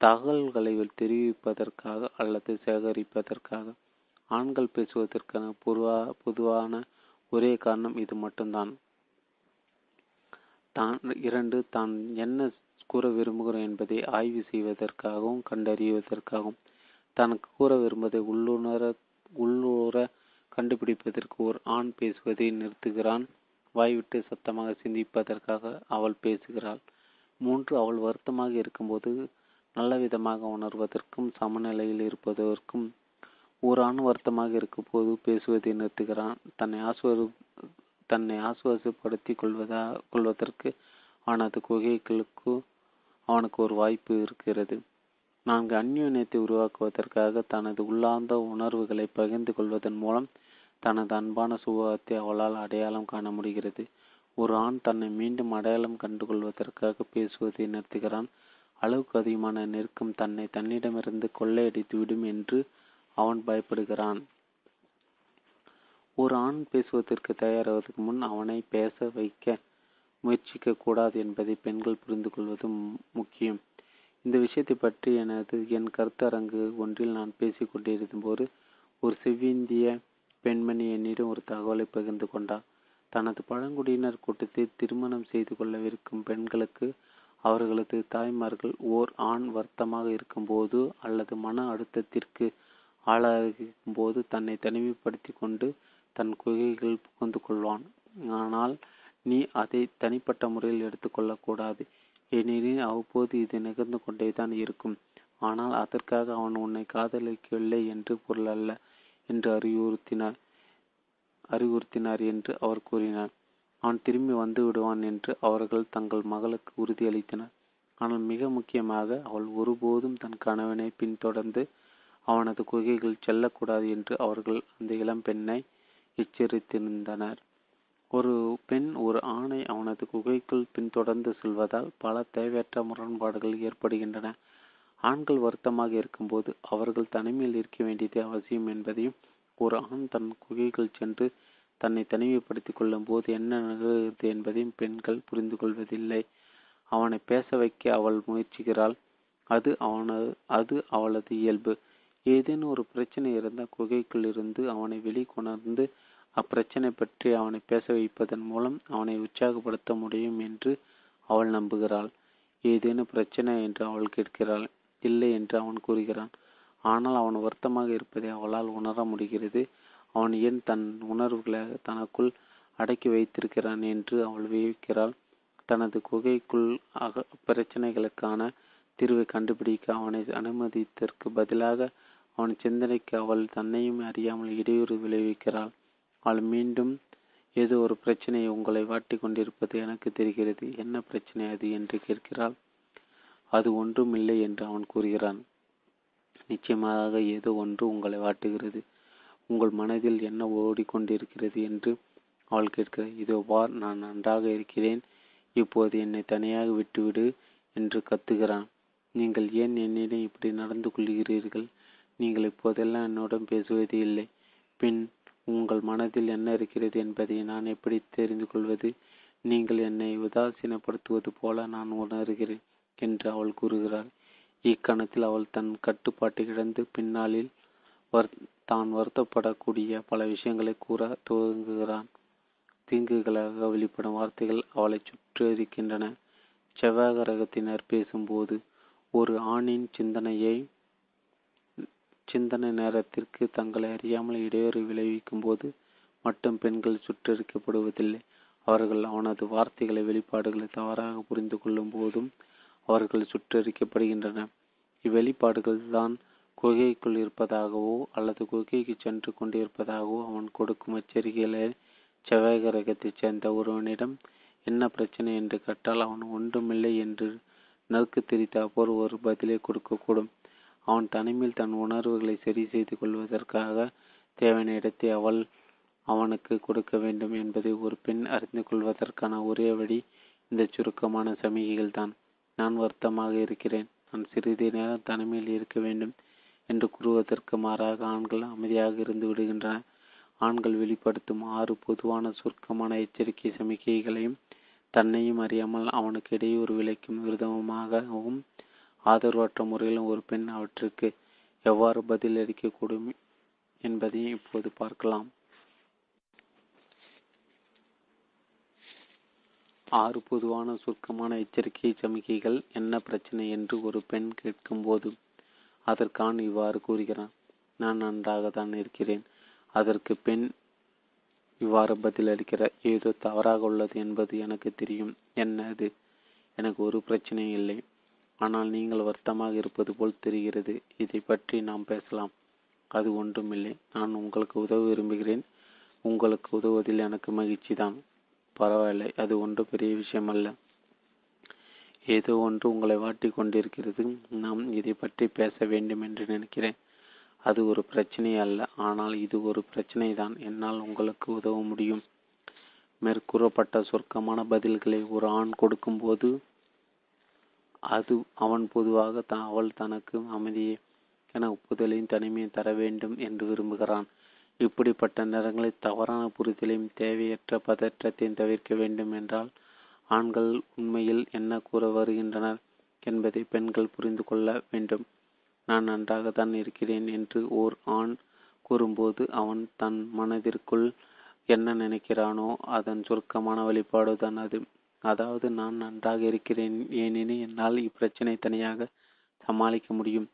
தகவல்களை தெரிவிப்பதற்காக அல்லது சேகரிப்பதற்காக. ஆண்கள் பேசுவதற்கான பொதுவா பொதுவான ஒரே காரணம் இது மட்டும்தான். தான் இரண்டு தான் என்ன கூற விரும்புகிறோம் என்பதை ஆய்வு செய்வதற்காகவும் கண்டறிவதற்காகவும். தனக்கு கூற விரும்புவதை உள்ளுணர உள்ளூர கண்டுபிடிப்பதற்கு ஒரு ஆண் பேசுவதை நிறுத்துகிறான். வாய்விட்டு சத்தமாக சிந்திப்பதற்காக அவள் பேசுகிறாள். மூன்று அவள் வருத்தமாக இருக்கும்போது நல்ல விதமாக உணர்வதற்கும் சமநிலையில் இருப்பதற்கும். ஒரு ஆண் வருத்தமாக இருக்கும் போது பேசுவதை நிறுத்துகிறான். தன்னை ஆசுவரு தன்னை ஆசுவாசப்படுத்திக் கொள்வதா கொள்வதற்கு அவனது குகைகளுக்கு அவனுக்கு ஒரு வாய்ப்பு இருக்கிறது. நான்கு அந்யோன்யத்தை உருவாக்குவதற்காக தனது உள்ளார்ந்த உணர்வுகளை பகிர்ந்து கொள்வதன் மூலம் தனது அன்பான சுபாவத்தை அவளால் அடையாளம் காண முடிகிறது. ஒரு ஆண் தன்னை மீண்டும் அடையாளம் கண்டுகொள்வதற்காக பேசுவதை நிறுத்துகிறான். அளவுக்கு அதிகமான நெருக்கம் தன்னை தன்னிடமிருந்து கொள்ளையடித்துவிடும் என்று அவன் பயப்படுகிறான். ஒரு ஆண் பேசுவதற்கு தயாராவதற்கு முன் அவனை பேச வைக்க முயற்சிக்க கூடாது என்பதை பெண்கள் புரிந்து கொள்வது முக்கியம். இந்த விஷயத்தை பற்றி எனது என் கருத்தரங்கு ஒன்றில் நான் பேசிக் கொண்டிருந்த போது ஒரு செவ்விந்திய பெண்மணி என்னிடம் ஒரு தகவலை பகிர்ந்து கொண்டார் தனது பழங்குடியினர் கூட்டத்தில் திருமணம் செய்து கொள்ளவிருக்கும் பெண்களுக்கு அவர்களது தாய்மார்கள் ஓர் ஆண் வருத்தமாக இருக்கும்போது அல்லது மன அழுத்தத்திற்கு ஆளாகும் போது தன்னை தனிமைப்படுத்தி கொண்டு தன் குகைகள் புகுந்து கொள்வான். ஆனால் நீ அதை தனிப்பட்ட முறையில் எடுத்துக்கொள்ளக்கூடாது ஏனெனில் அவ்வப்போது இது நிகழ்ந்து கொண்டேதான் இருக்கும். ஆனால் அதற்காக அவன் உன்னை காதலிக்கவில்லை என்று பொருள் அல்ல என்று அறிவுறுத்தினார். அறிவுறுத்தினார் என்று அவர் கூறினார். அவன் திரும்பி வந்து விடுவான் என்று அவர்கள் தங்கள் மகளுக்கு உறுதியளித்தனர். ஆனால் மிக முக்கியமாக அவள் ஒருபோதும் தன் கணவனை பின்தொடர்ந்து அவனது குகைகள் செல்லக்கூடாது என்று அவர்கள் அந்த இளம் பெண்ணை எச்சரித்திருந்தனர். ஒரு பெண் ஒரு ஆணை அவனது குகைக்குள் பின்தொடர்ந்து செல்வதால் பல தேவையற்ற முரண்பாடுகள் ஏற்படுகின்றன. ஆண்கள் வருத்தமாக இருக்கும்போது அவர்கள் தனிமையில் இருக்க வேண்டியது அவசியம் என்பதையும் ஒரு ஆண் தன் குகைகள் சென்று தன்னை தனிமைப்படுத்திக் கொள்ளும் போது என்ன நிகழ்கிறது என்பதையும் பெண்கள் புரிந்து கொள்வதில்லை. அவனை பேச வைக்க அவள் முயற்சிக்கிறாள். அது அவனது அது அவளது இயல்பு. ஏதேனும் ஒரு பிரச்சனை இருந்தால் குகைக்குள் இருந்து அவனை வெளிக்கொணர்ந்து அப்பிரச்சனை பற்றி அவனை பேச வைப்பதன் மூலம் அவனை உற்சாகப்படுத்த முடியும் என்று அவள் நம்புகிறாள். ஏதேனும் பிரச்சனை என்று அவள் கேட்கிறாள். இல்லை என்று அவன் கூறுகிறான். ஆனால் அவன் வருத்தமாக இருப்பதை அவளால் உணர முடிகிறது. அவன் ஏன் தன் உணர்வுகளை தனக்குள் அடக்கி வைத்திருக்கிறான் என்று அவள் வியக்கிறாள். தனது குகைக்குள் அக பிரச்சனைகளுக்கான தீர்வை கண்டுபிடிக்க அவனை அனுமதித்ததற்கு பதிலாக அவன் சிந்தனைக்கு அவள் தன்னையும் அறியாமல் இடையூறு விளைவிக்கிறாள். அவள் மீண்டும் ஏதோ ஒரு பிரச்சனை உங்களை வாட்டி கொண்டிருப்பது எனக்கு தெரிகிறது. என்ன பிரச்சனை அது என்று கேட்கிறாள். அது ஒன்றும் இல்லை என்று அவன் கூறுகிறான். நிச்சயமாக ஏதோ ஒன்று உங்களை வாட்டுகிறது. உங்கள் மனதில் என்ன ஓடிக்கொண்டிருக்கிறது என்று அவள் கேட்கிறாள். இதோ பார் நான் நன்றாக இருக்கிறேன். இப்போது என்னை தனியாக விட்டுவிடு என்று கத்துகிறான். நீங்கள் ஏன் என்னிடம் இப்படி நடந்து கொள்கிறீர்கள்? நீங்கள் இப்போதெல்லாம் என்னுடன் பேசுவது இல்லை. பின் உங்கள் மனதில் என்ன இருக்கிறது என்பதை நான் எப்படி தெரிந்து கொள்வது? நீங்கள் என்னை உதாசீனப்படுத்துவது போல நான் உணர்கிறேன் என்று அவள் கூறுகிறாள். இக்கணத்தில் அவள் தன் கட்டுப்பாட்டை இழந்து பின்னாளில் வர் தான் வருத்தப்படக்கூடிய பல விஷயங்களை கூற துவங்குகிறான். தீங்குகளாக வெளிப்படும் வார்த்தைகள் அவளை சுற்றிருக்கின்றன செவ்வாய் கிரகத்தினர் பேசும்போது ஒரு ஆணின் சிந்தனையை சிந்தனை நேரத்திற்கு தங்களை அறியாமல் இடையூறு விளைவிக்கும் போது மட்டும் பெண்கள் சுற்றறிக்கப்படுவதில்லை. அவர்கள் அவனது வார்த்தைகளை வெளிப்பாடுகளை தவறாக புரிந்து கொள்ளும் போதும் அவர்கள் சுற்றறிக்கப்படுகின்றன. இவ்வெளிப்பாடுகள் தான் குகைக்குள் இருப்பதாகவோ அல்லது குகைக்கு சென்று கொண்டிருப்பதாகவோ அவன் கொடுக்கும் எச்சரிக்கைகளை செவ்வாய் கிரகத்தைச் சேர்ந்த ஒருவனிடம் என்ன பிரச்சனை? என்று கேட்டால் அவன் ஒன்றுமில்லை என்று நறுக்கு திரித்த அப்போர் ஒரு பதிலை கொடுக்கக்கூடும். அவன் தனிமையில் தன் உணர்வுகளை சரி செய்து கொள்வதற்காக தேவையான இடத்தை அவள் அவனுக்கு கொடுக்க வேண்டும் என்பதை ஒரு பெண் அறிந்து கொள்வதற்கான ஒரே வழி இந்த சுருக்கமான சமிகைகள் தான் நான் வருத்தமாக இருக்கிறேன். நான் சிறிது நேரம் தனிமையில் இருக்க வேண்டும் என்று கூறுவதற்கு மாறாக ஆண்கள் அமைதியாக இருந்து விடுகின்றனர் ஆண்கள் வெளிப்படுத்தும் ஆறு பொதுவான சுருக்கமான எச்சரிக்கை சமிக்கைகளையும் தன்னையும் அறியாமல் அவனுக்கு இடையூறு விளைக்கும் விதமாகவும் ஆதரவற்ற முறையிலும் ஒரு பெண் அவற்றுக்கு எவ்வாறு பதிலளிக்கக்கூடும் என்பதையும் இப்போது பார்க்கலாம். ஆறு பொதுவான சுருக்கமான எச்சரிக்கை சமிக்கைகள் என்ன பிரச்சனை என்று ஒரு பெண் கேட்கும்போது அதற்கான் இவ்வாறு கூறுகிறான் நான் நன்றாக தான் இருக்கிறேன். அதற்கு பெண் இவ்வாறு பதிலளிக்கிறார் ஏதோ தவறாக உள்ளது என்பது எனக்கு தெரியும். என்ன அது எனக்கு ஒரு பிரச்சனையும் இல்லை. ஆனால் நீங்கள் வருத்தமாக இருப்பது போல் தெரிகிறது. இதை பற்றி நாம் பேசலாம். அது ஒன்றுமில்லை. நான் உங்களுக்கு உதவ விரும்புகிறேன். உங்களுக்கு உதவுவதில் எனக்கு மகிழ்ச்சி தான். பரவாயில்லை. அது ஒன்று பெரிய விஷயம் அல்ல ஏதோ ஒன்று உங்களை வாட்டி கொண்டிருக்கிறது. நாம் இதை பற்றி பேச வேண்டும் என்று நினைக்கிறேன். அது ஒரு பிரச்சனை அல்ல. ஆனால் இது ஒரு பிரச்சனை தான். என்னால் உங்களுக்கு உதவ முடியும். மேற்கூறப்பட்ட சொர்க்கமான பதில்களை ஒரு ஆண் கொடுக்கும்போது அது அவன் பொதுவாக த அவள் தனக்கு அமைதியை என ஒப்புதலையும் தனிமையும் தர வேண்டும் என்று விரும்புகிறான். இப்படிப்பட்ட நேரங்களில் தவறான புரிதலையும் தேவையற்ற பதற்றத்தையும் தவிர்க்க வேண்டும் என்றால் ஆண்கள் உண்மையில் என்ன கூற வருகின்றனர் என்பதை பெண்கள் புரிந்து கொள்ள வேண்டும். நான் நன்றாக தான் இருக்கிறேன் என்று ஓர் ஆண் கூறும்போது அவன் தன் மனதிற்குள் என்ன நினைக்கிறானோ அதன் சுருக்கமான வெளிப்பாடு தான் அது. அதாவது நான் நன்றாக இருக்கிறேன் ஏனெனில் என்னால் இப்பிரச்சனை தனியாக சமாளிக்க முடியும்.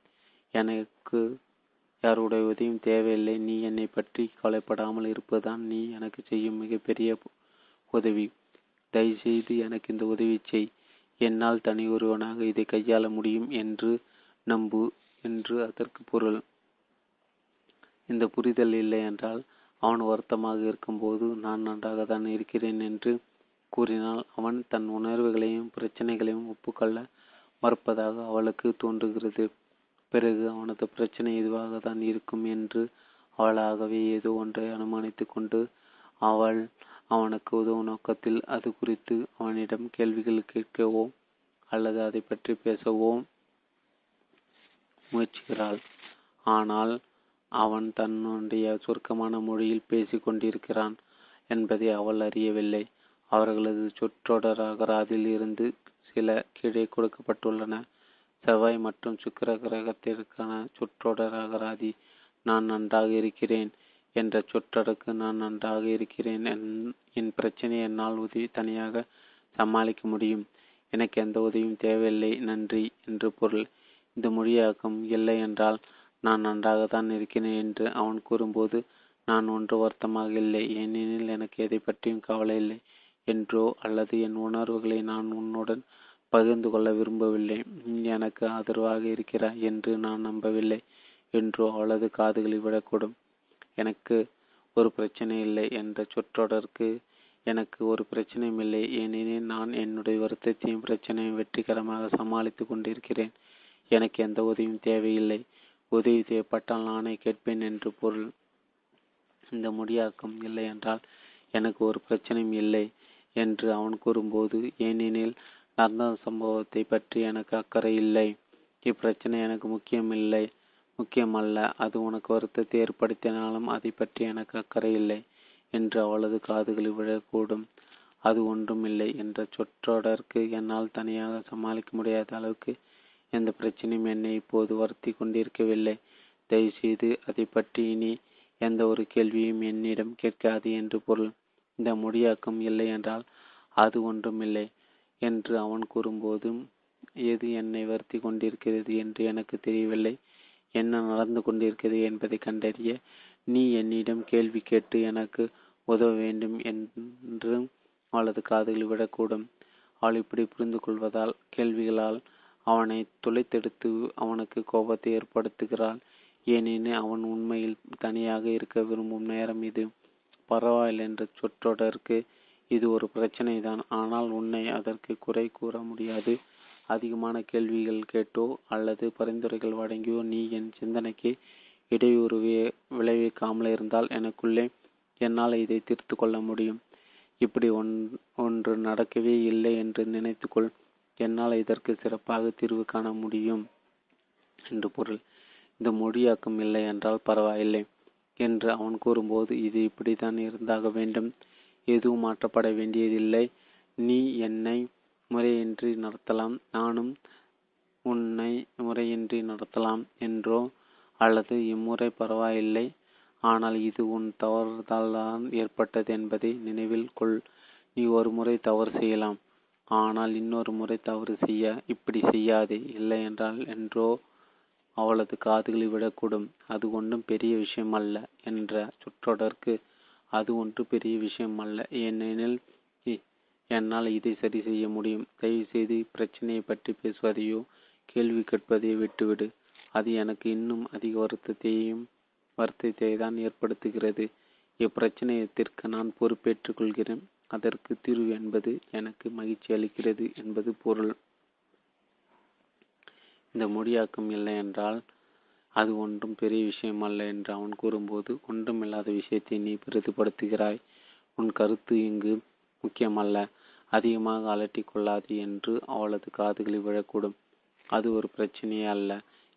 எனக்கு யாருடைய உதவியும் தேவையில்லை. நீ என்னை பற்றி கவலைப்படாமல் இருப்பதுதான் நீ எனக்கு செய்யும் மிகப்பெரிய உதவி. தயவுசெய்து எனக்கு இந்த உதவி செய். என்னால் தனி ஒருவனாக இதை கையாள முடியும் என்று நம்பு என்று அதற்கு பொருள். இந்த புரிதல் இல்லை என்றால் அவன் வருத்தமாக இருக்கும்போது நான் நன்றாக தான் இருக்கிறேன் என்று கூறினால் அவன் தன் உணர்வுகளையும் பிரச்சனைகளையும் ஒப்புக்கொள்ள மறுப்பதாக அவளுக்கு தோன்றுகிறது. பிறகு அவனது பிரச்சனை இதுவாகத்தான் இருக்கும் என்று அவளாகவே ஏதோ ஒன்றை அனுமானித்து கொண்டு அவள் அவனுக்கு உதவும் நோக்கத்தில் அது குறித்து அவனிடம் கேள்விகள் கேட்கவோ அல்லது அதை பற்றி பேசவோ முயற்சிக்கிறாள். ஆனால் அவன் தன்னுடைய சுருக்கமான மொழியில் பேசிக் கொண்டிருக்கிறான் என்பதை அவள் அறியவில்லை. அவர்களது சொற்றொடரகராதில் இருந்து சில கீழே கொடுக்கப்பட்டுள்ளன. செவ்வாய் மற்றும் சுக்கர கிரகத்திற்கான சொற்றொடரகராதி நான் நன்றாக இருக்கிறேன் என்ற சொற்றொடருக்கு நான் நன்றாக இருக்கிறேன் என் பிரச்சனையை என்னால் உதவி தனியாக சமாளிக்க முடியும். எனக்கு எந்த உதவியும் தேவையில்லை நன்றி என்று பொருள். இந்த மொழியாக்கம் இல்லை என்றால் நான் நன்றாகத்தான் இருக்கிறேன் என்று அவன் கூறும்போது நான் ஒன்று வருத்தமாக இல்லை ஏனெனில் எனக்கு எதை பற்றியும் கவலை இல்லை. என்றோ அல்லது என் உணர்வுகளை நான் உன்னுடன் பகிர்ந்து கொள்ள விரும்பவில்லை. எனக்கு ஆதரவாக இருக்கிறாய் என்று நான் நம்பவில்லை என்றோ அவளது காதுகளில் விடக்கூடும் எனக்கு ஒரு பிரச்சனை இல்லை என்ற சொற்றொடருக்கு எனக்கு ஒரு பிரச்சனையும் இல்லை. ஏனெனில் நான் என்னுடைய வருத்தத்தையும் பிரச்சனையும் வெற்றிகரமாக சமாளித்து கொண்டிருக்கிறேன். எனக்கு எந்த உதவியும் தேவையில்லை. உதவி செய்யப்பட்டால் நானே கேட்பேன் என்று பொருள். இந்த முடியாக்கம் இல்லை என்றால் எனக்கு ஒரு பிரச்சனையும் இல்லை. என்று அவன் கூறும்போது ஏனெனில் நடந்த சம்பவத்தை பற்றி எனக்கு அக்கறை இல்லை. இப்பிரச்சனை எனக்கு முக்கியமில்லை முக்கியமல்ல அது உனக்கு வருத்தத்தை ஏற்படுத்தினாலும் அதை பற்றி எனக்கு அக்கறை இல்லை என்று அவளது காதுகளில் விழக்கூடும். அது ஒன்றுமில்லை என்ற சொற்றொடருக்கு என்னால் தனியாக சமாளிக்க முடியாத அளவுக்கு எந்த பிரச்சனையும் என்னை இப்போது வருத்தி கொண்டிருக்கவில்லை. தயவுசெய்து அதை பற்றி இனி எந்த ஒரு கேள்வியும் என்னிடம் கேட்காது என்று பொருள். இந்த முடியாக்கம் இல்லை என்றால் அது ஒன்றுமில்லை என்று அவன் கூறும்போதும் எது என்னை வருத்தி கொண்டிருக்கிறது என்று எனக்கு தெரியவில்லை. என்ன நடந்து கொண்டிருக்கிறது என்பதை கண்டறிய நீ என்னிடம் கேள்வி கேட்டு எனக்கு உதவ வேண்டும் என்று அவளது காதில் விடக்கூடும். அவள் இப்படி புரிந்து கொள்வதால் கேள்விகளால் அவனை துளைத்தெடுத்து அவனுக்கு கோபத்தை ஏற்படுத்துகிறாள். ஏனெனில் அவன் உண்மையில் தனியாக இருக்க விரும்பும் நேரம் இது. பரவாயில்லை என்ற சொற்றொடருக்கு இது ஒரு பிரச்சனை தான் ஆனால் உன்னை அதற்கு குறை கூற முடியாது. அதிகமான கேள்விகள் கேட்டோ அல்லது பரிந்துரைகள் வழங்கியோ நீ என் சிந்தனைக்கு இடையூறு விளைவிக்காமல் இருந்தால் எனக்குள்ளே என்னால் இதை தீர்த்து கொள்ள முடியும். இப்படி ஒன் ஒன்று நடக்கவே இல்லை என்று நினைத்துக்கொள். என்னால் இதற்கு சிறப்பாக தீர்வு காண முடியும். என்று பொருள். இந்த மொழியாக்கம் இல்லை என்றால் பரவாயில்லை. என்று அவன் கூறும்போது இது இப்படித்தான் இருந்தாக வேண்டும். எதுவும் மாற்றப்பட வேண்டியதில்லை. நீ என்னை முறையின்றி நடத்தலாம். நானும் உன்னை முறையின்றி நடத்தலாம் என்றோ அல்லது இம்முறை பரவாயில்லை. ஆனால் இது உன் தவறுதல்தான் ஏற்பட்டது என்பதை நினைவில் கொள். நீ ஒரு முறை தவறு செய்யலாம். ஆனால் இன்னொரு முறை தவறு செய்ய இப்படி செய்யாதே. இல்லை என்றால் என்றோ அவளது காதுகளில் விடக்கூடும். அது ஒன்றும் பெரிய விஷயம் அல்ல என்ற சுற்றொடருக்கு அது ஒன்று பெரிய விஷயம் அல்ல ஏனெனில் என்னால் இதை சரி செய்ய முடியும். தயவுசெய்து பிரச்சனையை பற்றி பேசுவதையோ கேள்வி கேட்பதையோ விட்டுவிடு. அது எனக்கு இன்னும் அதிக வருத்தத்தையும் வருத்தத்தை தான் ஏற்படுத்துகிறது. இப்பிரச்சனையத்திற்கு நான் பொறுப்பேற்றுக் கொள்கிறேன் அதற்கு தீர்வு என்பது எனக்கு மகிழ்ச்சி அளிக்கிறது என்பது பொருள். இந்த மொழியாக்கம் இல்லை என்றால் அது ஒன்றும் பெரிய விஷயம் அல்ல என்று அவன் கூறும்போது ஒன்றுமில்லாத விஷயத்தை நீ பிரதிபடுத்துகிறாய். உன் கருத்து இங்கு முக்கியமல்ல. அதிகமாக அலட்டி கொள்ளாது என்று அவளது காதுகளில் விழக்கூடும். அது ஒரு பிரச்சனையே அல்ல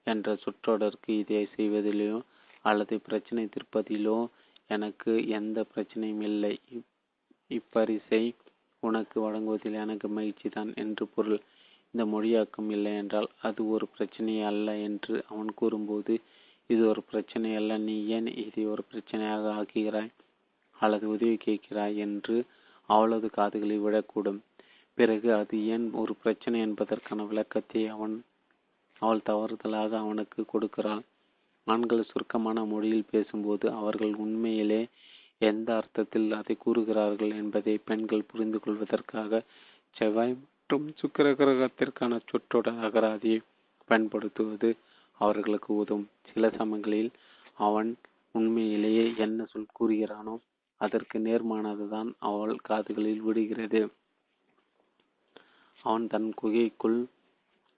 என்ற சுற்றொடருக்கு இதை செய்வதிலோ அல்லது பிரச்சனை தீர்ப்பதிலோ எனக்கு எந்த பிரச்சனையும் இல்லை. இப்பரிசை உனக்கு வழங்குவதில் எனக்கு மகிழ்ச்சி தான் என்று பொருள். இந்த மொழியாக்கம் இல்லை என்றால் அது ஒரு பிரச்சனை அல்ல என்று அவன் கூறும்போது இது ஒரு பிரச்சனை அல்ல நீ ஏன் இதை ஒரு பிரச்சனையாக ஆக்குகிறாய்? அல்லது உதவி கேட்கிறாய் என்று அவளது காதுகளை விடக்கூடும். பிறகு அது ஏன் ஒரு பிரச்சனை என்பதற்கான விளக்கத்தை அவன் அவள் தவறுதலாக அவனுக்கு கொடுக்கிறாள். ஆண்கள் சுருக்கமான மொழியில் பேசும்போது அவர்கள் உண்மையிலே எந்த அர்த்தத்தில் அதை கூறுகிறார்கள் என்பதை பெண்கள் புரிந்து கொள்வதற்காக செவ்வாய் மற்றும் சுக்கிர கிரகத்திற்கான சுற்றோட அகராதியை பயன்படுத்துவது அவர்களுக்கு உதவும். சில சமயங்களில் அவன் உண்மையிலேயே என்ன சொல் கூறுகிறானோ அதற்கு நேர்மானதுதான் அவள் காதுகளில் விடுகிறது. அவன் தன் குகைக்குள்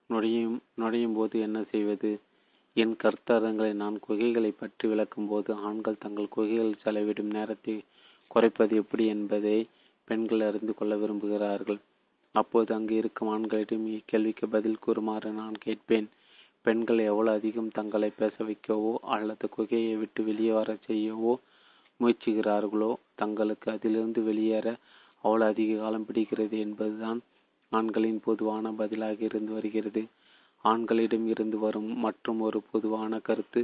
நுழையும் நுழையும் போது என்ன செய்வது? என் கருத்தரங்களை நான் குகைகளை பற்றி விளக்கும் போது ஆண்கள் தங்கள் குகைகள் செலவிடும் நேரத்தை குறைப்பது எப்படி என்பதை பெண்கள் அறிந்து கொள்ள விரும்புகிறார்கள். அப்போது அங்கு இருக்கும் ஆண்களிடம் இக்கேள்விக்கு பதில் கூறுமாறு நான் கேட்பேன். பெண்கள் எவ்வளவு அதிகம் தங்களை பேச வைக்கவோ அல்லது குகையை விட்டு வெளியே வர செய்யவோ முயற்சிக்கிறார்களோ தங்களுக்கு அதிலிருந்து வெளியேற அவ்வளவு அதிக காலம் பிடிக்கிறது என்பதுதான் ஆண்களின் பொதுவான பதிலாக இருந்து வருகிறது. ஆண்களிடம் இருந்து வரும் மற்றும் ஒரு பொதுவான கருத்து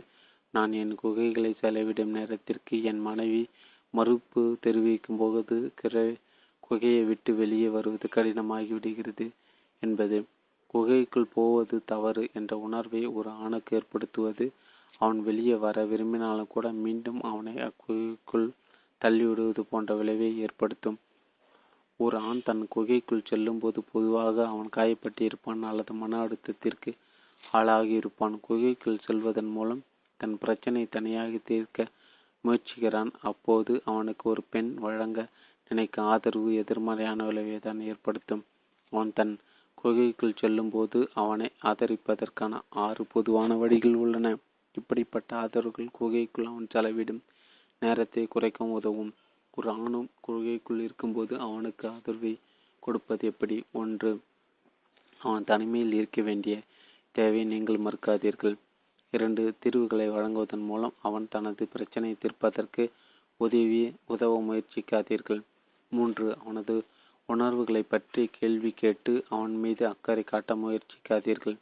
நான் என் குகைகளை செலவிடும் நேரத்திற்கு என் மனைவி மறுப்பு தெரிவிக்கும் போது குகையை விட்டு வெளியே வருவது கடினமாகி விடுகிறது என்பது. குகைக்குள் போவது தவறு என்ற உணர்வை ஒரு ஆணுக்கு ஏற்படுத்துவது அவன் வெளியே வர விரும்பினாலும் கூட மீண்டும் அவனை அக்குகைக்குள் தள்ளிவிடுவது போன்ற விளைவை ஏற்படுத்தும். ஒரு ஆண் தன் குகைக்குள் செல்லும்போது பொதுவாக அவன் காயப்பட்டிருப்பான் அல்லது மன அழுத்தத்திற்கு ஆளாகியிருப்பான். குகைக்குள் செல்வதன் மூலம் தன் பிரச்சனை தனியாக தீர்க்க முயற்சிக்கிறான். அப்போது அவனுக்கு ஒரு பெண் வழங்க நினைக்கும் ஆதரவு எதிர்மறையான விளைவை தான் ஏற்படுத்தும். அவன் தன் குகைக்குள் செல்லும்போது அவனை ஆதரிப்பதற்கான ஆறு பொதுவான வழிகள் உள்ளன. இப்படிப்பட்ட ஆதரவுகள் குகைக்குள் அவன் செலவிடும். நேரத்தை குறைக்க உதவும். ஒரு ஆணும் குகைக்குள் இருக்கும்போது அவனுக்கு ஆதரவை கொடுப்பது எப்படி? ஒன்று அவன் தனிமையில் இருக்க வேண்டிய தேவை நீங்கள் மறுக்காதீர்கள். இரண்டு தீர்வுகளை வழங்குவதன் மூலம் அவன் தனது பிரச்சனையை தீர்ப்பதற்கு உதவி உதவ முயற்சிக்காதீர்கள். மூன்று. அவனது உணர்வுகளை பற்றி கேள்வி கேட்டு அவன் மீது அக்கறை காட்ட முயற்சிக்காதீர்கள்.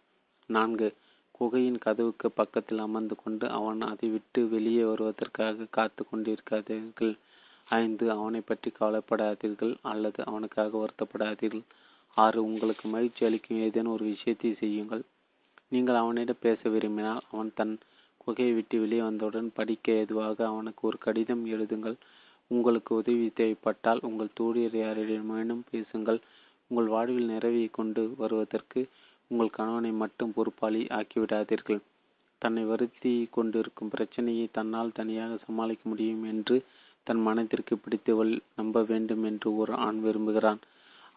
நான்கு. குகையின் கதவுக்கு பக்கத்தில் அமர்ந்து கொண்டு அவன் அதை விட்டு வெளியே வருவதற்காக காத்து கொண்டிருக்காதீர்கள். ஐந்து. அவனை பற்றி கவலைப்படாதீர்கள் அல்லது அவனுக்காக வருத்தப்படாதீர்கள். ஆறு. உங்களுக்கு மகிழ்ச்சி அளிக்கும் ஏதேனும் ஒரு விஷயத்தை செய்யுங்கள். நீங்கள் அவனிடம் பேச விரும்பினால் அவன் தன் குகையை விட்டு வெளியே வந்தவுடன் படிக்க ஏதுவாக அவனுக்கு ஒரு கடிதம் எழுதுங்கள். உங்களுக்கு உதவி தேவைப்பட்டால் உங்கள் தோழியர் யாரிடமேனும் பேசுங்கள். உங்கள் வாழ்வில் நிறைவை கொண்டு வருவதற்கு உங்கள் கணவனை மட்டும் பொறுப்பாளி ஆக்கிவிடாதீர்கள். தன்னை வருத்தி கொண்டிருக்கும் பிரச்சனையை தன்னால் தனியாக சமாளிக்க முடியும் என்று தன் மனதிற்கு பிடித்தவள் நம்ப வேண்டும் என்று ஒரு ஆண் விரும்புகிறான்.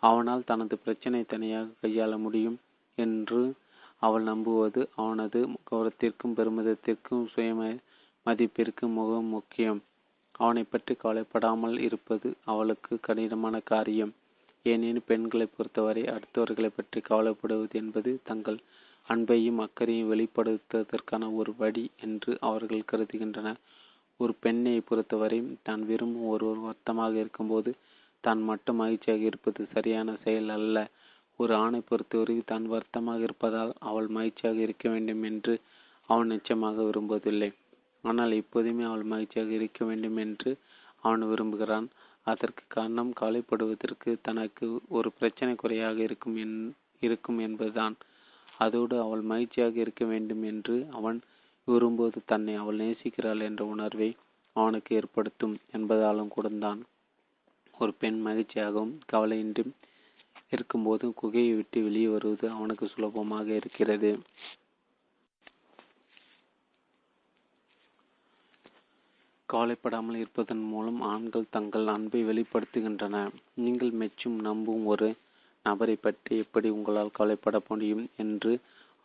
அவனால் தனது பிரச்சனை தனியாக கையாள முடியும் என்று அவள் நம்புவது அவனது கௌரவத்திற்கும் பெருமிதத்திற்கும் சுய மதிப்பிற்கும் மிகவும் முக்கியம். அவனை பற்றி கவலைப்படாமல் இருப்பது அவளுக்கு கடினமான காரியம். ஏனெனில் பெண்களை பொறுத்தவரை அடுத்தவர்களை பற்றி கவலைப்படுவது என்பது தங்கள் அன்பையும் அக்கறையும் வெளிப்படுத்துவதற்கான ஒரு வழி என்று அவர்கள் கருதுகின்றனர். ஒரு பெண்ணை பொறுத்தவரை தான் விரும்பும் ஒருவர் வருத்தமாக இருக்கும்போது தான் மட்டும் மகிழ்ச்சியாக இருப்பது சரியான செயல் அல்ல. ஒரு ஆணை பொறுத்தவரை தான் வருத்தமாக இருப்பதால் அவள் மகிழ்ச்சியாக இருக்க வேண்டும் என்று அவன் நிச்சயமாக விரும்புவதில்லை. ஆனால் இப்போதுமே அவள் மகிழ்ச்சியாக இருக்க வேண்டும் என்று அவன் விரும்புகிறான். அதற்கு காரணம் கவலைப்படுவதற்கு தனக்கு ஒரு பிரச்சனை குறையாக இருக்கும் என் இருக்கும் என்பதுதான். அதோடு அவள் மகிழ்ச்சியாக இருக்க வேண்டும் என்று அவன் விரும்புவது தன்னை அவள் நேசிக்கிறாள் என்ற உணர்வை அவனுக்கு ஏற்படுத்தும் என்பதாலும் கூட ஒரு பெண் மகிழ்ச்சியாகவும் கவலையின்றி இருக்கும்போது குகையை விட்டு வெளியே வருவது அவனுக்கு சுலபமாக இருக்கிறது. கவலைப்படாமல் இருப்பதன் மூலம் ஆண்கள் தங்கள் அன்பை வெளிப்படுத்துகின்றன. நீங்கள் மெச்சும் நம்பும் ஒரு நபரை பற்றி எப்படி உங்களால் கவலைப்பட முடியும் என்று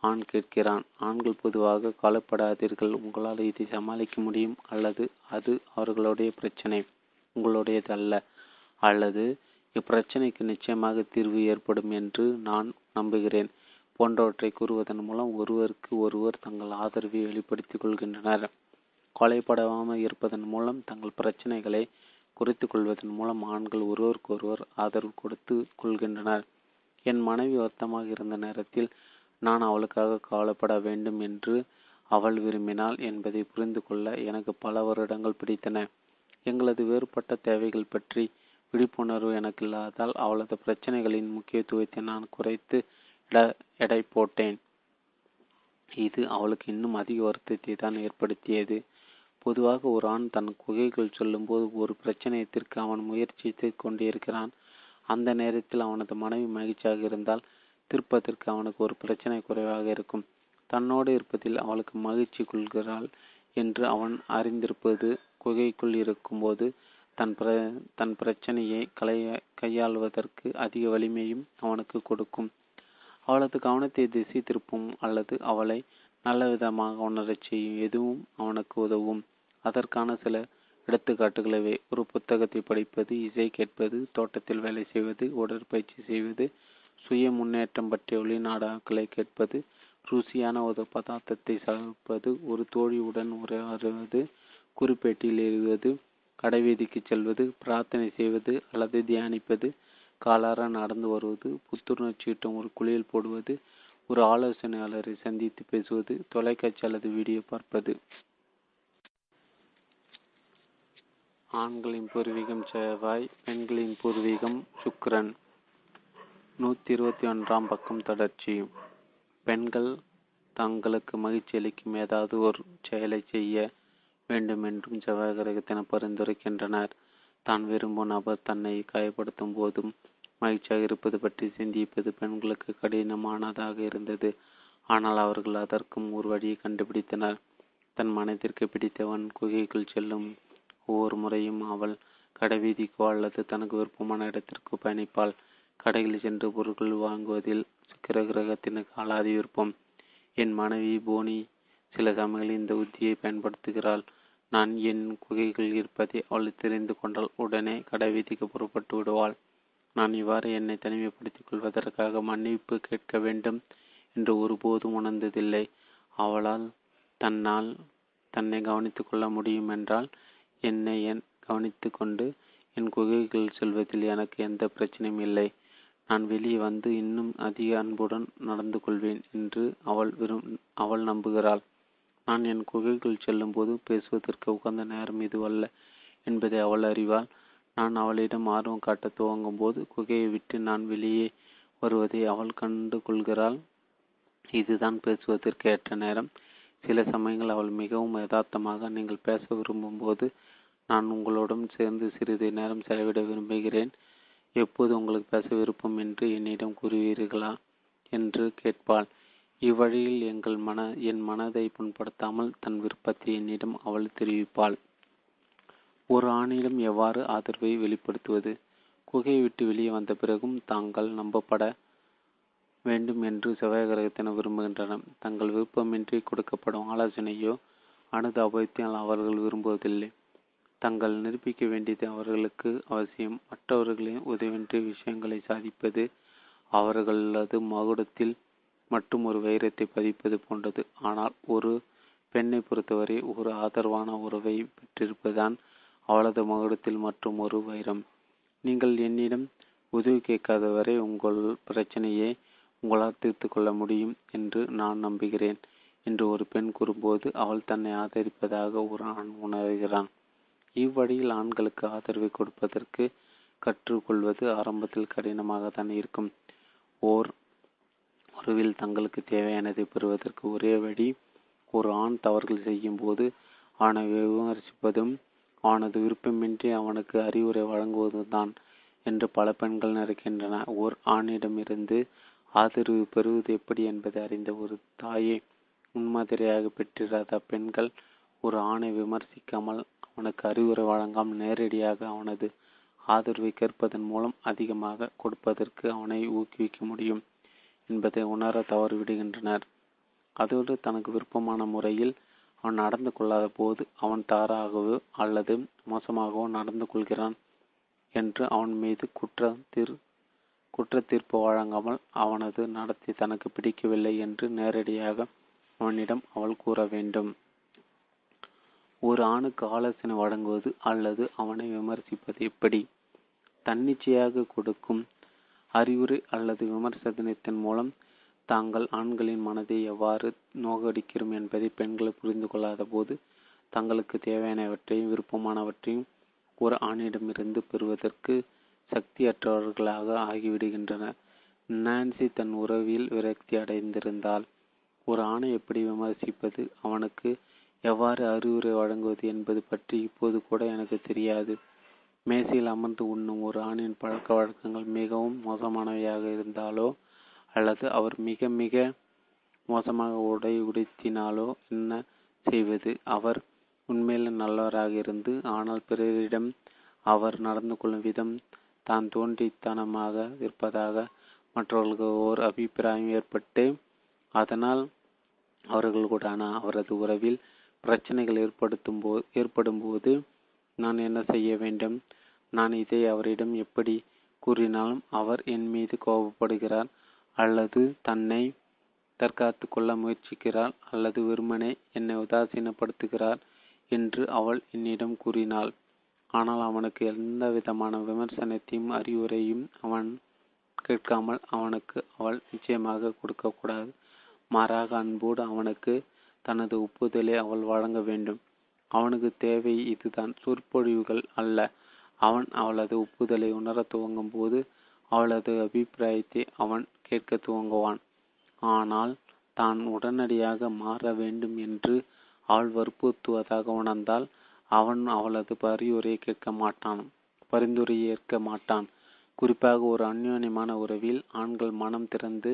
ஆண் கேட்கிறான். ஆண்கள் பொதுவாக கவலைப்படாதீர்கள். உங்களால் இதை சமாளிக்க முடியும் அல்லது அது அவர்களுடைய பிரச்சனை. உங்களுடையது அல்ல அல்லது இப்பிரச்சனைக்கு நிச்சயமாக தீர்வு ஏற்படும் என்று நான் நம்புகிறேன். போன்றவற்றை கூறுவதன் மூலம் ஒருவருக்கு ஒருவர் தங்கள் ஆதரவை வெளிப்படுத்திக் கொள்கின்றனர். கொலைப்படாமல் இருப்பதன் மூலம் தங்கள் பிரச்சனைகளை குறைத்து கொள்வதன் மூலம் ஆண்கள் ஒருவருக்கொருவர் ஆதரவு கொடுத்து கொள்கின்றனர். என் மனைவி வருத்தமாக இருந்த நேரத்தில் நான் அவளுக்காக கவலைப்பட வேண்டும் என்று அவள் விரும்பினாள் என்பதை புரிந்து கொள்ள எனக்கு பல வருடங்கள் பிடித்தன. எங்களது வேறுபட்ட தேவைகள் பற்றி விழிப்புணர்வு எனக்கு இல்லாதால் அவளது பிரச்சனைகளின் முக்கியத்துவத்தை நான் குறைத்து எடை போட்டேன். இது அவளுக்கு இன்னும் அதிக வருத்தத்தை தான் ஏற்படுத்தியது. பொதுவாக ஒரு ஆண் தன் குகைக்குள் சொல்லும்போது ஒரு பிரச்சனையத்திற்கு அவன் முயற்சித்து கொண்டிருக்கிறான். அந்த நேரத்தில் அவனது மனைவி மகிழ்ச்சியாக இருந்தால் திருப்பதற்கு அவனுக்கு ஒரு பிரச்சனை குறைவாக இருக்கும். தன்னோடு இருப்பதில் அவளுக்கு மகிழ்ச்சி கொள்கிறாள் என்று அவன் அறிந்திருப்பது குகைக்குள் இருக்கும்போது தன் பிர தன் பிரச்சனையை களைய கையாள்வதற்கு அதிக வலிமையும் அவனுக்கு கொடுக்கும். அவளது கவனத்தை திசை திருப்பும் அல்லது அவளை நல்ல விதமாக உணரச் செய்யும் எதுவும் அவனுக்கு உதவும். அதற்கான சில எடுத்துக்காட்டுகளவே ஒரு புத்தகத்தை படிப்பது இசை கேட்பது தோட்டத்தில் வேலை செய்வது உடற்பயிற்சி செய்வது சுய முன்னேற்றம் பற்றிய ஒளிநாடாக்களை கேட்பது ருசியான ஒரு பதார்த்தத்தை சமைப்பது ஒரு தோழியுடன் உரையாடுவது குறிப்பேட்டில் எழுதுவது கடைவீதிக்கு செல்வது பிரார்த்தனை செய்வது அல்லது தியானிப்பது காலார நடந்து வருவது புத்துணர்ச்சியூட்டும் ஒரு குளியல் போடுவது ஒரு ஆலோசனையாளரை சந்தித்து பேசுவது தொலைக்காட்சி அல்லது வீடியோ பார்ப்பது. ஆண்களின் பூர்வீகம் செவ்வாய் பெண்களின் பூர்வீகம் சுக்கிரன். நூற்றி இருபத்தி ஒன்றாம் பக்கம் தொடர்ச்சி. பெண்கள் தங்களுக்கு மகிழ்ச்சி அளிக்கும் ஏதாவது ஒரு செயலை செய்ய வேண்டும் என்றும் செவ்வாய் கிரகத்தினர் பரிந்துரைக்கின்றனர். தான் விரும்பும் நபர் தன்னை காயப்படுத்தும் போதும் மகிழ்ச்சியாக இருப்பது பற்றி சிந்திப்பது பெண்களுக்கு கடினமானதாக இருந்தது. ஆனால் அவர்கள் அதற்கும் ஒரு வழியை கண்டுபிடித்தனர். தன் மனதிற்கு பிடித்தவன் குகைக்குள் செல்லும் ஒவ்வொரு முறையும் அவள் கடைவீதிக்கோ அல்லது தனக்கு விருப்பமான இடத்திற்கு பயணிப்பாள். கடைகளில் சென்று பொருட்கள் வாங்குவதில் கிரகத்தினுக்கு விருப்பம் என் மனைவி போனி சில சமயங்களில் இந்த உத்தியை பயன்படுத்துகிறாள். நான் என் குகைகள் இருப்பதை அவள் தெரிந்து கொண்டால் உடனே கடை வீதிக்கு புறப்பட்டு விடுவாள். நான் இவ்வாறு என்னை தனிமைப்படுத்திக் கொள்வதற்காக மன்னிப்பு கேட்க வேண்டும் என்று ஒருபோதும் உணர்ந்ததில்லை. அவளால் தன்னால் தன்னை கவனித்துக் கொள்ள முடியும் என்றால் என்னை என் கவனித்து கொண்டு என் குகைகள் செல்வதில் எனக்கு எந்த பிரச்சனையும் இல்லை. நான் வெளியே வந்து இன்னும் அதிக அன்புடன் நடந்து கொள்வேன் என்று அவள் விரும் அவள் நம்புகிறாள். நான் என் குகைக்குள் செல்லும்போது பேசுவதற்கு உகந்த நேரம் இதுவல்ல என்பதை அவள் அறிவாள். நான் அவளிடம் ஆர்வம் காட்ட துவங்கும் போது குகையை விட்டு நான் வெளியே வருவதை அவள் கண்டு கொள்கிறாள். இதுதான் பேசுவதற்கு ஏற்ற நேரம். சில சமயங்கள் அவள் மிகவும் யதார்த்தமாக நீங்கள் பேச விரும்பும் போது நான் உங்களுடன் சேர்ந்து சிறிது நேரம் செலவிட விரும்புகிறேன். எப்போது உங்களுக்கு பேச விருப்பம் என்று என்னிடம் கூறுவீர்களா என்று கேட்பாள். இவ்வழியில் எங்கள் மன என் மனதை புண்படுத்தாமல் தன் விருப்பத்தை என்னிடம் அவள் தெரிவிப்பாள். ஒரு ஆணிடம் எவ்வாறு ஆதரவை வெளிப்படுத்துவது? குகையை விட்டு வெளியே வந்த பிறகும் தாங்கள் நம்பப்பட வேண்டும் என்று செவ்வாய் கிரகத்தினர் விரும்புகின்றனர். தங்கள் விருப்பமின்றி கொடுக்கப்படும் ஆலோசனையோ அனுதாபத்தையும் அவர்கள் விரும்புவதில்லை. தங்கள் நிரூபிக்க வேண்டியது அவர்களுக்கு அவசியம். மற்றவர்களின் உதவின்றி விஷயங்களை சாதிப்பது அவர்களது மகுடத்தில் மட்டும் ஒரு வைரத்தை பதிப்பது போன்றது. ஆனால் ஒரு பெண்ணை பொறுத்தவரை ஒரு ஆதரவான உறவை பெற்றிருப்பதுதான் அவளது மகுடத்தில் மற்றும் ஒரு வைரம். நீங்கள் என்னிடம் உதவி கேட்காதவரை உங்கள் பிரச்சனையை உங்களால் தீர்த்து கொள்ள முடியும் என்று நான் நம்புகிறேன் என்று ஒரு பெண் கூறும்போது அவள் தன்னை ஆதரிப்பதாக ஒரு ஆண் உணர்கிறான். இவ்வழியில் ஆண்களுக்கு ஆதரவை கொடுப்பதற்கு கற்றுக்கொள்வது ஆரம்பத்தில் கடினமாகத்தான் இருக்கும். ஓர் உறவில் தங்களுக்கு தேவையானதை பெறுவதற்கு ஒரே வழி ஒரு ஆண் தவறுகள் செய்யும் போது அவனை விமர்சிப்பதும் அவனது விருப்பமின்றி அவனுக்கு அறிவுரை வழங்குவதுதான் என்று பல பெண்கள் நினைக்கின்றன. ஓர் ஆணிடமிருந்து ஆதரவு பெறுவது எப்படி என்பதை அறிந்த ஒரு தாயை முன்மாதிரியாக பெற்றிராத பெண்கள்? ஒரு ஆணை விமர்சிக்காமல் அவனுக்கு அறிவுரை வழங்காமல் நேரடியாக அவனது ஆதரவை கேட்பதன் மூலம் அதிகமாக கொடுப்பதற்கு அவனை ஊக்குவிக்க முடியும் என்பதை உணர தவறிவிடுகின்றனர். அதோடு தனக்கு விருப்பமான முறையில் அவன் நடந்து கொள்ளாத போது அவன் தாராகவோ அல்லது மோசமாகவோ நடந்து கொள்கிறான் என்று அவன் மீது குற்ற தீர் குற்ற தீர்ப்பு வழங்காமல் அவனது நடத்தை தனக்கு பிடிக்கவில்லை என்று நேரடியாக அவனிடம் அவள் கூற வேண்டும். ஒரு ஆணுக்கு ஆலோசனை வழங்குவது அல்லது அவனை விமர்சிப்பது எப்படி? தன்னிச்சையாக கொடுக்கும் அறிவுரை அல்லது விமர்சனத்தின் மூலம் தாங்கள் ஆண்களின் மனதை எவ்வாறு நோகடிக்கிறோம் என்பதை பெண்கள் புரிந்து கொள்ளாத போது தங்களுக்கு தேவையானவற்றையும் விருப்பமானவற்றையும் ஒரு ஆணிடமிருந்து பெறுவதற்கு சக்தியற்றவர்களாக ஆகிவிடுகின்றனர். நான்சி தன் உறவில் விரக்தி அடைந்திருந்தால் ஒரு ஆணை எப்படி விமர்சிப்பது? அவனுக்கு எவ்வாறு அறிவுரை வழங்குவது என்பது பற்றி இப்போது கூட எனக்கு தெரியாது. மேசையில் அமர்ந்து உண்ணும் ஒரு ஆணின் பழக்க வழக்கங்கள் மிகவும் மோசமானவையாக இருந்தாலோ அல்லது அவர் மிக மிக மோசமாக உடை உடுத்தினாலோ என்ன செய்வது? அவர் உண்மையில் நல்லவராக இருந்து ஆனால் பிறரிடம் அவர் நடந்து கொள்ளும் விதம் தான் தோன்றித்தனமாக இருப்பதாக மற்றவர்களுக்கு ஓர் அபிப்பிராயம் ஏற்பட்டு அதனால் அவர்களுடனான அவரது உறவில் பிரச்சனைகள் ஏற்படுத்தும் போ ஏற்படும் போது நான் என்ன செய்ய வேண்டும்? நான் இதை அவரிடம் எப்படி கூறினாலும் அவர் என் மீது கோபப்படுகிறார் அல்லது தன்னை தற்காத்து கொள்ள முயற்சிக்கிறார் அல்லது வெறுமனே என்னை உதாசீனப்படுத்துகிறார் என்று அவள் என்னிடம் கூறினாள். ஆனால் அவனுக்கு எந்த விதமான விமர்சனத்தையும் அறிவுரையும் அவன் கேட்காமல் அவனுக்கு அவள் நிச்சயமாக கொடுக்கக்கூடாது மாறாக அன்போடு அவனுக்கு தனது ஒப்புதலை அவள் வழங்க வேண்டும். அவனுக்கு தேவை இதுதான். சொற்பொழிவுகள் அல்ல. அவன் அவளது ஒப்புதலை உணரத் துவங்கும் போது அவளது அபிப்பிராயத்தை அவன் கேட்க துவங்குவான். ஆனால் தான் உடனடியாக மாற வேண்டும் என்று அவள் வற்புறுத்துவதாக உணர்ந்தால் அவன் அவளது பரிந்துரையை கேட்க மாட்டான். பரிந்துரையை ஏற்க மாட்டான். குறிப்பாக ஒரு அந்யோன்யமான உறவில் ஆண்கள் மனம் திறந்து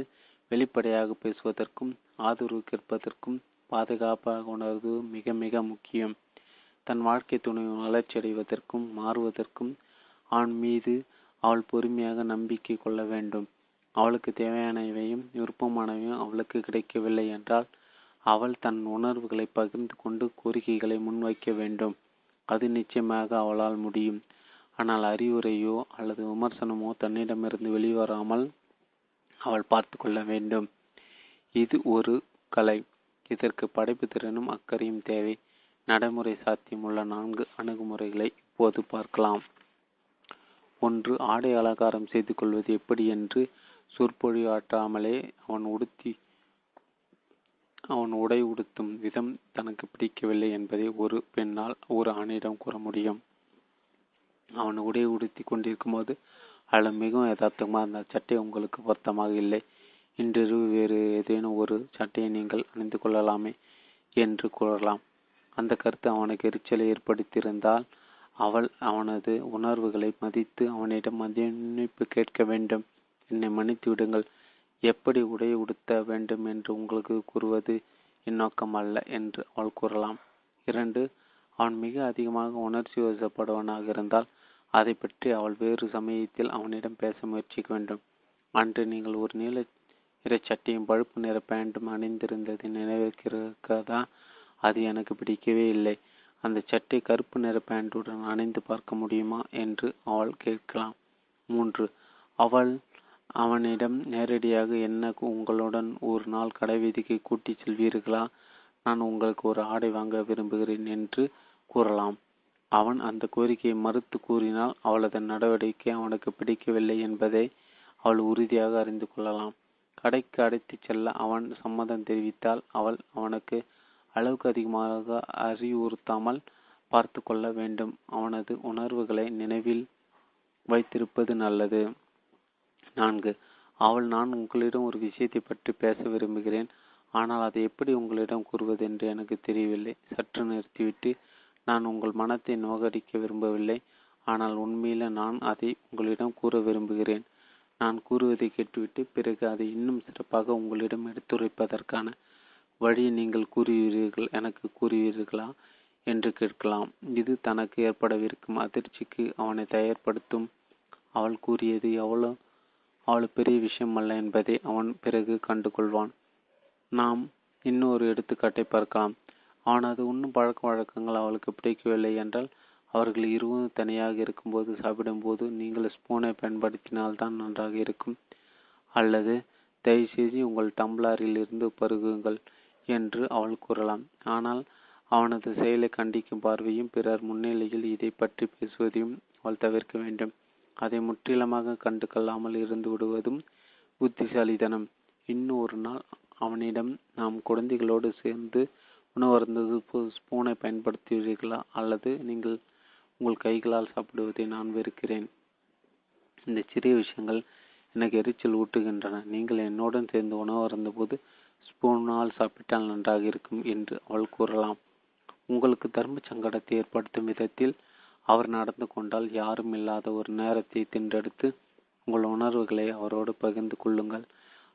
வெளிப்படையாக பேசுவதற்கும் ஆதரவு கேட்பதற்கும் பாதுகாப்பாக உணர்வது மிக மிக முக்கியம். தன் வாழ்க்கை துணை வளர்ச்சியடைவதற்கும் மாறுவதற்கும் அவன் மீது அவள் பொறுமையாக நம்பிக்கை கொள்ள வேண்டும். அவளுக்கு தேவையானவையும் விருப்பமானவையும் அவளுக்கு கிடைக்கவில்லை என்றால் அவள் தன் உணர்வுகளை பகிர்ந்து கொண்டு கோரிக்கைகளை முன்வைக்க வேண்டும். அது நிச்சயமாக அவளால் முடியும். ஆனால் அறிவுரையோ அல்லது விமர்சனமோ தன்னிடமிருந்து வெளிவராமல் அவள் பார்த்து கொள்ள வேண்டும். இது ஒரு கலை. இதற்கு படைப்பு திறனும் அக்கறையும் தேவை. நடைமுறை சாத்தியமுள்ள நான்கு அணுகுமுறைகளை இப்போது பார்க்கலாம். ஒன்று ஆடை அலங்காரம் செய்து கொள்வது எப்படி என்று சொற்பொழிவாற்றாமலே அவன் உடுத்தி அவன் உடை உடுத்தும் விதம் தனக்கு பிடிக்கவில்லை என்பதை ஒரு பெண்ணால் ஒரு ஆணிடம் கூற முடியும். அவன் உடை உடுத்தி கொண்டிருக்கும் போது அல்லது மிகவும் யதார்த்தமாக அந்த சட்டை உங்களுக்கு பொருத்தமாக இல்லை. இன்றிரவு வேறு ஏதேனும் ஒரு சட்டையை நீங்கள் அணிந்து கொள்ளலாமே? என்று கூறலாம். அந்த கருத்து அவனுக்கு எரிச்சலை ஏற்படுத்தியிருந்தால் அவள் அவனது உணர்வுகளை மதித்து அவனிடம் மதிப்பு கேட்க வேண்டும். என்னை மன்னித்து விடுங்கள். எப்படி உடை உடுத்த வேண்டும் என்று உங்களுக்கு கூறுவது என் நோக்கம் அல்ல என்று அவள் கூறலாம். இரண்டு அவன் மிக அதிகமாக உணர்ச்சி வசப்படுவனாக இருந்தால் அதை பற்றி அவள் வேறு சமயத்தில் அவனிடம் பேச முயற்சிக்க வேண்டும். அன்று நீங்கள் ஒரு நீல நிற சட்டையும் பழுப்பு நிற பேண்டும் அணிந்திருந்தது நினைவிருக்கிறதா? அது எனக்கு பிடிக்கவே இல்லை. அந்த சட்டை கருப்பு நிற பேண்டுடன் அணிந்து பார்க்க முடியுமா என்று அவள் கேட்கலாம். மூன்று அவள் அவனிடம் நேரடியாக என்ன உங்களுடன் ஒரு நாள் கடைவீதிக்கு கூட்டிச் செல்வீர்களா? நான் உங்களுக்கு ஒரு ஆடை வாங்க விரும்புகிறேன் என்று கூறலாம். அவன் அந்த கோரிக்கையை மறுத்து கூறினால் அவளது நடவடிக்கை அவனுக்கு பிடிக்கவில்லை என்பதை அவள் உறுதியாக அறிந்து கொள்ளலாம். கடைக்கு அழைத்துச் செல்ல அவன் சம்மதம் தெரிவித்தால் அவள் அவனுக்கு அளவுக்கு அதிகமாக அறிவுறுத்தாமல் பார்த்து கொள்ள வேண்டும். அவனது உணர்வுகளை நினைவில் வைத்திருப்பது நல்லது. நான்கு. அவள் நான் உங்களிடம் ஒரு விஷயத்தை பற்றி பேச விரும்புகிறேன். ஆனால் அதை எப்படி உங்களிடம் கூறுவது என்று எனக்கு தெரியவில்லை. சற்று நிறுத்திவிட்டு நான் உங்கள் மனத்தை நோகடிக்க விரும்பவில்லை. ஆனால் உண்மையில நான் அதை உங்களிடம் கூற விரும்புகிறேன். நான் கூறுவதை கேட்டுவிட்டு பிறகு அதை இன்னும் சிறப்பாக உங்களிடம் எடுத்துரைப்பதற்கான வழியை நீங்கள் கூறுவீர்கள் எனக்கு கூறுவீர்களா என்று கேட்கலாம். இது தனக்கு ஏற்படவிருக்கும் அதிர்ச்சிக்கு அவனை தயார்படுத்தும். அவள் கூறியது எவ்வளோ அவ்வளவு பெரிய விஷயம் அல்ல என்பதை அவன் பிறகு கண்டுகொள்வான். நாம் இன்னொரு எடுத்துக்காட்டை பார்க்கலாம். அவனது உண்ணும் பழக்க வழக்கங்கள் அவளுக்கு பிடிக்கவில்லை என்றால் அவர்கள் இருவரும் தனியாக இருக்கும்போது சாப்பிடும்போது நீங்கள் ஸ்பூனை பயன்படுத்தினால்தான் நன்றாக இருக்கும். அல்லது தயவுசெய்து உங்கள் டம்ளரில் இருந்து பருகுங்கள் என்று அவள் கூறலாம். ஆனால் அவனது செயலை கண்டிக்கும் பார்வையும் பிறர் முன்னிலையில் இதை பற்றி பேசுவதையும் அவள் தவிர்க்க வேண்டும். அதை முற்றிலுமாக கண்டு கொள்ளாமல் இருந்து விடுவதும் புத்திசாலித்தனம். இன்னும் ஒரு நாள் அவனிடம் நாம் குழந்தைகளோடு சேர்ந்து உணவருந்தது ஸ்பூனை பயன்படுத்துவீர்களா அல்லது நீங்கள் உங்கள் கைகளால் சாப்பிடுவதை நான் வெறுக்கிறேன். இந்த சிறிய விஷயங்கள் எனக்கு எரிச்சல் ஊட்டுகின்றன. நீங்கள் என்னுடன் சேர்ந்து உணவு அருந்தபோது ஸ்பூனால் சாப்பிட்டால் நன்றாக இருக்கும் என்று அவள் கூறலாம். உங்களுக்கு தர்ம சங்கடத்தை ஏற்படுத்தும் விதத்தில் அவர் நடந்து கொண்டால் யாரும் இல்லாத ஒரு நேரத்தை தின்றெடுத்து உங்கள் உணர்வுகளை அவரோடு பகிர்ந்து கொள்ளுங்கள்.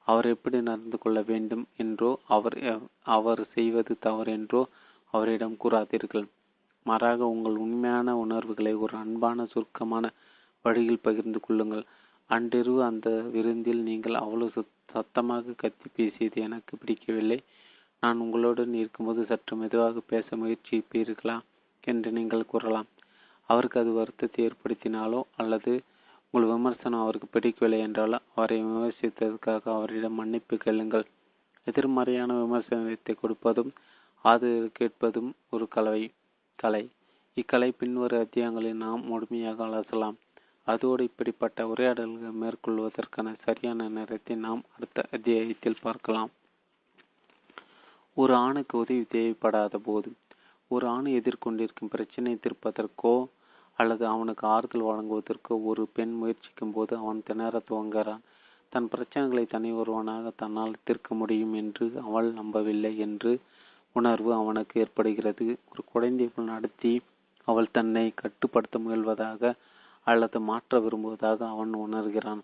அவர் எப்படி நடந்து கொள்ள வேண்டும் என்றோ அவர் அவர் செய்வது தவறு என்றோ அவரிடம் கூறாதீர்கள். மாறாக உங்கள் உண்மையான உணர்வுகளை ஒரு அன்பான சுருக்கமான வழியில் பகிர்ந்து கொள்ளுங்கள். அன்றிரவு அந்த விருந்தில் நீங்கள் அவ்வளவு சத்தமாக கத்தி பேசியது எனக்கு பிடிக்கவில்லை. நான் உங்களுடன் இருக்கும்போது சற்று மெதுவாக பேச முயற்சிப்பீர்களா என்று நீங்கள் கூறலாம். அவருக்கு அது வருத்தத்தை ஏற்படுத்தினாலோ அல்லது உங்கள் விமர்சனம் அவருக்கு பிடிக்கவில்லை என்றாலோ அவரை விமர்சித்ததற்காக அவரிடம் மன்னிப்பு கேளுங்கள். எதிர்மறையான விமர்சனத்தை கொடுப்பதும் ஆதரவு கேட்பதும் ஒரு கலவை. கலை. இக்கலை பின்வரும் அத்தியாயங்களில் நாம் முழுமையாக அலசலாம். அதோடு இப்படிப்பட்ட உரையாடல்களை மேற்கொள்வதற்கான சரியான நேரத்தை நாம் அடுத்த அத்தியாயத்தில் பார்க்கலாம். ஒரு ஆணுக்கு உதவி தேவைப்படாத போது ஒரு ஆண் எதிர்கொண்டிருக்கும் பிரச்சனையை தீர்ப்பதற்கோ அல்லது அவனுக்கு ஆறுதல் வழங்குவதற்கோ ஒரு பெண் முயற்சிக்கும் போது அவன் திணற துவங்குகிறான். தன் பிரச்சனைகளை தனி ஒருவனாக தன்னால் தீர்க்க முடியும் என்று அவள் நம்பவில்லை என்று உணர்வு அவனுக்கு ஏற்படுகிறது. ஒரு குழந்தை நடத்தி அவள் தன்னை கட்டுப்படுத்த முயல்வதாக அல்லது மாற்ற விரும்புவதாக அவன் உணர்கிறான்.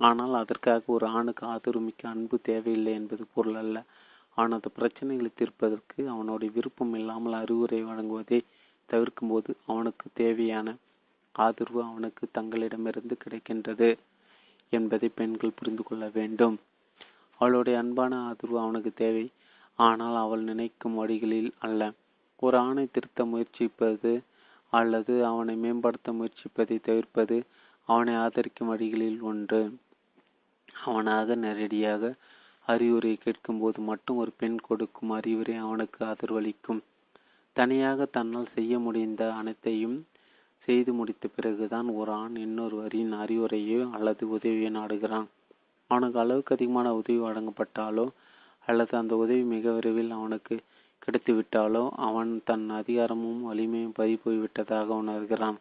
ஆனால் அதற்காக ஒரு ஆணுக்கு ஆதரவுமிக்க அன்பு தேவையில்லை என்பது பொருள் அல்ல. அவனது பிரச்சனைகளை தீர்ப்பதற்கு அவனுடைய விருப்பம் இல்லாமல் அறிவுரை வழங்குவதை தவிர்க்கும்போது அவனுக்கு தேவையான ஆதரவு அவனுக்கு தங்களிடமிருந்து கிடைக்கின்றது என்பதை பெண்கள் புரிந்து கொள்ள வேண்டும். அவளுடைய அன்பான ஆதரவு அவனுக்கு தேவை. ஆனால் அவள் நினைக்கும் வழிகளில் அல்ல. ஒரு ஆணை திருத்த முயற்சிப்பது அல்லது அவனை மேம்படுத்த முயற்சிப்பதை தவிர்ப்பது அவனை ஆதரிக்கும் வழிகளில் ஒன்று. அவனாக நேரடியாக அறிவுரை கேட்கும்போது மட்டும் ஒரு பெண் கொடுக்கும் அறிவுரை அவனுக்கு ஆதரவளிக்கும். தனியாக தன்னால் செய்ய முடிந்த அனைத்தையும் செய்து முடித்த பிறகுதான் ஒரு ஆண் இன்னொருவரின் அறிவுரையோ அல்லது உதவியோ நாடுகிறான். அவனுக்கு அளவுக்கு அதிகமான உதவி வழங்கப்பட்டாலோ அல்லது அந்த உதவி மிக விரைவில் அவனுக்கு கிடைத்துவிட்டாலோ அவன் தன் அதிகாரமும் வலிமையும் பறிபோய்விட்டதாக உணர்கிறான்.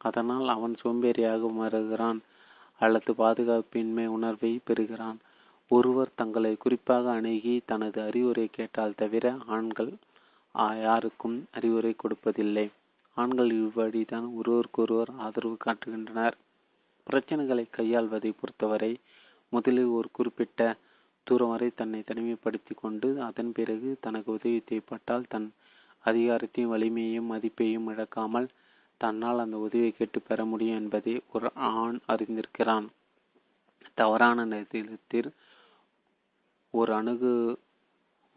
அதனால் அவன் சோம்பேறியாக உணர்கிறான் அல்லது பாதுகாப்பின்மை உணர்வை பெறுகிறான். ஒருவர் தங்களை குறிப்பாக அணுகி தனது அறிவுரை கேட்டால் தவிர ஆண்கள் யாருக்கும் அறிவுரை கொடுப்பதில்லை. ஆண்கள் இவ்வழிதான் ஒருவருக்கொருவர் ஆதரவு காட்டுகின்றனர். பிரச்சனைகளை கையாள்வதை பொறுத்தவரை முதலில் ஒரு குறிப்பிட்ட தூரம் வரை தன்னை தனிமைப்படுத்தி கொண்டு அதன் பிறகு தனக்கு உதவி தேவைப்பட்டால் தன் அதிகாரத்தையும் வலிமையையும் மதிப்பையும் இழக்காமல் தன்னால் அந்த உதவியை கேட்டு பெற முடியும் என்பதை ஒரு ஆண் அறிந்திருக்கிறான். தவறான நேரத்தில் ஒரு அணுகு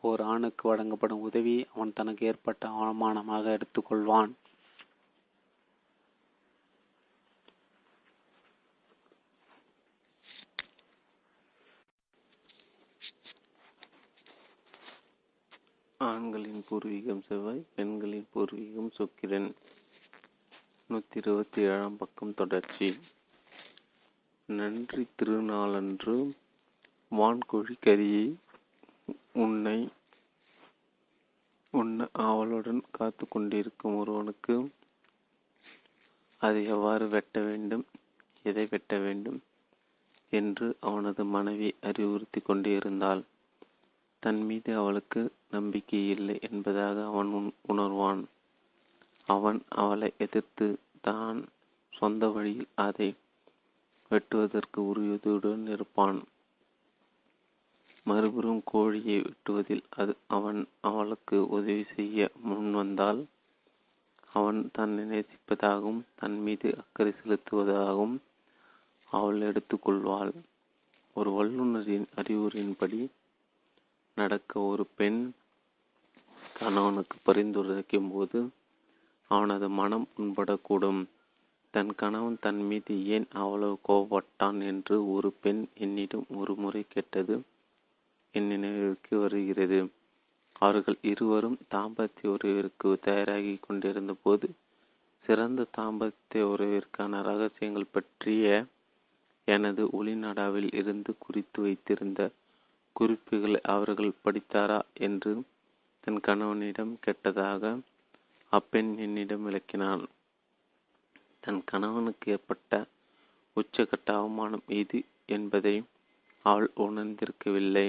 ஒரு ஆணுக்கு வழங்கப்படும் உதவி அவன் தனக்கு ஏற்பட்ட அவமானமாக எடுத்துக்கொள்வான். ஆண்களின் பூர்வீகம் செவ்வாய் பெண்களின் பூர்வீகம் சுக்கிரன். நூற்றி இருபத்தி ஏழாம் பக்கம் தொடர்ச்சி. நன்றி திருநாளன்று வான்கோழி கறியை உன்னை உன்ன ஆவலுடன் காத்து கொண்டிருக்கும் ஒருவனுக்கு அதை எவ்வாறு வெட்ட வேண்டும் எதை வெட்ட வேண்டும் என்று அவனது மனைவி அறிவுறுத்தி கொண்டிருந்தாள் தன் மீது அவளுக்கு நம்பிக்கை இல்லை என்பதாக அவன் உணர்வான். அவன் அவளை எதிர்த்து தான் சொந்த வழியில் அதை வெட்டுவதற்கு உறுதியுடன் இருப்பான். மறுபுறம் கோழியை வெட்டுவதில் அது அவன் அவளுக்கு உதவி செய்ய முன் வந்தால் அவன் தன்னை நேசிப்பதாகவும் தன் மீது அக்கறை செலுத்துவதாகவும் அவள் எடுத்துக்கொள்வாள். ஒரு வல்லுநரின் அறிவுரையின்படி நடக்க ஒரு பெண் கணவனுக்கு பரிந்துரைக்கும் போது அவனது மனம் புண்படக்கூடும். தன் கணவன் தன் மீது ஏன் அவ்வளவு கோபப்பட்டான் என்று ஒரு பெண் என்னிடம் ஒரு முறை கேட்டது என் நினைவிற்கு வருகிறது. அவர்கள் இருவரும் தாம்பத்திய உறவிற்கு தயாராகி கொண்டிருந்த போது சிறந்த தாம்பத்திய உறவிற்கான ரகசியங்கள் பற்றிய எனது ஒளிநாடாவில் இருந்து குறித்து வைத்திருந்த குறிப்புகளை அவர்கள் படித்தாரா என்று தன் கணவனிடம் கேட்டதாக அப்பெண் என்னிடம் விளக்கினான். தன் கணவனுக்கு ஏற்பட்ட உச்சகட்ட அவமானம் இது என்பதை அவள் உணர்ந்திருக்கவில்லை.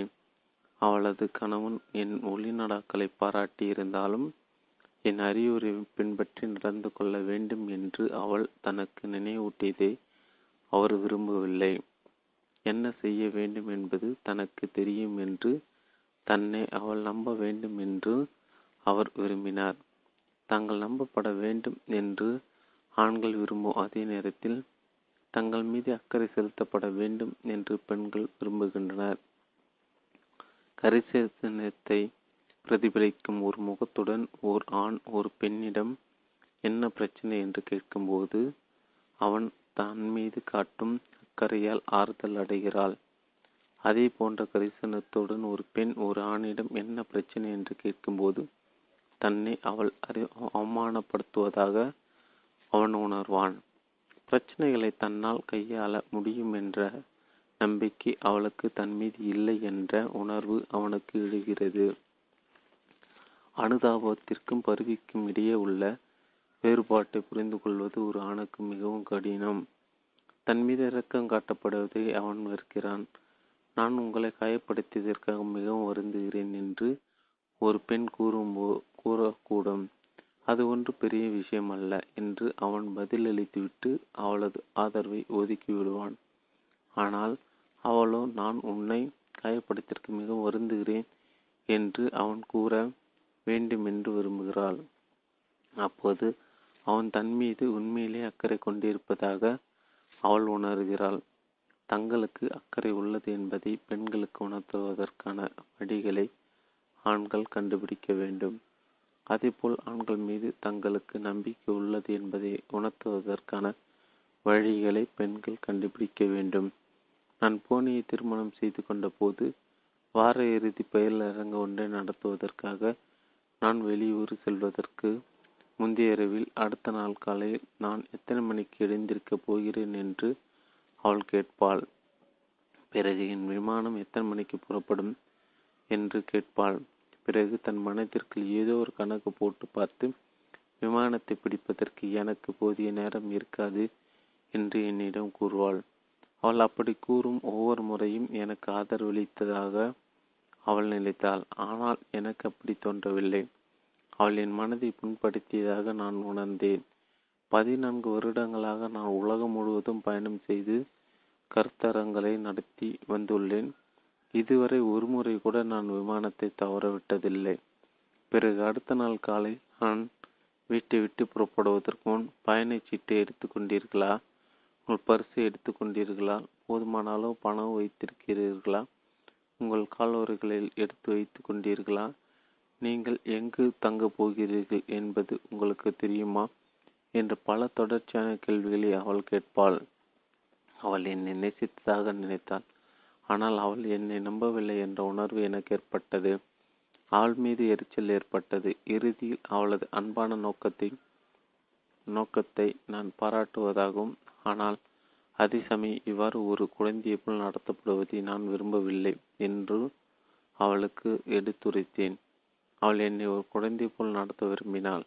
அவளது கணவன் என் ஒளிநடாக்களை பாராட்டியிருந்தாலும் என் அறிவுரை பின்பற்றி நடந்து கொள்ள வேண்டும் என்று அவள் தனக்கு நினைவூட்டியதை அவர் விரும்பவில்லை. என்ன செய்ய வேண்டும் என்பது தனக்கு தெரியும் என்று தன்னை அவள் நம்ப வேண்டும் என்று அவர் விரும்பினார். தாங்கள் நம்பப்பட வேண்டும் என்று ஆண்கள் விரும்பும் அதே நேரத்தில் தங்கள் மீது அக்கறை செலுத்தப்பட வேண்டும் என்று பெண்கள் விரும்புகின்றனர். கரிசேதனத்தை பிரதிபலிக்கும் ஒரு முகத்துடன் ஓர் ஆண் ஒரு பெண்ணிடம் என்ன பிரச்சனை? என்று கேட்கும்போது அவன் தன் மீது காட்டும் அக்கறையால் ஆறுதல் அடைகிறாள். அதே போன்ற கரிசனத்துடன் ஒரு பெண் ஒரு ஆணிடம் என்ன பிரச்சனை என்று கேட்கும்போது தன்னை அவள் அறி அவமானப்படுத்துவதாக அவன் உணர்வான். பிரச்சனைகளை தன்னால் கையாள முடியும் என்ற நம்பிக்கை அவளுக்கு தன் மீது இல்லை என்ற உணர்வு அவனுக்கு எழுகிறது. அனுதாபத்திற்கும் பருவிக்கும் இடையே உள்ள வேறுபாட்டை புரிந்து கொள்வது ஒரு ஆணுக்கு மிகவும் கடினம். தன் மீது இரக்கம் காட்டப்படுவதை அவன் வெறுக்கிறான். நான் உங்களை காயப்படுத்தியதற்காக மிகவும் வருந்துகிறேன் என்று ஒரு பெண் கூறும்போ கூறக்கூடும். அது ஒன்று பெரிய விஷயம் அல்ல என்று அவன் பதிலளித்துவிட்டு அவளது ஆதரவை ஒதுக்கி விடுவான். ஆனால் அவளோ நான் உன்னை காயப்படுத்திற்கு மிகவும் வருந்துகிறேன் என்று அவன் கூற வேண்டும் என்று விரும்புகிறாள். அப்போது அவன் தன் மீது உண்மையிலே அக்கறை கொண்டிருப்பதாக அவள் உணர்கிறாள். தங்களுக்கு அக்கறை உள்ளது என்பதை பெண்களுக்கு உணர்த்துவதற்கான வழிகளை ஆண்கள் கண்டுபிடிக்க வேண்டும். அதேபோல் ஆண்கள் மீது தங்களுக்கு நம்பிக்கை உள்ளது என்பதை உணர்த்துவதற்கான வழிகளை பெண்கள் கண்டுபிடிக்க வேண்டும். நான் போனியை திருமணம் செய்து கொண்ட போது வார இறுதி பயிலரங்க ஒன்றை நடத்துவதற்காக நான் வெளியூர் செல்வதற்கு முந்தைய இரவில் அடுத்த நாள் காலையில் நான் எத்தனை மணிக்கு எழுந்திருக்கப் போகிறேன் என்று அவள் கேட்பாள். பிறகு என் விமானம் எத்தனை மணிக்கு புறப்படும்? என்று கேட்பாள். பிறகு தன் மனதிற்குள் ஏதோ ஒரு கணக்கு போட்டு பார்த்து விமானத்தை பிடிப்பதற்கு எனக்கு போதிய நேரம் இருக்காது என்று என்னிடம் கூறுவாள். அவள் அப்படி கூறும் ஒவ்வொரு முறையும் எனக்கு ஆதரவளித்ததாக அவள் நினைத்தாள். ஆனால் எனக்கு அப்படி தோன்றவில்லை. அவள் என் மனதை புண்படுத்தியதாக நான் உணர்ந்தேன். பதினான்கு வருடங்களாக நான் உலகம் முழுவதும் பயணம் செய்து கருத்தரங்களை நடத்தி வந்துள்ளேன். இதுவரை ஒரு முறை கூட நான் விமானத்தை தவறவிட்டதில்லை. பிறகு அடுத்த நாள் காலை நான் வீட்டை விட்டு புறப்படுவதற்கு முன் பயணச்சீட்டை எடுத்துக்கொண்டீர்களா உங்கள் பரிசை எடுத்துக்கொண்டீர்களா போதுமான அளவு பணம் வைத்திருக்கிறீர்களா? உங்கள் காலோரைகளில் எடுத்து வைத்து கொண்டீர்களா? நீங்கள் எங்கு தங்கப் போகிறீர்கள் என்பது உங்களுக்கு தெரியுமா? என்று பல தொடர்ச்சியான கேள்விகளை அவள் கேட்பாள். அவள் என்னை நேசித்ததாக நினைத்தாள். ஆனால் அவள் என்னை நம்பவில்லை என்ற உணர்வு எனக்கு ஏற்பட்டது. அவள் மீது எரிச்சல் ஏற்பட்டது. இறுதியில் அவளது அன்பான நோக்கத்தை நோக்கத்தை நான் பாராட்டுவதாகவும் ஆனால் அதே சமயம் இவ்வாறு ஒரு குழந்தையை போல் நடத்தப்படுவதை நான் விரும்பவில்லை என்று அவளுக்கு எடுத்துரைத்தேன். அவள் என்னை ஒரு குழந்தை போல் நடத்த விரும்பினாள்.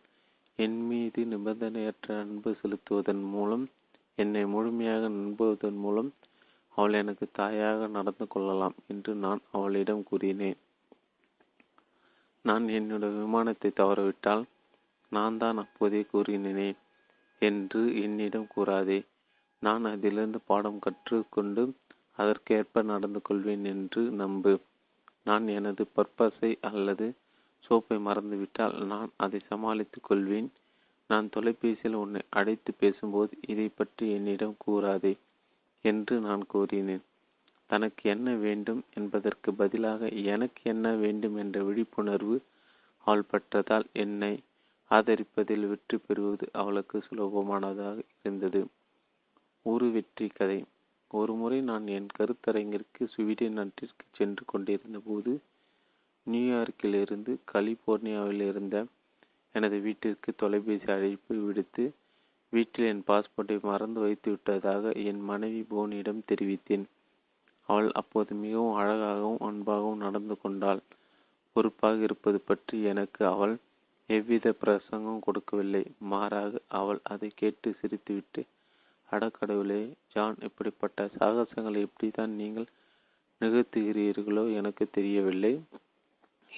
என் மீது நிபந்தனையற்ற அன்பு செலுத்துவதன் மூலம் என்னை முழுமையாக நம்புவதன் மூலம் அவள் எனக்கு தாயாக நடந்து கொள்ளலாம் என்று நான் அவளிடம் கூறினேன். நான் என்னோட விமானத்தை தவறவிட்டால் நான் தான் அப்போதே கூறினேனே என்று என்னிடம் கூறாதே. நான் அதிலிருந்து பாடம் கற்றுக்கொண்டு அதற்கேற்ப நடந்து கொள்வேன் என்று நம்பு. நான் எனது பர்பஸை அல்லது சோப்பை மறந்துவிட்டால் நான் அதை சமாளித்துக் கொள்வேன். நான் தொலைபேசியில் உன்னை அழைத்து பேசும்போது இதை பற்றி என்னிடம் கூறாதே என்று நான் கூறினேன். தனக்கு என்ன வேண்டும் என்பதற்கு பதிலாக எனக்கு என்ன வேண்டும் என்ற விழிப்புணர்வு அவள் பெற்றதால் என்னை ஆதரிப்பதில் வெற்றி பெறுவது அவளுக்கு சுலபமானதாக இருந்தது. ஒரு வெற்றி கதை. ஒரு முறை நான் என் கருத்தரங்கிற்கு சுவீடன் நாட்டிற்கு சென்று கொண்டிருந்த போது நியூயார்க்கிலிருந்து கலிபோர்னியாவில் இருந்த எனது வீட்டிற்கு தொலைபேசி அழைப்பு விடுத்து வீட்டில் என் பாஸ்போர்ட்டை மறந்து வைத்து விட்டதாக என் மனைவி போனியிடம் தெரிவித்தேன். அவள் அப்போது மிகவும் அழகாகவும் அன்பாகவும் நடந்து கொண்டாள். பொறுப்பாக இருப்பது பற்றி எனக்கு அவள் எவ்வித பிரசங்கம் கொடுக்கவில்லை. மாறாக அவள் அதை கேட்டு சிரித்துவிட்டு அடக்கடவுளே ஜான் இப்படிப்பட்ட சாகசங்களை எப்படித்தான் நீங்கள் நிகழ்த்துகிறீர்களோ எனக்கு தெரியவில்லை.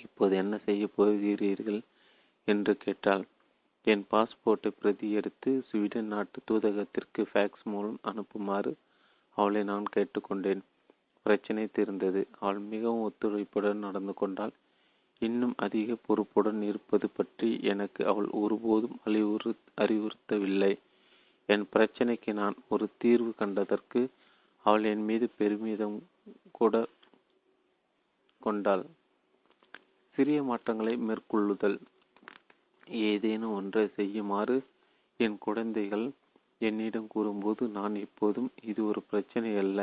இப்போது என்ன செய்ய போகிறீர்கள்? என்று கேட்டாள். என் பாஸ்போர்ட்டை பிரதி எடுத்து ஸ்வீடன் நாட்டு தூதகத்திற்கு ஃபேக்ஸ் மூலம் அனுப்புமாறு அவளை நான் கேட்டுக்கொண்டேன். பிரச்சனை தீர்ந்தது. அவள் மிகவும் ஒத்துழைப்புடன் நடந்து கொண்டாள். இன்னும் அதிக பொறுப்புடன் இருப்பது பற்றி எனக்கு அவள் ஒருபோதும் அறிவுறு அறிவுறுத்தவில்லை. என் பிரச்சனைக்கு நான் ஒரு தீர்வு கண்டதற்கு அவள் என் மீது பெருமிதம் கூட கொண்டாள். சிறிய மாற்றங்களை மேற்கொள்ளுதல். ஏதேனும் ஒன்றை செய்யுமாறு என் குழந்தைகள் என்னிடம் கூறும்போது நான் எப்போதும் இது ஒரு பிரச்சனை அல்ல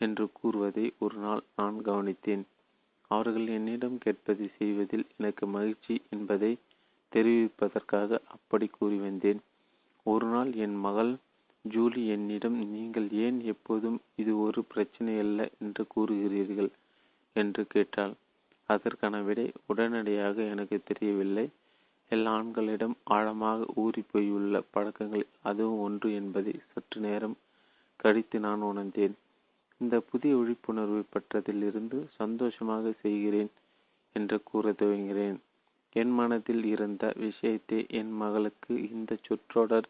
என்று கூறுவதை ஒரு நாள் நான் கவனித்தேன். அவர்கள் என்னிடம் கேட்பதை செய்வதில் எனக்கு மகிழ்ச்சி என்பதை தெரிவிப்பதற்காக அப்படி கூறி வந்தேன். ஒரு நாள் என் மகள் ஜூலி என்னிடம் நீங்கள் ஏன் எப்போதும் இது ஒரு பிரச்சனை அல்ல என்று கூறுகிறீர்கள் என்று கேட்டாள். அதற்கான விடை உடனடியாக எனக்கு தெரியவில்லை. எல்லா ஆண்களிடம் ஆழமாக ஊறி போயுள்ள பழக்கங்கள் அதுவும் ஒன்று என்பதை சற்று நேரம் கழித்து நான் உணர்ந்தேன். இந்த புதிய விழிப்புணர்வை பெற்றதிலிருந்து சந்தோஷமாக செய்கிறேன் என்று கூற துவங்கிறேன் என் மனதில் இருந்த விஷயத்தை என் மகளுக்கு இந்த சொற்றொடர்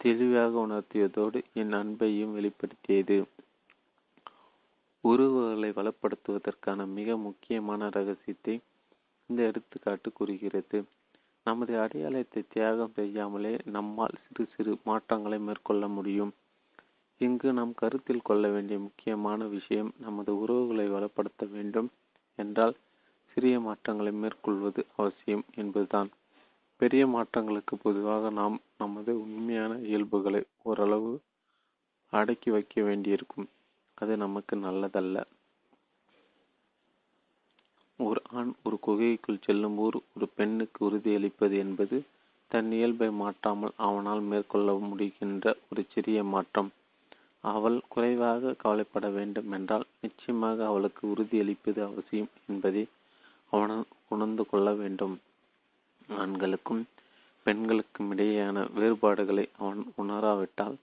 தெளிவாக உணர்த்தியதோடு என் அன்பையும் வெளிப்படுத்தியது. உறவுகளை வளப்படுத்துவதற்கான மிக முக்கியமான ரகசியத்தை இந்த எடுத்துக்காட்டு கூறுகிறது. நமது அடையாளத்தை தியாகம் செய்யாமலே நம்மால் சிறு சிறு மாற்றங்களை மேற்கொள்ள முடியும். இங்கு நாம் கருத்தில் கொள்ள வேண்டிய முக்கியமான விஷயம் நமது உறவுகளை வளப்படுத்த வேண்டும் என்றால் சிறிய மாற்றங்களை மேற்கொள்வது அவசியம் என்பதுதான். பெரிய மாற்றங்களுக்கு பொதுவாக நாம் நமது உண்மையான இயல்புகளை ஓரளவு அடக்கி வைக்க வேண்டியிருக்கும். அது நமக்கு நல்லதல்ல. ஒரு ஆண் ஒரு குகைக்குள் செல்லும் போது ஒரு பெண்ணுக்கு உறுதியளிப்பது என்பது தன் இயல்பை மாற்றாமல் அவனால் மேற்கொள்ள முடிகின்ற ஒரு சிறிய மாற்றம். அவள் குறைவாக கவலைப்பட வேண்டும் என்றால் நிச்சயமாக அவளுக்கு உறுதியளிப்பது அவசியம் என்பதை அவன உணர்ந்து கொள்ள வேண்டும். ஆண்களுக்கும் பெண்களுக்கும் இடையேயான வேறுபாடுகளை அவன் உணராவிட்டால்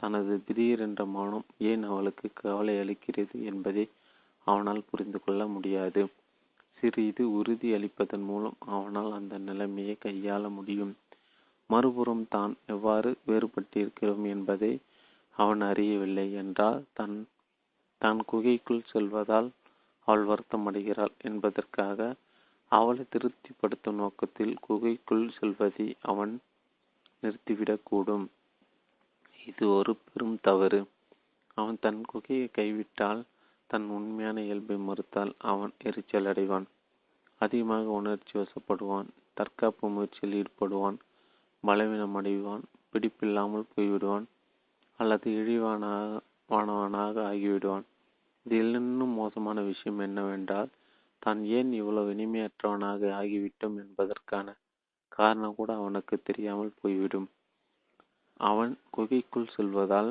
தனது திடீரென்ற மௌனம் ஏன் அவளுக்கு கவலை அளிக்கிறது என்பதை அவனால் புரிந்து கொள்ள முடியாது. சிறிது உறுதி அளிப்பதன் மூலம் அவனால் அந்த நிலைமையை கையாள முடியும். மறுபுறம் தான் எவ்வாறு வேறுபட்டிருக்கிறோம் என்பதை அவன் அறியவில்லை என்றால் தன் தான் குகைக்குள் செல்வதால் அவள் வருத்தமடைகிறாள் என்பதற்காக அவளை திருப்திப்படுத்தும் நோக்கத்தில் குகைக்குள் செல்வதை அவன் நிறுத்திவிடக்கூடும். இது ஒரு பெரும் தவறு. அவன் தன் குகையை கைவிட்டால் தன் உண்மையான இயல்பை மறுத்தால் அவன் எரிச்சல் அடைவான். அதிகமாக உணர்ச்சி வசப்படுவான் தற்காப்பு முயற்சியில் ஈடுபடுவான் பலவீனம் அடைவான் பிடிப்பில்லாமல் போய்விடுவான் அல்லது இழிவானவனாக ஆகிவிடுவான். இதில் இன்னும் மோசமான விஷயம் என்னவென்றால் தான் ஏன் இவ்வளவு இனிமையற்றவனாக ஆகிவிட்டோம் என்பதற்கான காரணம் கூட அவனுக்கு தெரியாமல் போய்விடும். அவன் குகைக்குள் செல்வதால்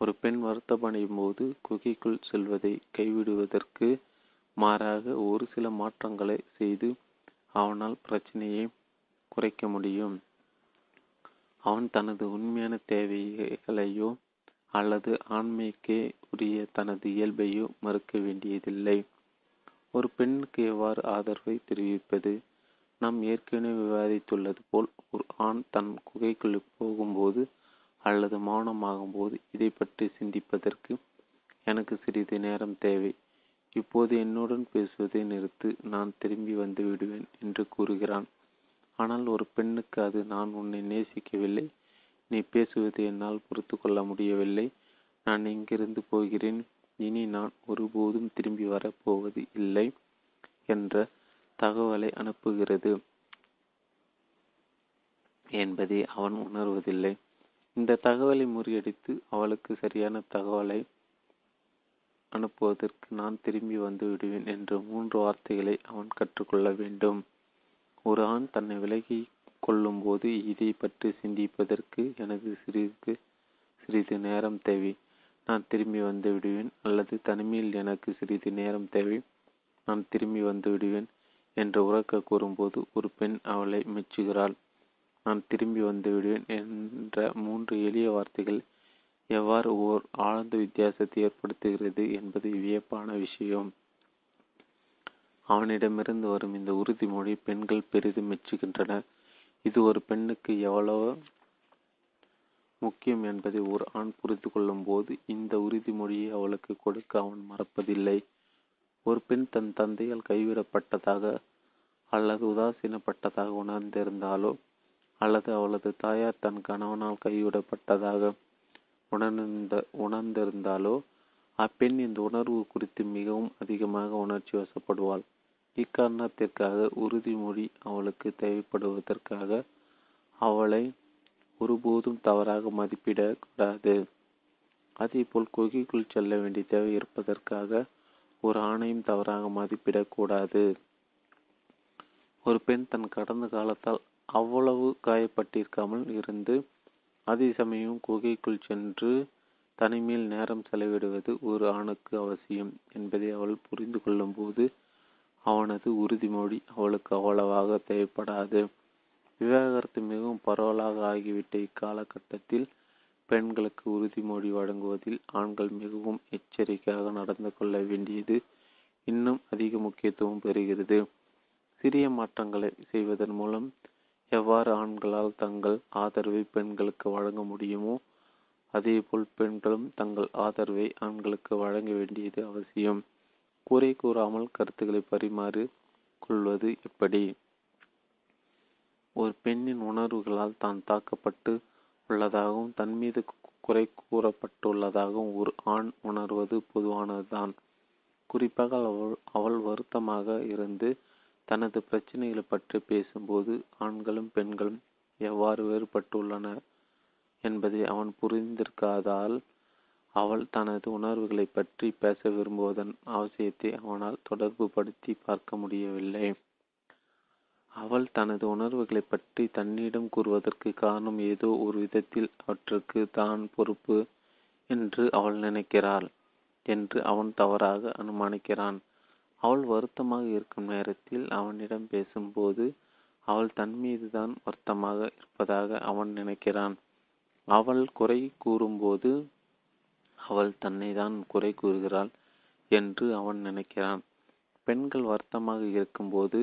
ஒரு பெண் வருத்தமடையும் போது குகைக்குள் செல்வதை கைவிடுவதற்கு மாறாக ஒரு சில மாற்றங்களை செய்து அவனால் பிரச்சனையை குறைக்க முடியும். அவன் தனது உண்மையான தேவைகளையோ அல்லது ஆண்மைக்கே உரிய தனது இயல்பையோ மறுக்க வேண்டியதில்லை. ஒரு பெண்ணுக்கு எவ்வாறு ஆதரவை தெரிவிப்பது? நாம் ஏற்கனவே விவாதித்துள்ளது போல் ஒரு ஆண் தன் குகைக்குள் போகும்போது அல்லது மௌனமாகும்போது இதை பற்றி சிந்திப்பதற்கு எனக்கு சிறிது நேரம் தேவை. இப்போது என்னுடன் பேசுவதை நிறுத்து நான் திரும்பி வந்து விடுவேன் என்று கூறுகிறான். ஆனால் ஒரு பெண்ணுக்கு அது நான் உன்னை நேசிக்கவில்லை. நீ பேசுவது என்னால் பொறுத்து கொள்ள முடியவில்லை. நான் இங்கிருந்து போகிறேன்? இனி நான் ஒருபோதும் திரும்பி வரப்போவது இல்லை என்ற தகவலை அனுப்புகிறது என்பதை அவன் உணர்வதில்லை. இந்த தகவலை முறியடித்து அவளுக்கு சரியான தகவலை அனுப்புவதற்கு நான் திரும்பி வந்து விடுவேன் என்ற மூன்று வார்த்தைகளை அவன் கற்றுக்கொள்ள வேண்டும். ஒரு ஆண் தன்னை விலகி கொள்ளும் போது இதை பற்றி சிந்திப்பதற்கு எனக்கு சிறிது சிறிது நேரம் தேவை. நான் திரும்பி வந்து விடுவேன் அல்லது தனிமையில் எனக்கு சிறிது நேரம் தேவை. நான் திரும்பி வந்து விடுவேன். என்று உறக்க கூறும்போது ஒரு பெண் அவளை மெச்சுகிறாள். நான் திரும்பி வந்துவிடுவேன் என்ற மூன்று எளிய வார்த்தைகள் எவ்வாறு ஓர் ஆழ்ந்த வித்தியாசத்தை ஏற்படுத்துகிறது என்பது வியப்பான விஷயம். அவனிடமிருந்து வரும் இந்த உறுதிமொழி பெண்கள் பெரிதும் மெச்சுகின்றனர் இது ஒரு பெண்ணுக்கு எவ்வளவு முக்கியம் என்பதை ஒரு ஆண் புரிந்து கொள்ளும் போது இந்த உறுதிமொழியை அவளுக்கு கொடுக்க அவன் மறப்பதில்லை. ஒரு பெண் தன் தந்தையால் கைவிடப்பட்டதாக அல்லது உதாசீனப்பட்டதாக உணர்ந்திருந்தாலோ அல்லது அவளது தாயார் தன் கணவனால் கைவிடப்பட்டதாக உணர்ந்த உணர்ந்திருந்தாலோ அப்பெண் இந்த உணர்வு குறித்து மிகவும் அதிகமாக உணர்ச்சி வசப்படுவாள். இக்காரணத்திற்காக உறுதிமொழி அவளுக்கு தேவைப்படுவதற்காக அவளை ஒருபோதும் தவறாக மதிப்பிடக்கூடாது அதேபோல் குகைக்குள் செல்ல வேண்டிய தேவை இருப்பதற்காக ஒரு ஆணையும் தவறாக மதிப்பிடக்கூடாது. ஒரு பெண் தன் கடந்த காலத்தால் அவ்வளவு காயப்பட்டிருக்காமல் இருந்து அதே சமயம் குகைக்குள் சென்று தனிமையில் நேரம் செலவிடுவது ஒரு ஆணுக்கு அவசியம் என்பதை அவள் புரிந்து கொள்ளும்போது அவனது உறுதிமொழி அவளுக்கு அவ்வளவாக தேவைப்படாது. விவாகரத்து மிகவும் பரவலாக ஆகிவிட்ட இக்காலகட்டத்தில் பெண்களுக்கு உறுதிமொழி வழங்குவதில் ஆண்கள் மிகவும் எச்சரிக்கையாக நடந்து கொள்ள வேண்டியது இன்னும் அதிக முக்கியத்துவம் பெறுகிறது. சிறிய மாற்றங்களை செய்வதன் மூலம் எவ்வாறு ஆண்களால் தங்கள் ஆதரவை பெண்களுக்கு வழங்க முடியுமோ அதேபோல் பெண்களும் தங்கள் ஆதரவை ஆண்களுக்கு வழங்க வேண்டியது அவசியம். குறை கூறாமல் கருத்துக்களை பரிமாறி கொள்வது எப்படி? ஒரு பெண்ணின் உணர்வுகளால் தான் தாக்கப்பட்டு உள்ளதாகவும் தன் மீது குறை கூறப்பட்டுள்ளதாகவும் ஒரு ஆண் உணர்வது பொதுவானதுதான். குறிப்பாக அவள் அவள் வருத்தமாக இருந்து தனது பிரச்சனைகளை பற்றி பேசும்போது ஆண்களும் பெண்களும் எவ்வாறு வேறுபட்டுள்ளனர் என்பதை அவன் புரிந்திருக்காதால் அவள் தனது உணர்வுகளை பற்றி பேச விரும்புவதன் அவசியத்தை அவனால் தொடர்பு படுத்தி பார்க்க முடியவில்லை. அவள் தனது உணர்வுகளை பற்றி தன்னிடம் கூறுவதற்கு காரணம் ஏதோ ஒரு விதத்தில் அவற்றுக்கு தான் பொறுப்பு என்று அவள் நினைக்கிறாள் என்று அவன் தவறாக அனுமானிக்கிறான். அவள் வருத்தமாக இருக்கும் நேரத்தில் அவனிடம் பேசும்போது அவள் தன் மீதுதான் வருத்தமாக இருப்பதாக அவன் நினைக்கிறான். அவள் குறை கூறும்போது அவள் தன்னை தான் குறை கூறுகிறாள் என்று அவன் நினைக்கிறான். பெண்கள் வருத்தமாக இருக்கும்போது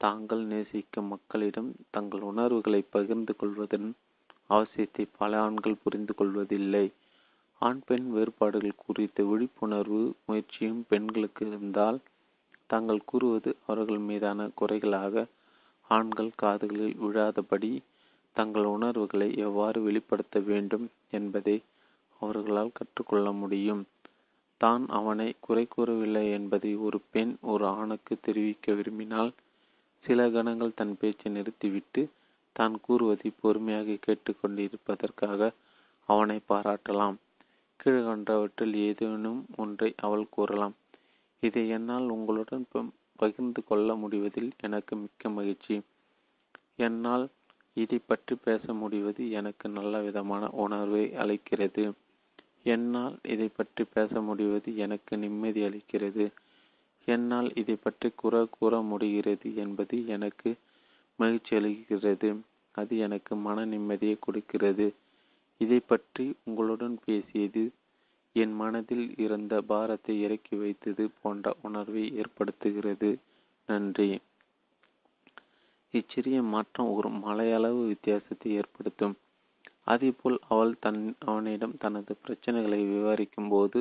தாங்கள் நேசிக்கும் மக்களிடம் தங்கள் உணர்வுகளை பகிர்ந்து கொள்வதன் அவசியத்தை பல ஆண்கள் புரிந்து கொள்வதில்லை. ஆண் பெண் வேறுபாடுகள் குறித்த விழிப்புணர்வு முயற்சியும் பெண்களுக்கு இருந்தால் தாங்கள் கூறுவது அவர்கள் மீதான குறைகளாக. ஆண்கள் காதுகளில் விழாதபடி தங்கள் உணர்வுகளை எவ்வாறு வெளிப்படுத்த வேண்டும் என்பதை அவர்களால் கற்றுக்கொள்ள முடியும். தான் அவனை குறை கூறவில்லை என்பதை ஒரு பெண் ஒரு ஆணுக்கு தெரிவிக்க விரும்பினால் சில கணங்கள் தன் பேச்சை நிறுத்திவிட்டு தான் கூறுவதை பொறுமையாக கேட்டுக்கொண்டிருப்பதற்காக அவனை பாராட்டலாம். கீழ்கண்டவற்றில் ஏதேனும் ஒன்றை அவள் கூறலாம். இதை என்னால் உங்களுடன் பகிர்ந்து கொள்ள முடிவதில் எனக்கு மிக்க மகிழ்ச்சி. என்னால் இதை பற்றி பேச முடிவது எனக்கு நல்ல விதமான உணர்வை அளிக்கிறது. என்னால் இதை பற்றி பேச முடிவது எனக்கு நிம்மதி அளிக்கிறது. என்னால் இதை பற்றி குறை கூற முடிகிறது என்பது எனக்கு மகிழ்ச்சி அளிக்கிறது. அது எனக்கு மன நிம்மதியை கொடுக்கிறது. இதை பற்றி உங்களுடன் பேசியது என் மனதில் இருந்த பாரத்தை இறக்கி வைத்தது போன்ற உணர்வை ஏற்படுத்துகிறது. நன்றி. இச்சிறிய மாற்றம் ஒரு மலையளவு வித்தியாசத்தை ஏற்படுத்தும். அதேபோல் அவள் தன் அவனிடம் தனது பிரச்சனைகளை விவரிக்கும் போது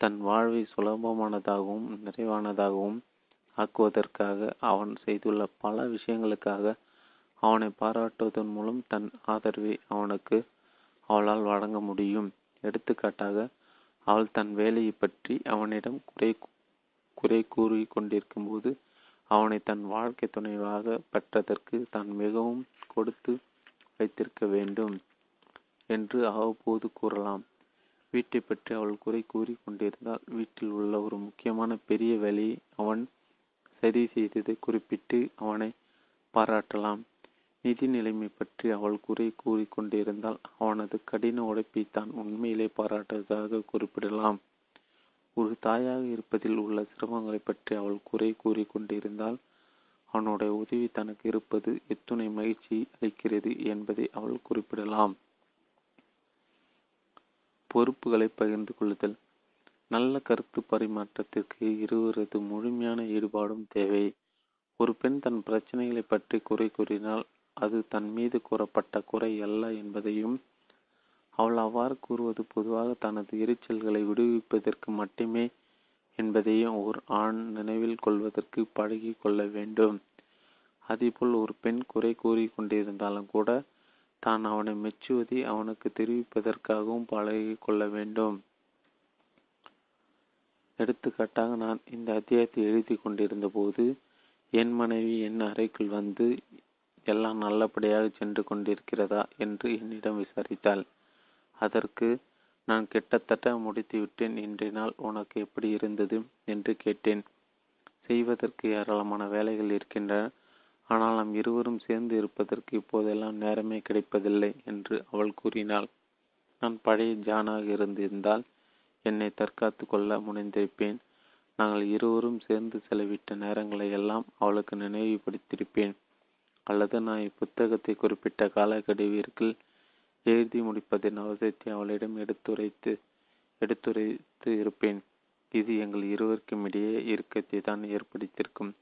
தன் வாழ்வை சுலபமானதாகவும் நிறைவானதாகவும் ஆக்குவதற்காக அவன் செய்துள்ள பல விஷயங்களுக்காக அவனை பாராட்டுவதன் மூலம் தன் ஆதரவை அவனுக்கு அவளால் வழங்க முடியும். எடுத்துக்காட்டாக அவள் தன் வேலையை பற்றி அவனிடம் குறை குறை கூறி கொண்டிருக்கும் போது அவனை தன் வாழ்க்கை துணைவாக பெற்றதற்கு தான் மிகவும் கொடுத்து வைத்திருக்க வேண்டும் என்று அவ்வப்போது கூறலாம். வீட்டை பற்றி அவள் குறை கூறி கொண்டிருந்தால் வீட்டில் உள்ள ஒரு முக்கியமான பெரிய வேலையை அவன் சரி செய்ததை குறிப்பிட்டு அவனை பாராட்டலாம். நிதி நிலைமை பற்றி அவள் குறை கூறி கொண்டிருந்தால் அவனது கடின உழைப்பை தான் உண்மையிலே பாராட்டுவதாக குறிப்பிடலாம். ஒரு தாயாக இருப்பதில் உள்ள சிரமங்களை பற்றி அவள் குறை கூறி கொண்டிருந்தால் அவனுடைய உதவி தனக்கு இருப்பது எத்துணை மகிழ்ச்சி அளிக்கிறது என்பதை அவள் குறிப்பிடலாம். பொறுப்புகளை பகிர்ந்து கொள்ளுதல். நல்ல கருத்து பரிமாற்றத்திற்கு இருவரது முழுமையான ஈடுபாடும் தேவை. ஒரு பெண் தன் பிரச்சனைகளை பற்றி குறை கூறினால் அது தன் மீது கூறப்பட்ட குறை அல்ல என்பதையும் அவள் அவ்வாறு கூறுவது பொதுவாக தனது எரிச்சல்களை விடுவிப்பதற்கு மட்டுமே என்பதையும் ஒரு ஆண் நினைவில் கொள்வதற்கு பழகி கொள்ள வேண்டும். அதேபோல் ஒரு பெண் குறை கூறி கொண்டிருந்தாலும் கூட தான் அவனை மெச்சுவதை அவனுக்கு தெரிவிப்பதற்காகவும் பழகி கொள்ள வேண்டும். எடுத்துக்காட்டாக நான் இந்த அத்தியாயத்தை எழுதி கொண்டிருந்த போது என் மனைவி என் அறைக்குள் வந்து எல்லாம் நல்லபடியாக சென்று கொண்டிருக்கிறதா? என்று என்னிடம் விசாரித்தாள். அதற்கு நான் கிட்டத்தட்ட முடித்துவிட்டேன். இன்றைய உனக்கு எப்படி இருந்தது? என்று கேட்டேன். செய்வதற்கு ஏராளமான வேலைகள் இருக்கின்றன. ஆனால் நாம் இருவரும் சேர்ந்து இருப்பதற்கு இப்போதெல்லாம் நேரமே கிடைப்பதில்லை என்று அவள் கூறினாள். நான் பழைய ஜானாக இருந்திருந்தால் என்னை தற்காத்து கொள்ள முனைந்திருப்பேன். நாங்கள் இருவரும் சேர்ந்து செலவிட்ட நேரங்களை எல்லாம் அவளுக்கு நினைவுபடுத்தியிருப்பேன். அல்லது நான் இப்புத்தகத்தை குறிப்பிட்ட காலக்கெடுவிற்குள் எழுதி முடிப்பதின் அவசியத்தை அவளிடம் எடுத்துரைத்து எடுத்துரைத்து இருப்பேன். இது எங்கள் இருவருக்கும் இடையே இறுக்கத்தை தான் ஏற்படுத்தியிருக்கும்.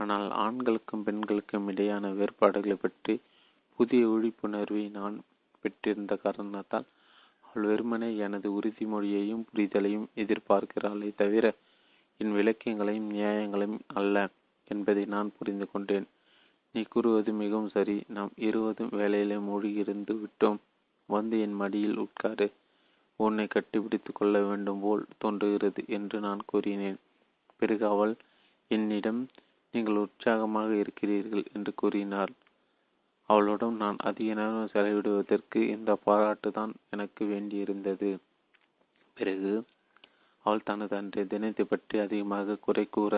ஆனால் ஆண்களுக்கும் பெண்களுக்கும் இடையான வேறுபாடுகளை பற்றி புதிய விழிப்புணர்வை நான் பெற்றிருந்த காரணத்தால் அவள் வெறுமனே எனது உறுதிமொழியையும் புரிதலையும் எதிர்பார்க்கிறாளே தவிர என் விளக்கியங்களையும் நியாயங்களையும் அல்ல என்பதை நான் புரிந்து கொண்டேன். நீ கூறுவது மிகவும் சரி. நாம் இருவதும் வேலையிலே மூழ்கியிருந்து விட்டோம். வந்து என் மடியில் உட்காரு. உன்னை கட்டிப்பிடித்து கொள்ள வேண்டும் போல் தோன்றுகிறது என்று நான் கூறினேன். பிறகு அவள் என்னிடம் நீங்கள் உற்சாகமாக இருக்கிறீர்கள் என்று கூறினாள். அவளுடன் நான் அதிக நேரம் செலவிடுவதற்கு இந்த பாராட்டு தான் எனக்கு வேண்டியிருந்தது. பிறகு அவள் தனது அன்றைய தினத்தை பற்றி அதிகமாக குறை கூற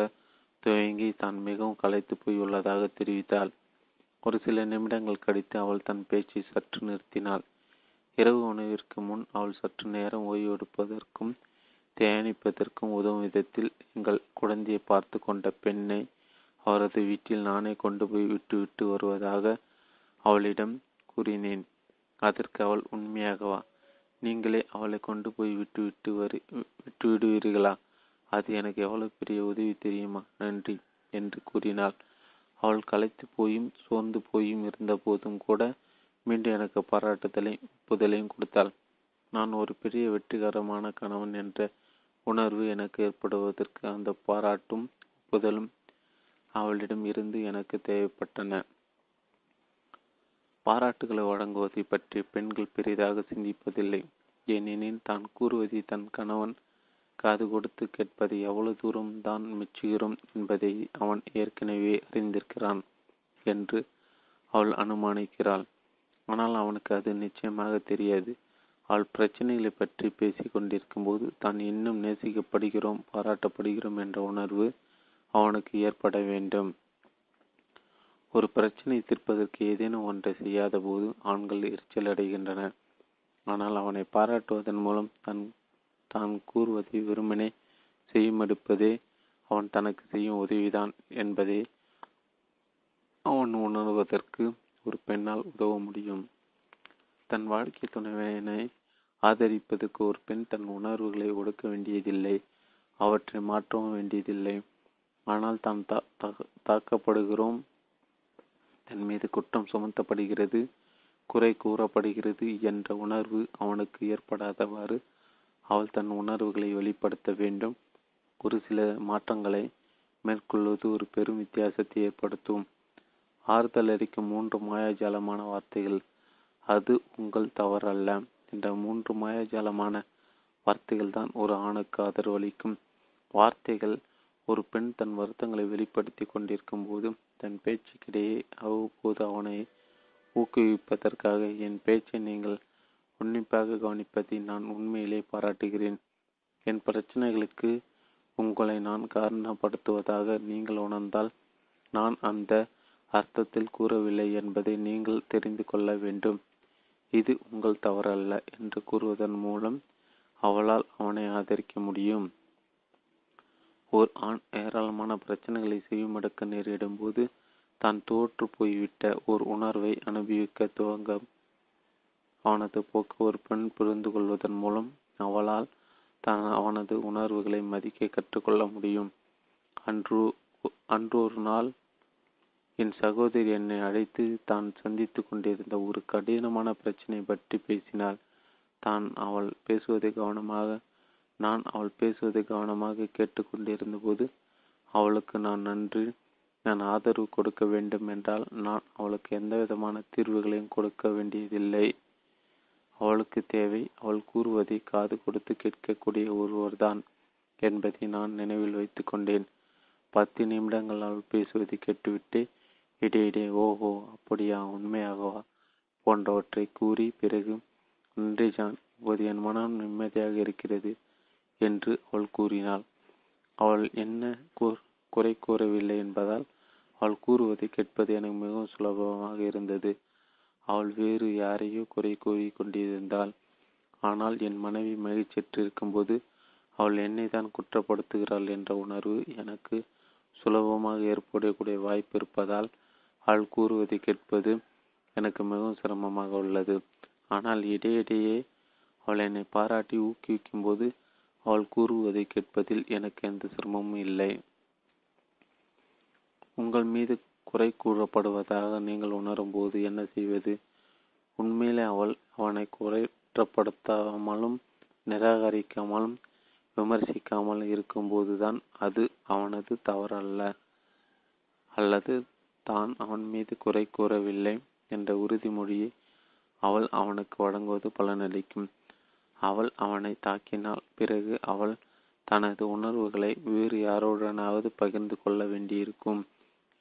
துவங்கி தான் மிகவும் களைத்து போயுள்ளதாக தெரிவித்தாள். ஒரு சில நிமிடங்கள் கழித்து அவள் தன் பேச்சை சற்று நிறுத்தினாள். இரவு உணவிற்கு முன் அவள் சற்று நேரம் ஓய்வெடுப்பதற்கும் தியானிப்பதற்கும் உதவும் விதத்தில் எங்கள் குழந்தையை பார்த்து கொண்ட பெண்ணை அவரது வீட்டில் நானே கொண்டு போய் விட்டுவிட்டு வருவதாக அவளிடம் கூறினேன். அதற்கு அவள் உண்மையாகவா நீங்களே அவளை கொண்டு போய் விட்டு விட்டு வரு விட்டு விடுவீர்களா? அது எனக்கு எவ்வளவு பெரிய உதவி தெரியுமா? நன்றி என்று கூறினாள். அவள் களைத்து போயும் சோர்ந்து போயும் இருந்த போதும் கூட மீண்டும் எனக்கு பாராட்டுதலையும் ஒப்புதலையும் கொடுத்தாள். நான் ஒரு பெரிய வெற்றிகரமான கணவன் என்ற உணர்வு எனக்கு ஏற்படுவதற்கு அந்த பாராட்டும் ஒப்புதலும் அவளிடம் இருந்து எனக்கு தேவைப்பட்டன. பாராட்டுகளை வழங்குவதை பற்றி பெண்கள் பெரிதாக சிந்திப்பதில்லை. ஏனெனில் தான் கூறுவதை தன் கணவன் காது கொடுத்து கேட்பதை எவ்வளவு தூரம் தான் மெச்சுகிறோம் என்பதை அவன் ஏற்கனவே அறிந்திருக்கிறான் என்று அவள் அனுமானிக்கிறாள். ஆனால் அவனுக்கு அது நிச்சயமாக தெரியாது. அவள் பிரச்சனைகளை பற்றி பேசிக் கொண்டிருக்கும் போது தான் இன்னும் நேசிக்கப்படுகிறோம் பாராட்டப்படுகிறோம் என்ற உணர்வு அவனுக்கு ஏற்பட வேண்டும். ஒரு பிரச்சனை தீர்ப்பதற்கு ஏதேனும் ஒன்றை செய்யாத போது ஆண்கள் எரிச்சல் அடைகின்றனர் ஆனால் அவனை பாராட்டுவதன் மூலம் தன் தான் கூறுவதை வெறுமனே செய்யுமெடுப்பதே அவன் தனக்கு செய்யும் உதவிதான் என்பதை அவன் உணர்வதற்கு ஒரு பெண்ணால் உதவ முடியும். தன் வாழ்க்கை துணைவனை ஆதரிப்பதற்கு ஒரு பெண் தன் உணர்வுகளை ஒடுக்க வேண்டியதில்லை. அவற்றை மாற்றவும் வேண்டியதில்லை. ஆனால் தாம் தாக்கப்படுகிறோம். தன் மீது குற்றம் சுமத்தப்படுகிறது. குறை கூறப்படுகிறது என்ற உணர்வு அவனுக்கு ஏற்படாதவாறு அவள் தன் உணர்வுகளை வெளிப்படுத்த வேண்டும். ஒரு சில மாற்றங்களை மேற்கொள்வது ஒரு பெரும் வித்தியாசத்தை ஏற்படுத்தும். ஆறுதல் அளிக்கும் மூன்று மாயாஜாலமான வார்த்தைகள். அது உங்கள் தவறல்ல என்ற மூன்று மாயாஜாலமான வார்த்தைகள் தான் ஒரு ஆணுக்கு ஆதரவளிக்கும். வார்த்தைகள் ஒரு பெண் தன் வருத்தங்களை வெளிப்படுத்தி கொண்டிருக்கும் போது தன் பேச்சுக்கிடையே அவ்வப்போது அவனை ஊக்குவிப்பதற்காக என் பேச்சை நீங்கள் உன்னிப்பாக கவனிப்பதை நான் உண்மையிலே பாராட்டுகிறேன். என் பிரச்சனைகளுக்கு உங்களை நான் காரணப்படுத்துவதாக நீங்கள் உணர்ந்தால் நான் அந்த அர்த்தத்தில் கூறவில்லை என்பதை நீங்கள் தெரிந்து கொள்ள வேண்டும். இது உங்கள் தவறல்ல என்று கூறுவதன் மூலம் அவளால் அவனை ஆதரிக்க முடியும். ஓர் ஆண் ஏராளமான பிரச்சனைகளை செவிமடுக்க நேரிடும் போது தான் தோற்று போய்விட்ட ஓர் உணர்வை அனுபவிக்க துவங்க அவனது போக்கு ஒரு பெண் புரிந்து கொள்வதன் மூலம் அவளால் தான் அவனது உணர்வுகளை மதிக்க கற்றுக்கொள்ள முடியும். அன்று அன்றொரு நாள் என் சகோதரி என்னை அழைத்து தான் சந்தித்து கொண்டிருந்த ஒரு கடினமான பிரச்சனை பற்றி பேசினாள். தான் அவள் பேசுவதை கவனமாக நான் அவள் பேசுவதை கவனமாக கேட்டுக்கொண்டிருந்த போது அவளுக்கு நான் நன்றி. நான் ஆதரவு கொடுக்க வேண்டும் என்றால் நான் அவளுக்கு எந்த விதமான தீர்வுகளையும் கொடுக்க வேண்டியதில்லை. அவளுக்கு தேவை. அவள் கூறுவதை காது கொடுத்து கேட்கக்கூடிய ஒருவர்தான் என்பதை நான் நினைவில் வைத்து கொண்டேன். பத்து நிமிடங்கள் அவள் பேசுவதை கேட்டுவிட்டு இடையிடையே ஓஹோ அப்படியா உண்மையாகவா? போன்றவற்றை கூறி பிறகு நன்றி ஜான். இப்போது என் மனம் நிம்மதியாக இருக்கிறது. என்று அவள் கூறினாள். அவள் என்ன குறை கூறவில்லை என்பதால் அவள் கூறுவதை கேட்பது எனக்கு மிகவும் சுலபமாக இருந்தது. அவள் வேறு யாரையோ குறை கூறி கொண்டிருந்தாள். ஆனால் என் மனைவி மகிழ்ச்சியற்றிருக்கும்போது அவள் என்னை தான் குற்றப்படுத்துகிறாள் என்ற உணர்வு எனக்கு சுலபமாக ஏற்படக்கூடிய வாய்ப்பு இருப்பதால் அவள் கூறுவதை கேட்பது எனக்கு மிகவும் சிரமமாக உள்ளது. ஆனால் இடையிடையே அவள் என்னை பாராட்டி ஊக்குவிக்கும் போது அவள் கூறுவதை கேட்பதில் எனக்கு எந்த சிரமமும் இல்லை. உங்கள் மீது குறை கூறப்படுவதாக நீங்கள் உணரும் போது என்ன செய்வது? உண்மையிலே அவள் அவனை குறைற்றப்படுத்தாமலும் நிராகரிக்காமலும் விமர்சிக்காமல் இருக்கும்போதுதான் அது அவனது தவறல்ல. அல்லது தான் அவன் மீது குறை கூறவில்லை என்ற உறுதிமொழியை அவள் அவனுக்கு வழங்குவது பலனளிக்கும். அவள் அவனை தாக்கினால் பிறகு அவள் தனது உணர்வுகளை வேறு யாருடனாவது பகிர்ந்து கொள்ள வேண்டியிருக்கும்.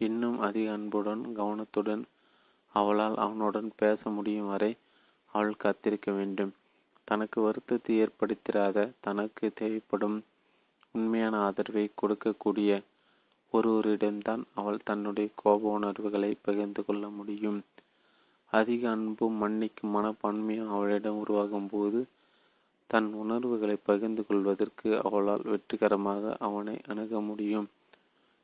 இன்னும் அதிக அன்புடன் கவனத்துடன் அவளால் அவனுடன் பேச முடியும் வரை அவள் காத்திருக்க வேண்டும். தனக்கு வருத்தத்தை ஏற்படுத்திராத தனக்கு தேவைப்படும் உண்மையான ஆதரவை கொடுக்கக்கூடிய ஒருவரிடம்தான் அவள் தன்னுடைய கோப உணர்வுகளை பகிர்ந்து கொள்ள முடியும். அதிக அன்பும் மன்னிக்கும் மனப்பான்மையும் அவளிடம் உருவாகும் போது தன் உணர்வுகளை பகிர்ந்து கொள்வதற்கு அவளால் வெற்றிகரமாக அவனை அணுக முடியும்.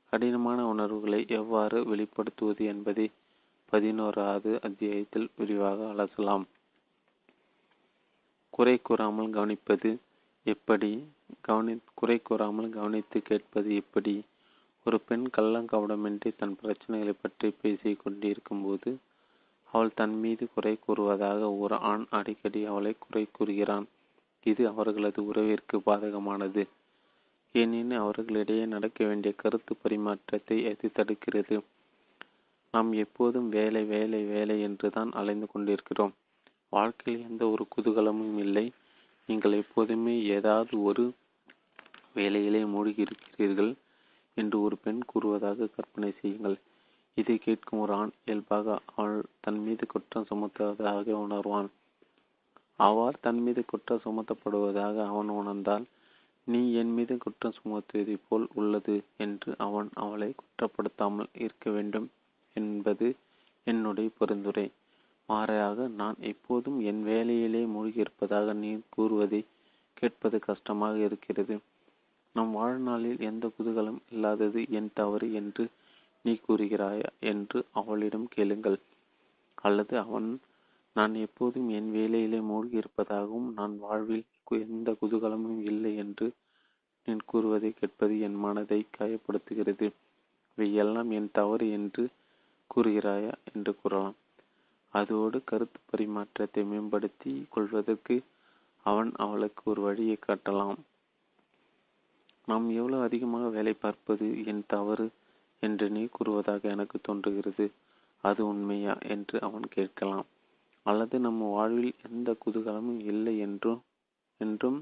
கடினமான உணர்வுகளை எவ்வாறு வெளிப்படுத்துவது என்பதை பதினோராவது அத்தியாயத்தில் விரிவாக அலசலாம். குறை கூறாமல் கவனிப்பது எப்படி? கவனி குறை கூறாமல் கவனித்து கேட்பது எப்படி? ஒரு பெண் கள்ளங்கவடமின்றி தன் பிரச்சனைகளை பற்றி பேசிக் கொண்டிருக்கும் போது அவள் தன் மீது குறை கூறுவதாக ஒரு ஆண் அடிக்கடி அவளை குறை கூறுகிறான். இது அவர்களது உறவிற்கு பாதகமானது. ஏனெனில் அவர்களிடையே நடக்க வேண்டிய கருத்து பரிமாற்றத்தை அது தடுக்கிறது. நாம் எப்போதும் வேலை வேலை வேலை என்று தான் அலைந்து கொண்டிருக்கிறோம். வாழ்க்கையில் எந்த ஒரு குதூகலமும் இல்லை. நீங்கள் எப்போதுமே ஏதாவது ஒரு வேலையிலே மூழ்கி இருக்கிறீர்கள் என்று ஒரு பெண் கூறுவதாக கற்பனை செய்யுங்கள். இதை கேட்கும் ஒரு ஆண் இயல்பாக அவள் தன் மீது குற்றம் சுமத்துவதாக உணர்வான். அவ்வாறு தன் மீது குற்றம் சுமத்தப்படுவதாக அவன் உணர்ந்தால் நீ என் மீது குற்றம் சுமத்துவதை போல் உள்ளது என்று அவன் அவளை குற்றப்படுத்தாமல் இருக்க வேண்டும் என்பது என்னுடைய பரிந்துரை. மாறாக நான் எப்போதும் என் வேலையிலே மூழ்கியிருப்பதாக நீ கூறுவதை கேட்பது கஷ்டமாக இருக்கிறது. நம் வாழ்நாளில் எந்த குதூகலம் இல்லாதது என் தவறு என்று நீ கூறுகிறாயா? என்று அவளிடம் கேளுங்கள். அல்லது அவன் நான் எப்போதும் என் வேலையிலே மூழ்கியிருப்பதாகவும் நான் வாழ்வில் எந்த குதூகலமும் இல்லை என்று நான் கூறுவதை கேட்பது என் மனதை காயப்படுத்துகிறது. இவையெல்லாம் என் தவறு என்று கூறுகிறாயா என்று கூறலாம். அதோடு கருத்து பரிமாற்றத்தை மேம்படுத்தி கொள்வதற்கு அவன் அவளுக்கு ஒரு வழியை காட்டலாம். நாம் எவ்வளவு அதிகமாக வேலை பார்ப்பது என் தவறு என்று நீ கூறுவதாக எனக்கு தோன்றுகிறது. அது உண்மையா என்று அவன் கேட்கலாம். அல்லது நம்ம வாழ்வில் எந்த குதூகலமும் இல்லை என்றும் என்றும்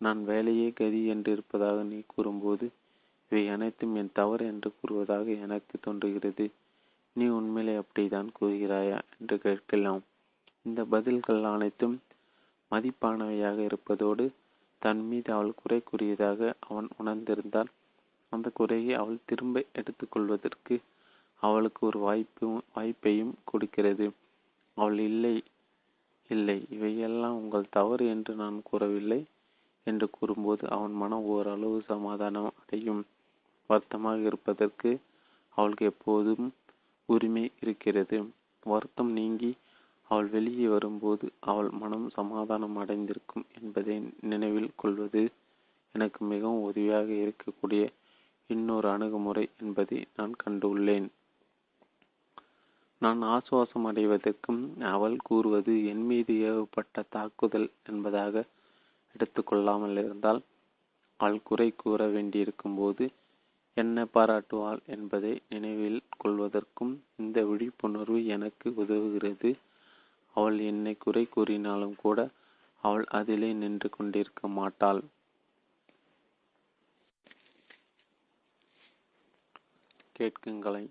நான் வேலையே கதி என்று இருப்பதாக நீ கூறும்போது இவை அனைத்தும் என் தவறு என்று கூறுவதாக எனக்கு தோன்றுகிறது. நீ உண்மையிலே அப்படித்தான் கூறுகிறாயா என்று கேட்கலாம். இந்த பதில்கள் அனைத்தும் மதிப்பானவையாக இருப்பதோடு தன் மீது அவள் குறை கூறியதாக அவன் உணர்ந்திருந்தால் அந்த குறையை அவள் திரும்ப எடுத்துக்கொள்வதற்கு அவளுக்கு ஒரு வாய்ப்பு வாய்ப்பையும் கொடுக்கிறது. அவள் இல்லை இல்லை இவையெல்லாம் உங்கள் தவறு என்று நான் கூறவில்லை என்று கூறும்போது அவன் மனம் ஓரளவு சமாதானம் அடையும். வருத்தமாக இருப்பதற்கு அவளுக்கு எப்போதும் உரிமை இருக்கிறது. வருத்தம் நீங்கி அவள் வெளியே வரும்போது அவள் மனம் சமாதானம் அடைந்திருக்கும் என்பதை நினைவில் கொள்வது எனக்கு மிகவும் உதவியாக இருக்கக்கூடிய இன்னொரு அணுகுமுறை என்பதை நான் கண்டுள்ளேன். நான் ஆசுவாசம் அடைவதற்கும் அவள் கூறுவது என் மீது ஏவப்பட்ட தாக்குதல் என்பதாக எடுத்துக்கொள்ளாமல் இருந்தால் அவள் குறை கூற வேண்டியிருக்கும் போது என்ன பாராட்டுவாள் என்பதை நினைவில் கொள்வதற்கும் இந்த விழிப்புணர்வு எனக்கு உதவுகிறது. அவள் என்னை குறை கூறினாலும் கூட அவள் அதிலே நின்று கொண்டிருக்க மாட்டாள். கேட்குங்களை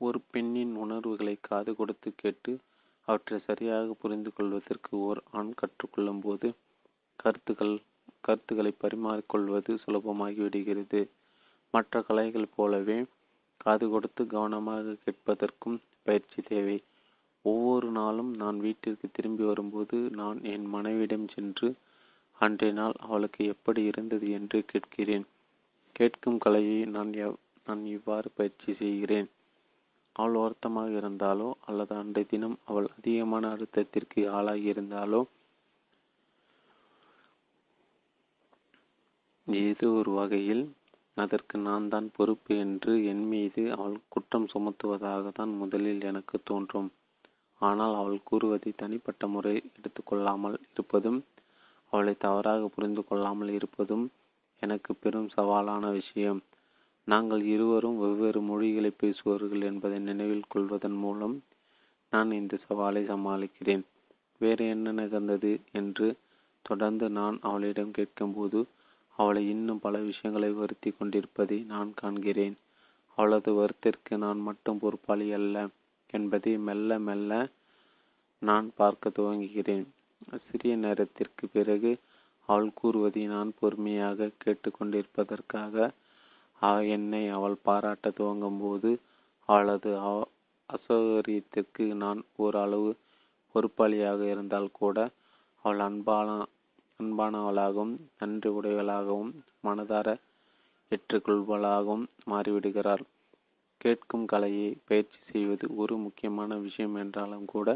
ஒரு பெண்ணின் உணர்வுகளை காது கொடுத்து கேட்டு அவற்றை சரியாக புரிந்து கொள்வதற்கு ஓர் ஆண் கற்றுக்கொள்ளும் போது கருத்துக்கள் கருத்துக்களை பரிமாறிக்கொள்வது சுலபமாகிவிடுகிறது மற்ற கலைகள் போலவே காது கொடுத்து கவனமாக கேட்பதற்கும் பயிற்சி தேவை. ஒவ்வொரு நாளும் நான் வீட்டிற்கு திரும்பி வரும்போது நான் என் மனைவியிடம் சென்று அன்றைய நாள் அவளுக்கு எப்படி இருந்தது? என்று கேட்கிறேன். கேட்கும் கலையை நான் நான் இவ்வாறு பயிற்சி செய்கிறேன். அவள் வருத்தமாக இருந்தாலோ அல்லது அன்றைய தினம் அவள் அதிகமான அழுத்தத்திற்கு ஆளாகியிருந்தாலோ ஏதோ ஒரு வகையில் அதற்கு நான் தான் பொறுப்பு என்று என் மீது அவள் குற்றம் சுமத்துவதாக தான் முதலில் எனக்கு தோன்றும். ஆனால் அவள் கூறுவதை தனிப்பட்ட முறை எடுத்துக்கொள்ளாமல் இருப்பதும் அவளை தவறாக புரிந்து கொள்ளாமல் இருப்பதும் எனக்கு பெரும் சவாலான விஷயம். நாங்கள் இருவரும் வெவ்வேறு மொழிகளை பேசுபவர்கள் என்பதை நினைவில் கொள்வதன் மூலம் நான் இந்த சவாலை சமாளிக்கிறேன். வேறு என்ன நிகழ்ந்தது என்று தொடர்ந்து நான் அவளிடம் கேட்கும்போது அவளை இன்னும் பல விஷயங்களை வருத்தி கொண்டிருப்பதை நான் காண்கிறேன். அவளது வருத்திற்கு நான் மட்டும் பொறுப்பாளி அல்ல என்பதை மெல்ல மெல்ல நான் பார்க்க துவங்குகிறேன். சிறிய நேரத்திற்கு பிறகு அவள் கூறுவதை நான் பொறுமையாக கேட்டுக்கொண்டிருப்பதற்காக என்னை அவள் பாராட்ட துவங்கும் போது அவளது அசௌகரியத்திற்கு நான் ஓரளவு பொறுப்பாளியாக இருந்தால் கூட அவள் அன்பான அன்பானவளாகவும் நன்றி உடையவளாகவும் மனதார ஏற்றுக்கொள்வளாகவும் மாறிவிடுகிறாள். கேட்கும் கலையை பயிற்சி செய்வது ஒரு முக்கியமான விஷயம் என்றாலும் கூட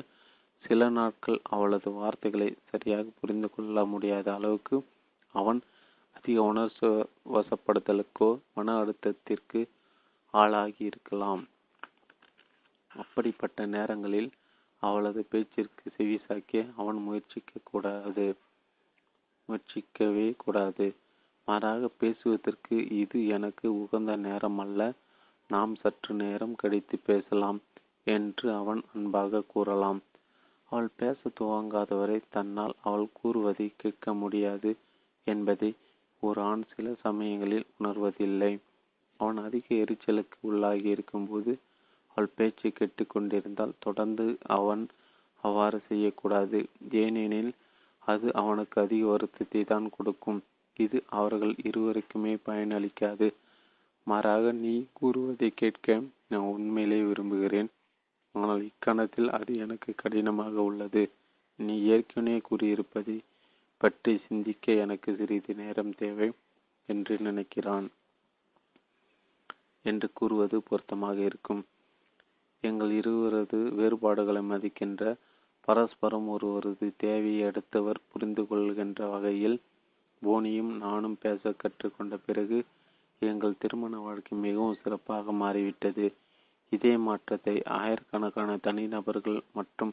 சில நாட்கள் அவளது வார்த்தைகளை சரியாக புரிந்து கொள்ள முடியாத அளவுக்கு அவன் அதிக உணர்ச்சி வசப்படுத்தலுக்கோ மன அழுத்தத்திற்கு ஆளாகி இருக்கலாம். அப்படிப்பட்ட நேரங்களில் அவளது பேச்சிற்கு செவிசாக்கிய அவன் முயற்சிக்க கூடாது. முயற்சிக்கவே கூடாது. மாறாக பேசுவதற்கு இது எனக்கு உகந்த நேரம் அல்ல. நாம் சற்று நேரம் கழித்து பேசலாம் என்று அவன் அன்பாக கூறலாம். அவள் பேச துவங்காதவரை தன்னால் அவள் கூறுவதை கேட்க முடியாது என்பதை ஒரு ஆண் சில சமயங்களில் உணர்வதில்லை. அவன் அதிக எரிச்சலுக்கு உள்ளாகி இருக்கும்போது அவள் பேச்சை கேட்டுக்கொண்டிருந்தால் தொடர்ந்து அவன் அவ்வாறு செய்யக்கூடாது. ஏனெனில் அது அவனுக்கு அதிக வருத்தத்தை தான் கொடுக்கும். இது அவர்கள் இருவருக்குமே பயனளிக்காது. மாறாக நீ கூறுவதை கேட்க நான் உண்மையிலே விரும்புகிறேன். ஆனால் இக்கணத்தில் அது எனக்கு கடினமாக உள்ளது. நீ ஏற்கனவே கூறியிருப்பதை பற்றி சிந்திக்க எனக்கு சிறிது நேரம் தேவை என்று நினைக்கிறான் என்று கூறுவது பொருத்தமாக இருக்கும். எங்கள் இருவரது வேறுபாடுகளை மதிக்கின்ற பரஸ்பரம் ஒருவரது தேவையை அடுத்தவர் புரிந்து கொள்கின்ற வகையில் போனியும் நானும் பேச கற்றுக்கொண்ட பிறகு எங்கள் திருமண வாழ்க்கை மிகவும் சிறப்பாக மாறிவிட்டது. இதே மாற்றத்தை ஆயிரக்கணக்கான தனிநபர்கள் மற்றும்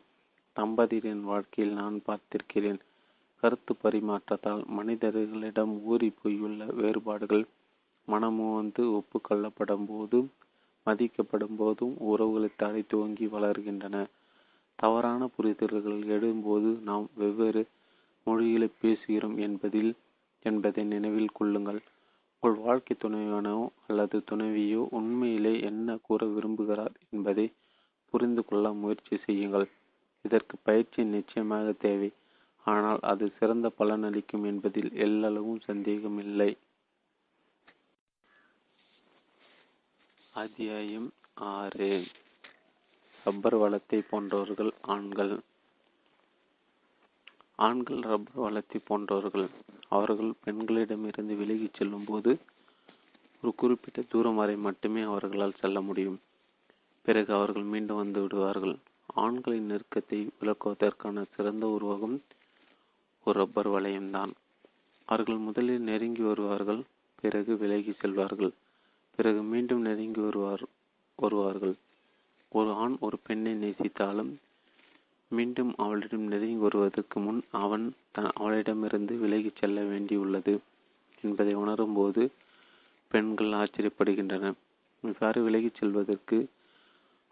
தம்பதியரின் வாழ்க்கையில் நான் பார்த்திருக்கிறேன். கருத்து பரிமாற்றத்தால் மனிதர்களிடம் ஊறி போயுள்ள வேறுபாடுகள். மனமுவந்து ஒப்புக்கொள்ளப்படும் போதும் மதிக்கப்படும் போதும் உறவுகளை தலை துவங்கி வளர்கின்றன. தவறான புரிதல்கள் எழும்போது நாம் வெவ்வேறு மொழிகளை பேசுகிறோம் என்பதில் என்பதை நினைவில் கொள்ளுங்கள். உங்கள் வாழ்க்கை துணைவனோ அல்லது துணைவியோ உண்மையிலே என்ன கூற விரும்புகிறார் என்பதை புரிந்து கொள்ள முயற்சி செய்யுங்கள். இதற்கு பயிற்சி நிச்சயமாக தேவை. ஆனால் அது சிறந்த பலனளிக்கும் என்பதில் எல்லளவும் சந்தேகமில்லை. அத்தியாயம் ஆறு. ரப்பர் வளத்தை போன்றவர்கள் ஆண்கள். ஆண்கள் ரப்பர் வளத்தை போன்றவர்கள். அவர்கள் பெண்களிடமிருந்து விலகிச் செல்லும் போது ஒரு குறிப்பிட்ட தூரம் வரை மட்டுமே அவர்களால் செல்ல முடியும். பிறகு அவர்கள் மீண்டும் வந்து விடுவார்கள். ஆண்களின் நெருக்கத்தை விளக்குவதற்கான சிறந்த உருவகம் ஒரு ரப்பர் வளையம்தான். அவர்கள் முதலில் நெருங்கி வருவார்கள் பிறகு விலகி செல்வார்கள் பிறகு மீண்டும் நெருங்கி வருவார் வருவார்கள். ஒரு ஆண் ஒரு பெண்ணை நேசித்தாலும் மீண்டும் அவளிடம் நெருங்கி வருவதற்கு முன் அவன் தன் அவளிடமிருந்து விலகிச் செல்ல வேண்டியுள்ளது என்பதை உணரும்போது பெண்கள் ஆச்சரியப்படுகின்றன. இவ்வாறு விலகிச் செல்வதற்கு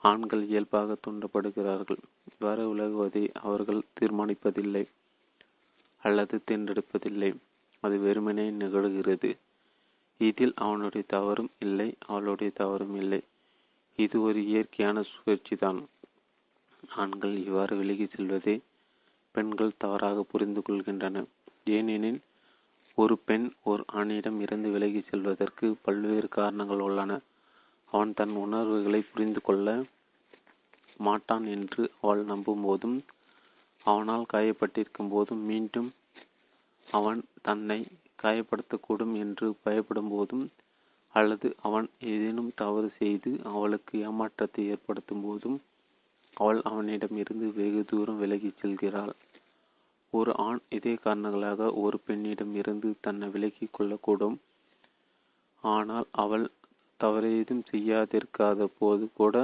ஆண்கள் இயல்பாக தூண்டப்படுகிறார்கள். இவ்வாறு விலகுவதை அவர்கள் தீர்மானிப்பதில்லை. அல்லது தேர்ந்தெடுப்பதில்லை. அது வெறுமனே நிகழ்கிறது. இதில் அவனுடைய தவறும் இல்லை அவளுடைய தவறும் இல்லை. இது ஒரு இயற்கையான சுழற்சி தான் ஆண்கள் இவ்வாறு விலகி செல்வதை பெண்கள் தவறாக புரிந்து கொள்கின்றன. ஏனெனில் ஒரு பெண் ஒரு ஆணிடம் இருந்து விலகி செல்வதற்கு பல்வேறு காரணங்கள் உள்ளன. அவன் தன் உணர்வுகளை புரிந்து கொள்ள மாட்டான் என்று அவள் நம்பும் போதும் அவனால் காயப்பட்டிருக்கும் போதும் மீண்டும் அவன் தன்னை காயப்படுத்தக்கூடும் என்று பயப்படும் போதும் அல்லது அவன் ஏதேனும் தவறு செய்து அவளுக்கு ஏமாற்றத்தை ஏற்படுத்தும் போதும் அவள் அவனிடம் இருந்து வெகு தூரம் விலகிச் செல்கிறாள். ஒரு ஆண் இதே காரணங்களாக ஒரு பெண்ணிடம் இருந்து தன்னை விலக்கிக் கொள்ளக்கூடும். ஆனால் அவள் தவறேதும் செய்யாதிருக்காத போது கூட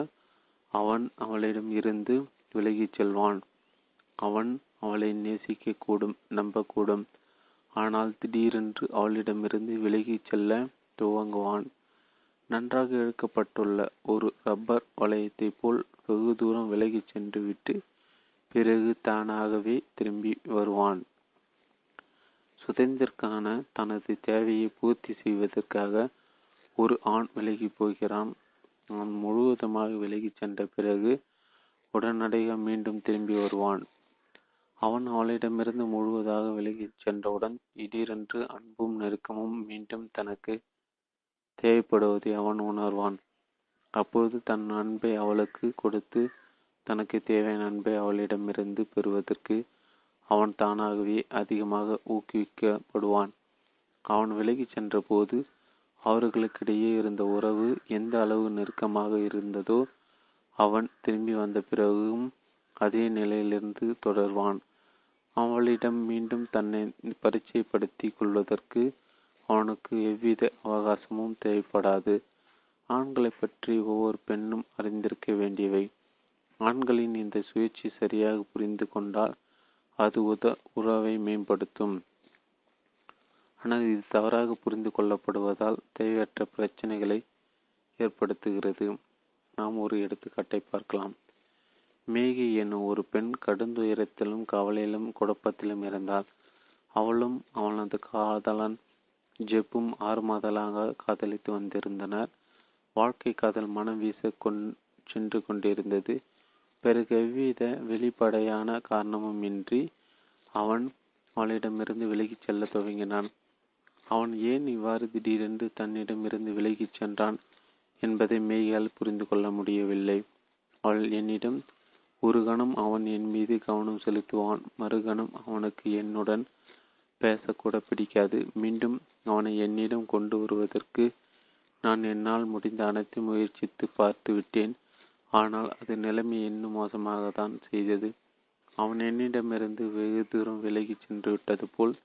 அவன் அவளிடம் இருந்து விலகிச் செல்வான். அவன் அவளை நேசிக்கக்கூடும் நம்பக்கூடும். ஆனால் திடீரென்று அவளிடமிருந்து விலகிச் செல்ல துவங்குவான். நன்றாக இழுக்கப்பட்டுள்ள ஒரு ரப்பர் வளையத்தை போல் வெகு தூரம் விலகிச் சென்று விட்டு பிறகு தானாகவே திரும்பி வருவான். சுதந்திரக்கான தனது தேவையை பூர்த்தி செய்வதற்காக ஒரு ஆண் விலகி போகிறான். அவன் முழுவதுமாக விலகி சென்ற பிறகு உடனடியாக மீண்டும் திரும்பி வருவான். அவன் அவளிடமிருந்து முழுவதாக விலகிச் சென்றவுடன் திடீரென்று அன்பும் நெருக்கமும் மீண்டும் தனக்கு தேவைப்படுவதை அவன் உணர்வான். அப்போது தன் அன்பை அவளுக்கு கொடுத்து தனக்கு தேவையான அன்பை அவளிடமிருந்து பெறுவதற்கு அவன் தானாகவே அதிகமாக ஊக்குவிக்கப்படுவான் அவன் விலகிச் சென்றபோது அவர்களுக்கிடையே இருந்த உறவு எந்த அளவு நெருக்கமாக இருந்ததோ அவன் திரும்பி வந்த பிறகும் அதே நிலையிலிருந்து தொடர்வான். அவளிடம் மீண்டும் தன்னை பரிச்சயப்படுத்தி கொள்வதற்கு அவனுக்கு எவ்வித அவகாசமும் தேவைப்படாது. ஆண்களை பற்றி ஒவ்வொரு பெண்ணும் அறிந்திருக்க வேண்டியவை. ஆண்களின் இந்த சுயேட்சை சரியாக புரிந்து கொண்டால் அது உத உறவை மேம்படுத்தும். ஆனால் இது தவறாக புரிந்து கொள்ளப்படுவதால் தேவையற்ற பிரச்சனைகளை ஏற்படுத்துகிறது. நாம் ஒரு எடுத்துக்காட்டை பார்க்கலாம். மேகி என்னும் ஒரு பெண் கடுந்துயரத்திலும் கவலையிலும் குழப்பத்திலும் இருந்தாள். அவளும் அவனது காதலன் ஜெப்பும் ஆறு மாதங்களாக காதலித்து வந்திருந்தனர். வாழ்க்கை காதல் மனம் வீச கொண் சென்று கொண்டிருந்தது. பிறகு எவ்வித வெளிப்படையான காரணமும் இன்றி அவன் அவளிடமிருந்து விலகிச் செல்ல துவங்கினான். அவன் ஏன் இவ்வாறு திடீரென்று தன்னிடமிருந்து விலகிச் சென்றான் என்பதை மேயால் புரிந்து கொள்ள முடியவில்லை. அவள் என்னிடம் ஒரு கணம் அவன் என் மீது கவனம் செலுத்துவான் மறுகணம் அவனுக்கு என்னுடன் பேசக்கூட பிடிக்காது. மீண்டும் அவனை என்னிடம் கொண்டு வருவதற்கு நான் என்னால் முடிந்த அனைத்து முயற்சித்து பார்த்து விட்டேன். ஆனால் அது நிலைமை இன்னும் மோசமாகத்தான் செய்தது. அவன் என்னிடமிருந்து வெகு தூரம் விலகி சென்று விட்டது போல்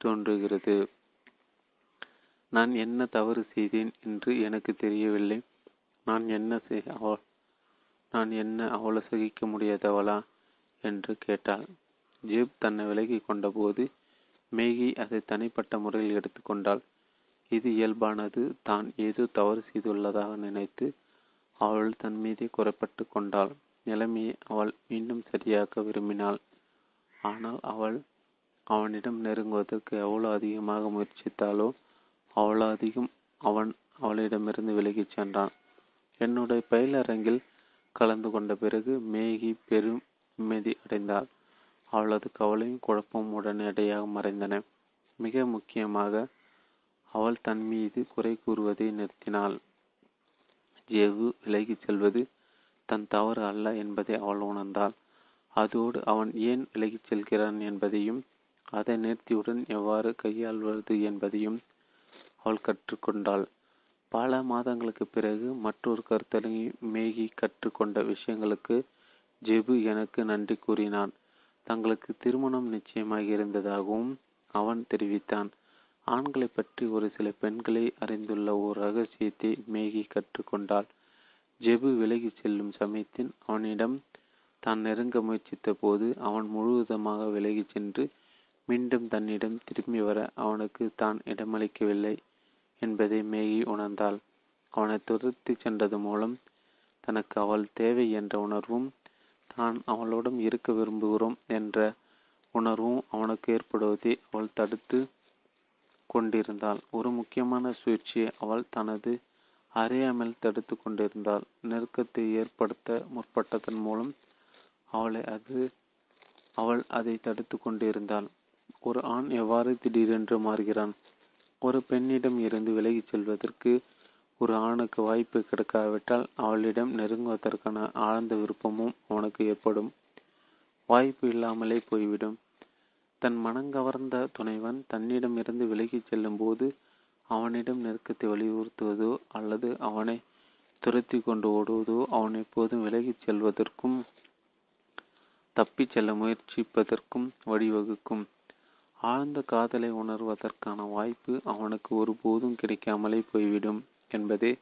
தோன்றுகிறது. நான் என்ன தவறு செய்தேன் என்று எனக்கு தெரியவில்லை. நான் என்ன அவள் நான் என்ன அவ்வளோ சகிக்க முடியாதவளா? என்று கேட்டாள். ஜீப் தன்னை விலகி கொண்டபோது மேகி அதை தனிப்பட்ட முறையில் எடுத்துக்கொண்டாள் இது இயல்பானது. தான் ஏதோ தவறு செய்துள்ளதாக நினைத்து அவள் தன் மீதே குறைப்பட்டு கொண்டாள். நிலைமையை அவள் மீண்டும் சரியாக்க விரும்பினாள். ஆனால் அவள் அவனிடம் நெருங்குவதற்கு எவ்வளோ அதிகமாக முயற்சித்தாலோ அவ்வளோ அதிகம் அவன் அவளிடமிருந்து விலகிச் சென்றான். என்னுடைய பயிலரங்கில் கலந்து கொண்ட பிறகு மேகி பெரும் நிம்மதி அடைந்தாள் அவளது கவலையும் குழப்பமும் உடனடியாக மறைந்தன. மிக முக்கியமாக அவள் தன் மீது குறை கூறுவதை நிறுத்தினாள். ஜேவு விலகிச் செல்வது தன் தவறு அல்ல என்பதை அவள் உணர்ந்தாள். அதோடு அவன் ஏன் விலகிச் செல்கிறான் என்பதையும் அதை நிறுத்தியுடன் எவ்வாறு கையாள்வது என்பதையும் அவள் கற்றுக்கொண்டாள். பல மாதங்களுக்கு பிறகு மற்றொரு கருத்தரங்கி மேகி கற்றுக்கொண்ட விஷயங்களுக்கு ஜெபு எனக்கு நன்றி கூறினான். தங்களுக்கு திருமணம் நிச்சயமாக இருந்ததாகவும் அவன் தெரிவித்தான். ஆண்களை பற்றி ஒரு சில பெண்களை அறிந்துள்ள ஒரு ரகசியத்தை மேகி கற்றுக்கொண்டாள். ஜெபு விலகி செல்லும் சமயத்தில் அவனிடம் தான் நெருங்க முயற்சித்த போது அவன் முழுவதுமாக விலகி சென்று மீண்டும் தன்னிடம் திரும்பி வர அவனுக்கு தான் இடமளிக்கவில்லை. என்பதை மேகி உணர்ந்தாள். அவனை துரத்தி சென்றது மூலம் தனக்கு அவள் தேவை என்ற உணர்வும் தான் அவளுடன் இருக்க விரும்புகிறோம் என்ற உணர்வும் அவனுக்கு ஏற்படுவதை அவள் தடுத்து கொண்டிருந்தாள். ஒரு முக்கியமான சுழற்சியை அவள் தனது அறியாமல் தடுத்து கொண்டிருந்தாள். நெருக்கத்தை ஏற்படுத்த முற்பட்டதன் மூலம் அவளை அது அவள் அதை தடுத்து கொண்டிருந்தாள். ஒரு ஆண் எவ்வாறு திடீரென்று மாறுகிறான்? ஒரு பெண்ணிடம் இருந்து விலகிச் செல்வதற்கு ஒரு ஆணுக்கு வாய்ப்பு கிடைக்காவிட்டால் அவளிடம் நெருங்குவதற்கான ஆழ்ந்த விருப்பமும் அவனுக்கு ஏற்படும். வாய்ப்பு இல்லாமலே போய்விடும். தன் மனங்கவர்ந்த துணைவன் தன்னிடம் இருந்து விலகிச் செல்லும் போது அவனிடம் நெருக்கத்தை வலியுறுத்துவதோ அல்லது அவனை துரத்தி கொண்டு ஓடுவதோ அவன் எப்போதும் விலகிச் செல்வதற்கும் தப்பிச் செல்ல முயற்சிப்பதற்கும் வழிவகுக்கும். ஆழ்ந்த காதலை உணர்வதற்கான வாய்ப்பு அவனுக்கு ஒருபோதும் கிடைக்காமலே போய்விடும் என்பதே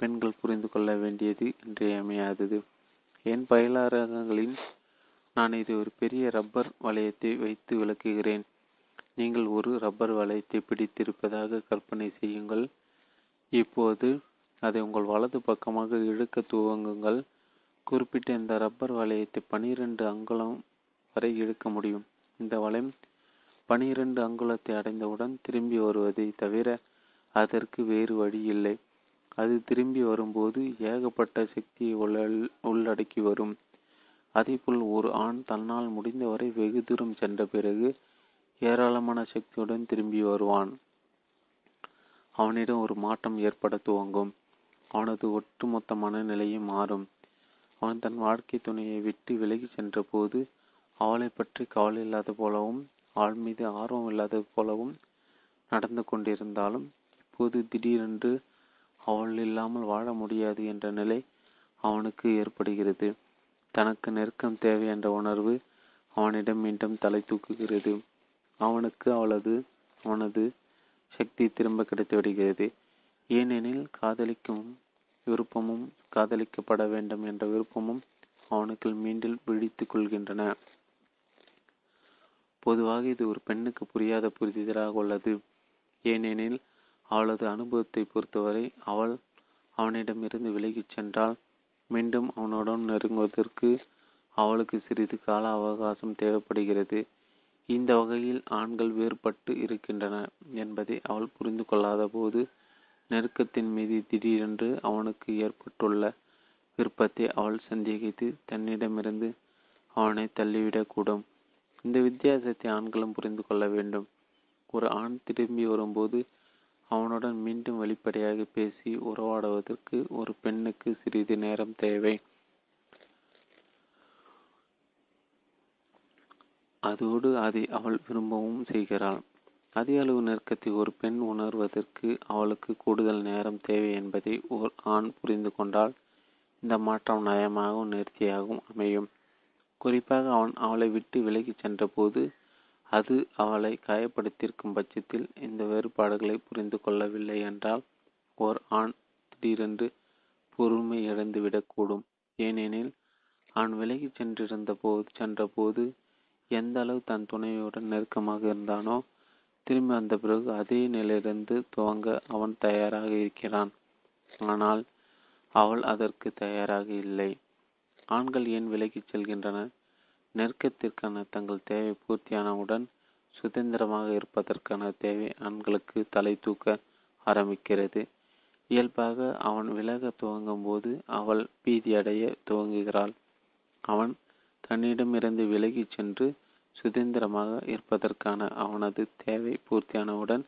பெண்கள் புரிந்து கொள்ள வேண்டியது இன்றியமையாதது என் பயிலாரங்களின் நான் இதை ஒரு பெரிய ரப்பர் வளையத்தை வைத்து விளக்குகிறேன். நீங்கள் ஒரு ரப்பர் வளையத்தை பிடித்திருப்பதாக கற்பனை செய்யுங்கள். இப்போது அதை உங்கள் வலது பக்கமாக இழுக்க துவங்குங்கள். குறிப்பிட்ட இந்த ரப்பர் வளையத்தை பனிரெண்டு அங்குலம் வரை இழுக்க முடியும். இந்த வளையம் பனிரெண்டு அங்குலத்தை அடைந்தவுடன் திரும்பி வருவதை தவிர அதற்கு வேறு வழி இல்லை அது திரும்பி வரும்போது ஏகப்பட்ட சக்தியை உள்ளடக்கி வரும். அதேபோல் ஒரு ஆண் தன்னால் முடிந்தவரை வெகு தூரம் சென்ற பிறகு ஏராளமான சக்தியுடன் திரும்பி வருவான். அவனிடம் ஒரு மாற்றம் ஏற்பட துவங்கும். அவனது ஒட்டுமொத்த மனநிலையும் மாறும். அவன் தன் வாழ்க்கை துணையை விட்டு விலகி சென்ற போது அவளை பற்றி கவலை இல்லாத போலவும் அவள் மீது ஆர்வம் இல்லாதது போலவும் நடந்து கொண்டிருந்தாலும் இப்போது திடீரென்று அவள் இல்லாமல் வாழ முடியாது என்ற நிலை அவனுக்கு ஏற்படுகிறது. தனக்கு நெருக்கம் தேவை என்ற உணர்வு அவனிடம் மீண்டும் தலை தூக்குகிறது. அவனுக்கு அவளது அவனது சக்தி திரும்ப கிடைத்து விடுகிறது. ஏனெனில் காதலிக்கும் விருப்பமும் காதலிக்கப்பட வேண்டும் என்ற விருப்பமும் அவனுக்கு மீண்டும் விழித்துக் கொள்கின்றன. பொதுவாக இது ஒரு பெண்ணுக்கு புரியாத புரிதலாக உள்ளது. ஏனெனில் அவளது அனுபவத்தை பொறுத்தவரை அவள் அவனிடமிருந்து விலகிச் சென்றால் மீண்டும் அவனுடன் நெருங்குவதற்கு அவளுக்கு சிறிது கால அவகாசம் தேவைப்படுகிறது. இந்த வகையில் ஆண்கள் வேறுபட்டு இருக்கின்றனர் என்பதை அவள் புரிந்து கொள்ளாத போது நெருக்கத்தின் மீது திடீரென்று அவனுக்கு ஏற்பட்டுள்ள விருப்பத்தை அவள் சந்தேகித்து தன்னிடமிருந்து அவனை தள்ளிவிடக்கூடும். இந்த வித்தியாசத்தை ஆண்களும் புரிந்து கொள்ள வேண்டும். ஒரு ஆண் திரும்பி வரும்போது அவனுடன் மீண்டும் வெளிப்படையாக பேசி உறவாடுவதற்கு ஒரு பெண்ணுக்கு சிறிது நேரம் தேவை. அதோடு அதை அவள் விரும்பவும் செய்கிறாள். அதிக அளவு நெருக்கத்தை ஒரு பெண் உணர்வதற்கு அவளுக்கு கூடுதல் நேரம் தேவை என்பதை ஓர் ஆண் புரிந்து கொண்டால் இந்த மாற்றம் நயமாகவும் நேர்த்தியாகவும் அமையும். குறிப்பாக அவன் அவளை விட்டு விலகிச் சென்றபோது அது அவளை காயப்படுத்தியிருக்கும் பட்சத்தில் இந்த வேறுபாடுகளை புரிந்து கொள்ளவில்லை என்றால் ஓர் ஆண் திடீரென்று பொறுமை இழந்துவிடக்கூடும் ஏனெனில் அவன் விலகிச் சென்றிருந்த போது சென்றபோது எந்த அளவு தன் துணையுடன் நெருக்கமாக இருந்தானோ திரும்பி வந்த பிறகு அதே நிலையிலிருந்து துவங்க அவன் தயாராக இருக்கிறான். ஆனால் அவள் அதற்கு தயாராக இல்லை. ஆண்கள் ஏன் விலகிச் செல்கின்றனர் நெருக்கத்திற்கான தங்கள் தேவை பூர்த்தியானவுடன் சுதந்திரமாக இருப்பதற்கான தேவை ஆண்களுக்கு தலை தூக்க ஆரம்பிக்கிறது. இயல்பாக அவன் விலக துவங்கும் போது அவள் பீதியடைய துவங்குகிறாள். அவன் தன்னிடமிருந்து விலகிச் சென்று சுதந்திரமாக இருப்பதற்கான அவனது தேவை பூர்த்தியானவுடன்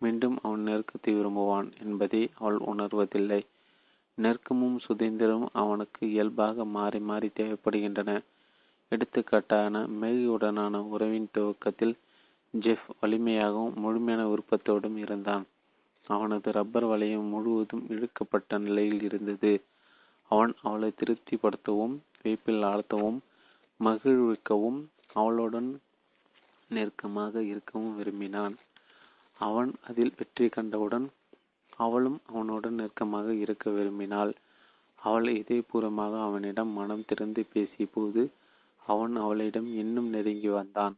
மீண்டும் அவன் நெருக்கத்தை விரும்புவான் என்பதை அவள் உணர்வதில்லை. நெருக்கமும் சுதந்திரமும் அவனுக்கு இயல்பாக மாறி மாறி தேவைப்படுகின்றன. எடுத்துக்காட்டான மேகியுடனான உறவின் துவக்கத்தில் ஜெஃப் வலிமையாகவும் முழுமையான விருப்பத்தோடும் இருந்தான். அவனது ரப்பர் வளையம் முழுவதும் இழுக்கப்பட்ட நிலையில் இருந்தது. அவன் அவளை திருப்திப்படுத்தவும் வைப்பில் ஆழ்த்தவும் மகிழ்விக்கவும் அவளுடன் நெருக்கமாக இருக்கவும் விரும்பினான். அவன் அதில் வெற்றி கண்டவுடன் அவளும் அவனுடன் நெருக்கமாக இருக்க விரும்பினாள். அவள் இதயபூர்வமாக அவனிடம் மனம் திறந்து பேசிய போது அவன் அவளிடம் இன்னும் நெருங்கி வந்தான்.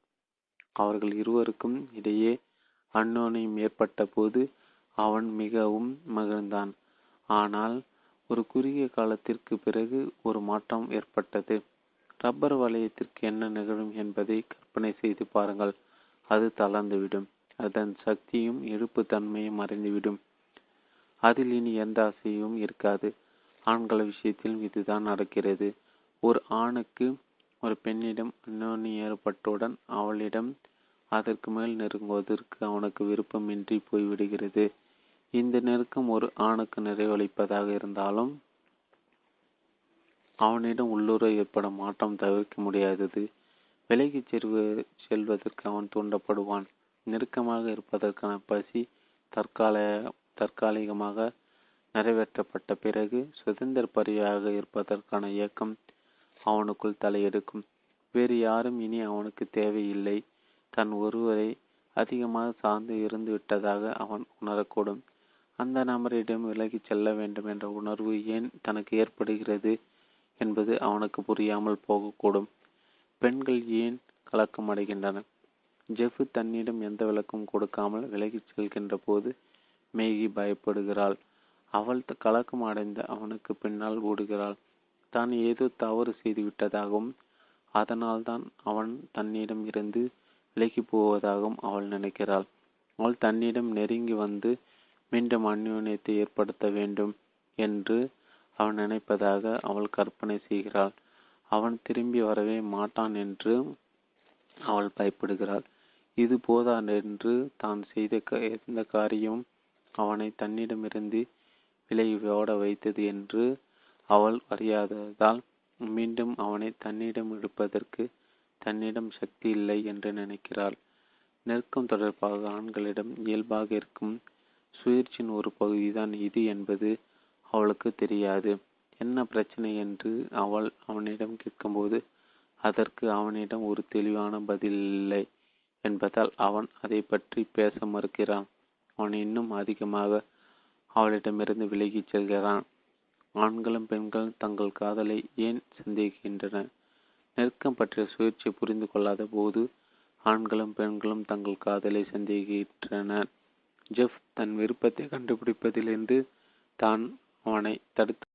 அவர்கள் இருவருக்கும் இடையே அந்யோன்யம் ஏற்பட்ட போது அவன் மிகவும் மகிழ்ந்தான். ஆனால் ஒரு குறுகிய காலத்திற்கு பிறகு ஒரு மாற்றம் ஏற்பட்டது. ரப்பர் வளையத்திற்கு என்ன நிகழும் என்பதை கற்பனை செய்து பாருங்கள். அது தளர்ந்துவிடும். அதன் சக்தியும் இழுப்பு தன்மையும் மறைந்துவிடும் அதில் இனி எந்த ஆசையும் இருக்காது. ஆண்கள் விஷயத்திலும் இதுதான் நடக்கிறது. ஒரு ஆணுக்கு ஒரு பெண்ணிடம் அந்யோன்யம் ஏற்பட்டவுடன் அவளிடம் அதற்கு மேல் நெருங்குவதற்கு அவனுக்கு விருப்பமின்றி போய்விடுகிறது. இந்த நெருக்கம் ஒரு ஆணுக்கு நிறைவளிப்பதாக இருந்தாலும் அவனிடம் உள்ளூர ஏற்படும் மாற்றம் தவிர்க்க முடியாதது. விலகிச் செல்வ செல்வதற்கு அவன் தூண்டப்படுவான். நெருக்கமாக இருப்பதற்கான பசி தற்கால தற்காலிகமாக நிறைவேற்றப்பட்ட பிறகு சுதந்திர பரிவாக இருப்பதற்கான இயக்கம் அவனுக்குள் தலையெடுக்கும். வேறு யாரும் இனி அவனுக்கு தேவையில்லை. தன் ஒருவரை அதிகமாக சார்ந்து இருந்து விட்டதாக அவன் உணரக்கூடும். அந்த நபரிடம் விலகிச் செல்ல வேண்டும் என்ற உணர்வு ஏன் தனக்கு ஏற்படுகிறது என்பது அவனுக்கு புரியாமல் போகக்கூடும். பெண்கள் ஏன் கலக்கம் அடைகின்றன ஜெஃப் தன்னிடம் எந்த விளக்கம் கொடுக்காமல் விலகிச் செல்கின்ற போது மேகி பயப்படுகிறாள். அவள் கலக்கம் அடைந்த அவனுக்கு பின்னால் ஓடுகிறாள். தான் ஏதோ தவறு செய்து விட்டதாகவும் அதனால்தான் அவன் தன்னிடம் இருந்து விலகி போவதாகவும் அவள் நினைக்கிறாள். அவள் தன்னிடம் நெருங்கி வந்து மீண்டும் அந்யோன்யத்தை ஏற்படுத்த வேண்டும் என்று அவன் நினைப்பதாக அவள் கற்பனை செய்கிறாள். அவன் திரும்பி வரவே மாட்டான் என்று அவள் பயப்படுகிறாள். இது போதாதென்று தான் செய்த எந்த காரியம் அவனை தன்னிடமிருந்து விலகி ஓட வைத்தது என்று அவள் அறியாததால் மீண்டும் அவனை தன்னிடம் இழுப்பதற்கு தன்னிடம் சக்தி இல்லை என்று நினைக்கிறாள். நெருக்கம் தொடர்பாக ஆண்களிடம் இயல்பாக இருக்கும் சுயிற்சியின் ஒரு பகுதிதான் இது என்பது அவளுக்கு தெரியாது. என்ன பிரச்சனை என்று அவள் அவனிடம் கேட்கும்போது அதற்கு அவனிடம் ஒரு தெளிவான பதில் இல்லை என்பதால் அவன் அதை பற்றி பேச மறுக்கிறான். அவன் இன்னும் அதிகமாக அவளிடமிருந்து விலகிச் செல்கிறான். ஆண்களும் பெண்களும் தங்கள் காதலை ஏன் சந்தேகிக்கின்றன? நெருக்கம் பற்றிய சுயேட்சை புரிந்து கொள்ளாத போது ஆண்களும் பெண்களும் தங்கள் காதலை சந்தேகிக்கின்றனர். ஜெஃப் தன் விருப்பத்தை கண்டுபிடிப்பதிலிருந்து தான் அவனை தடுத்து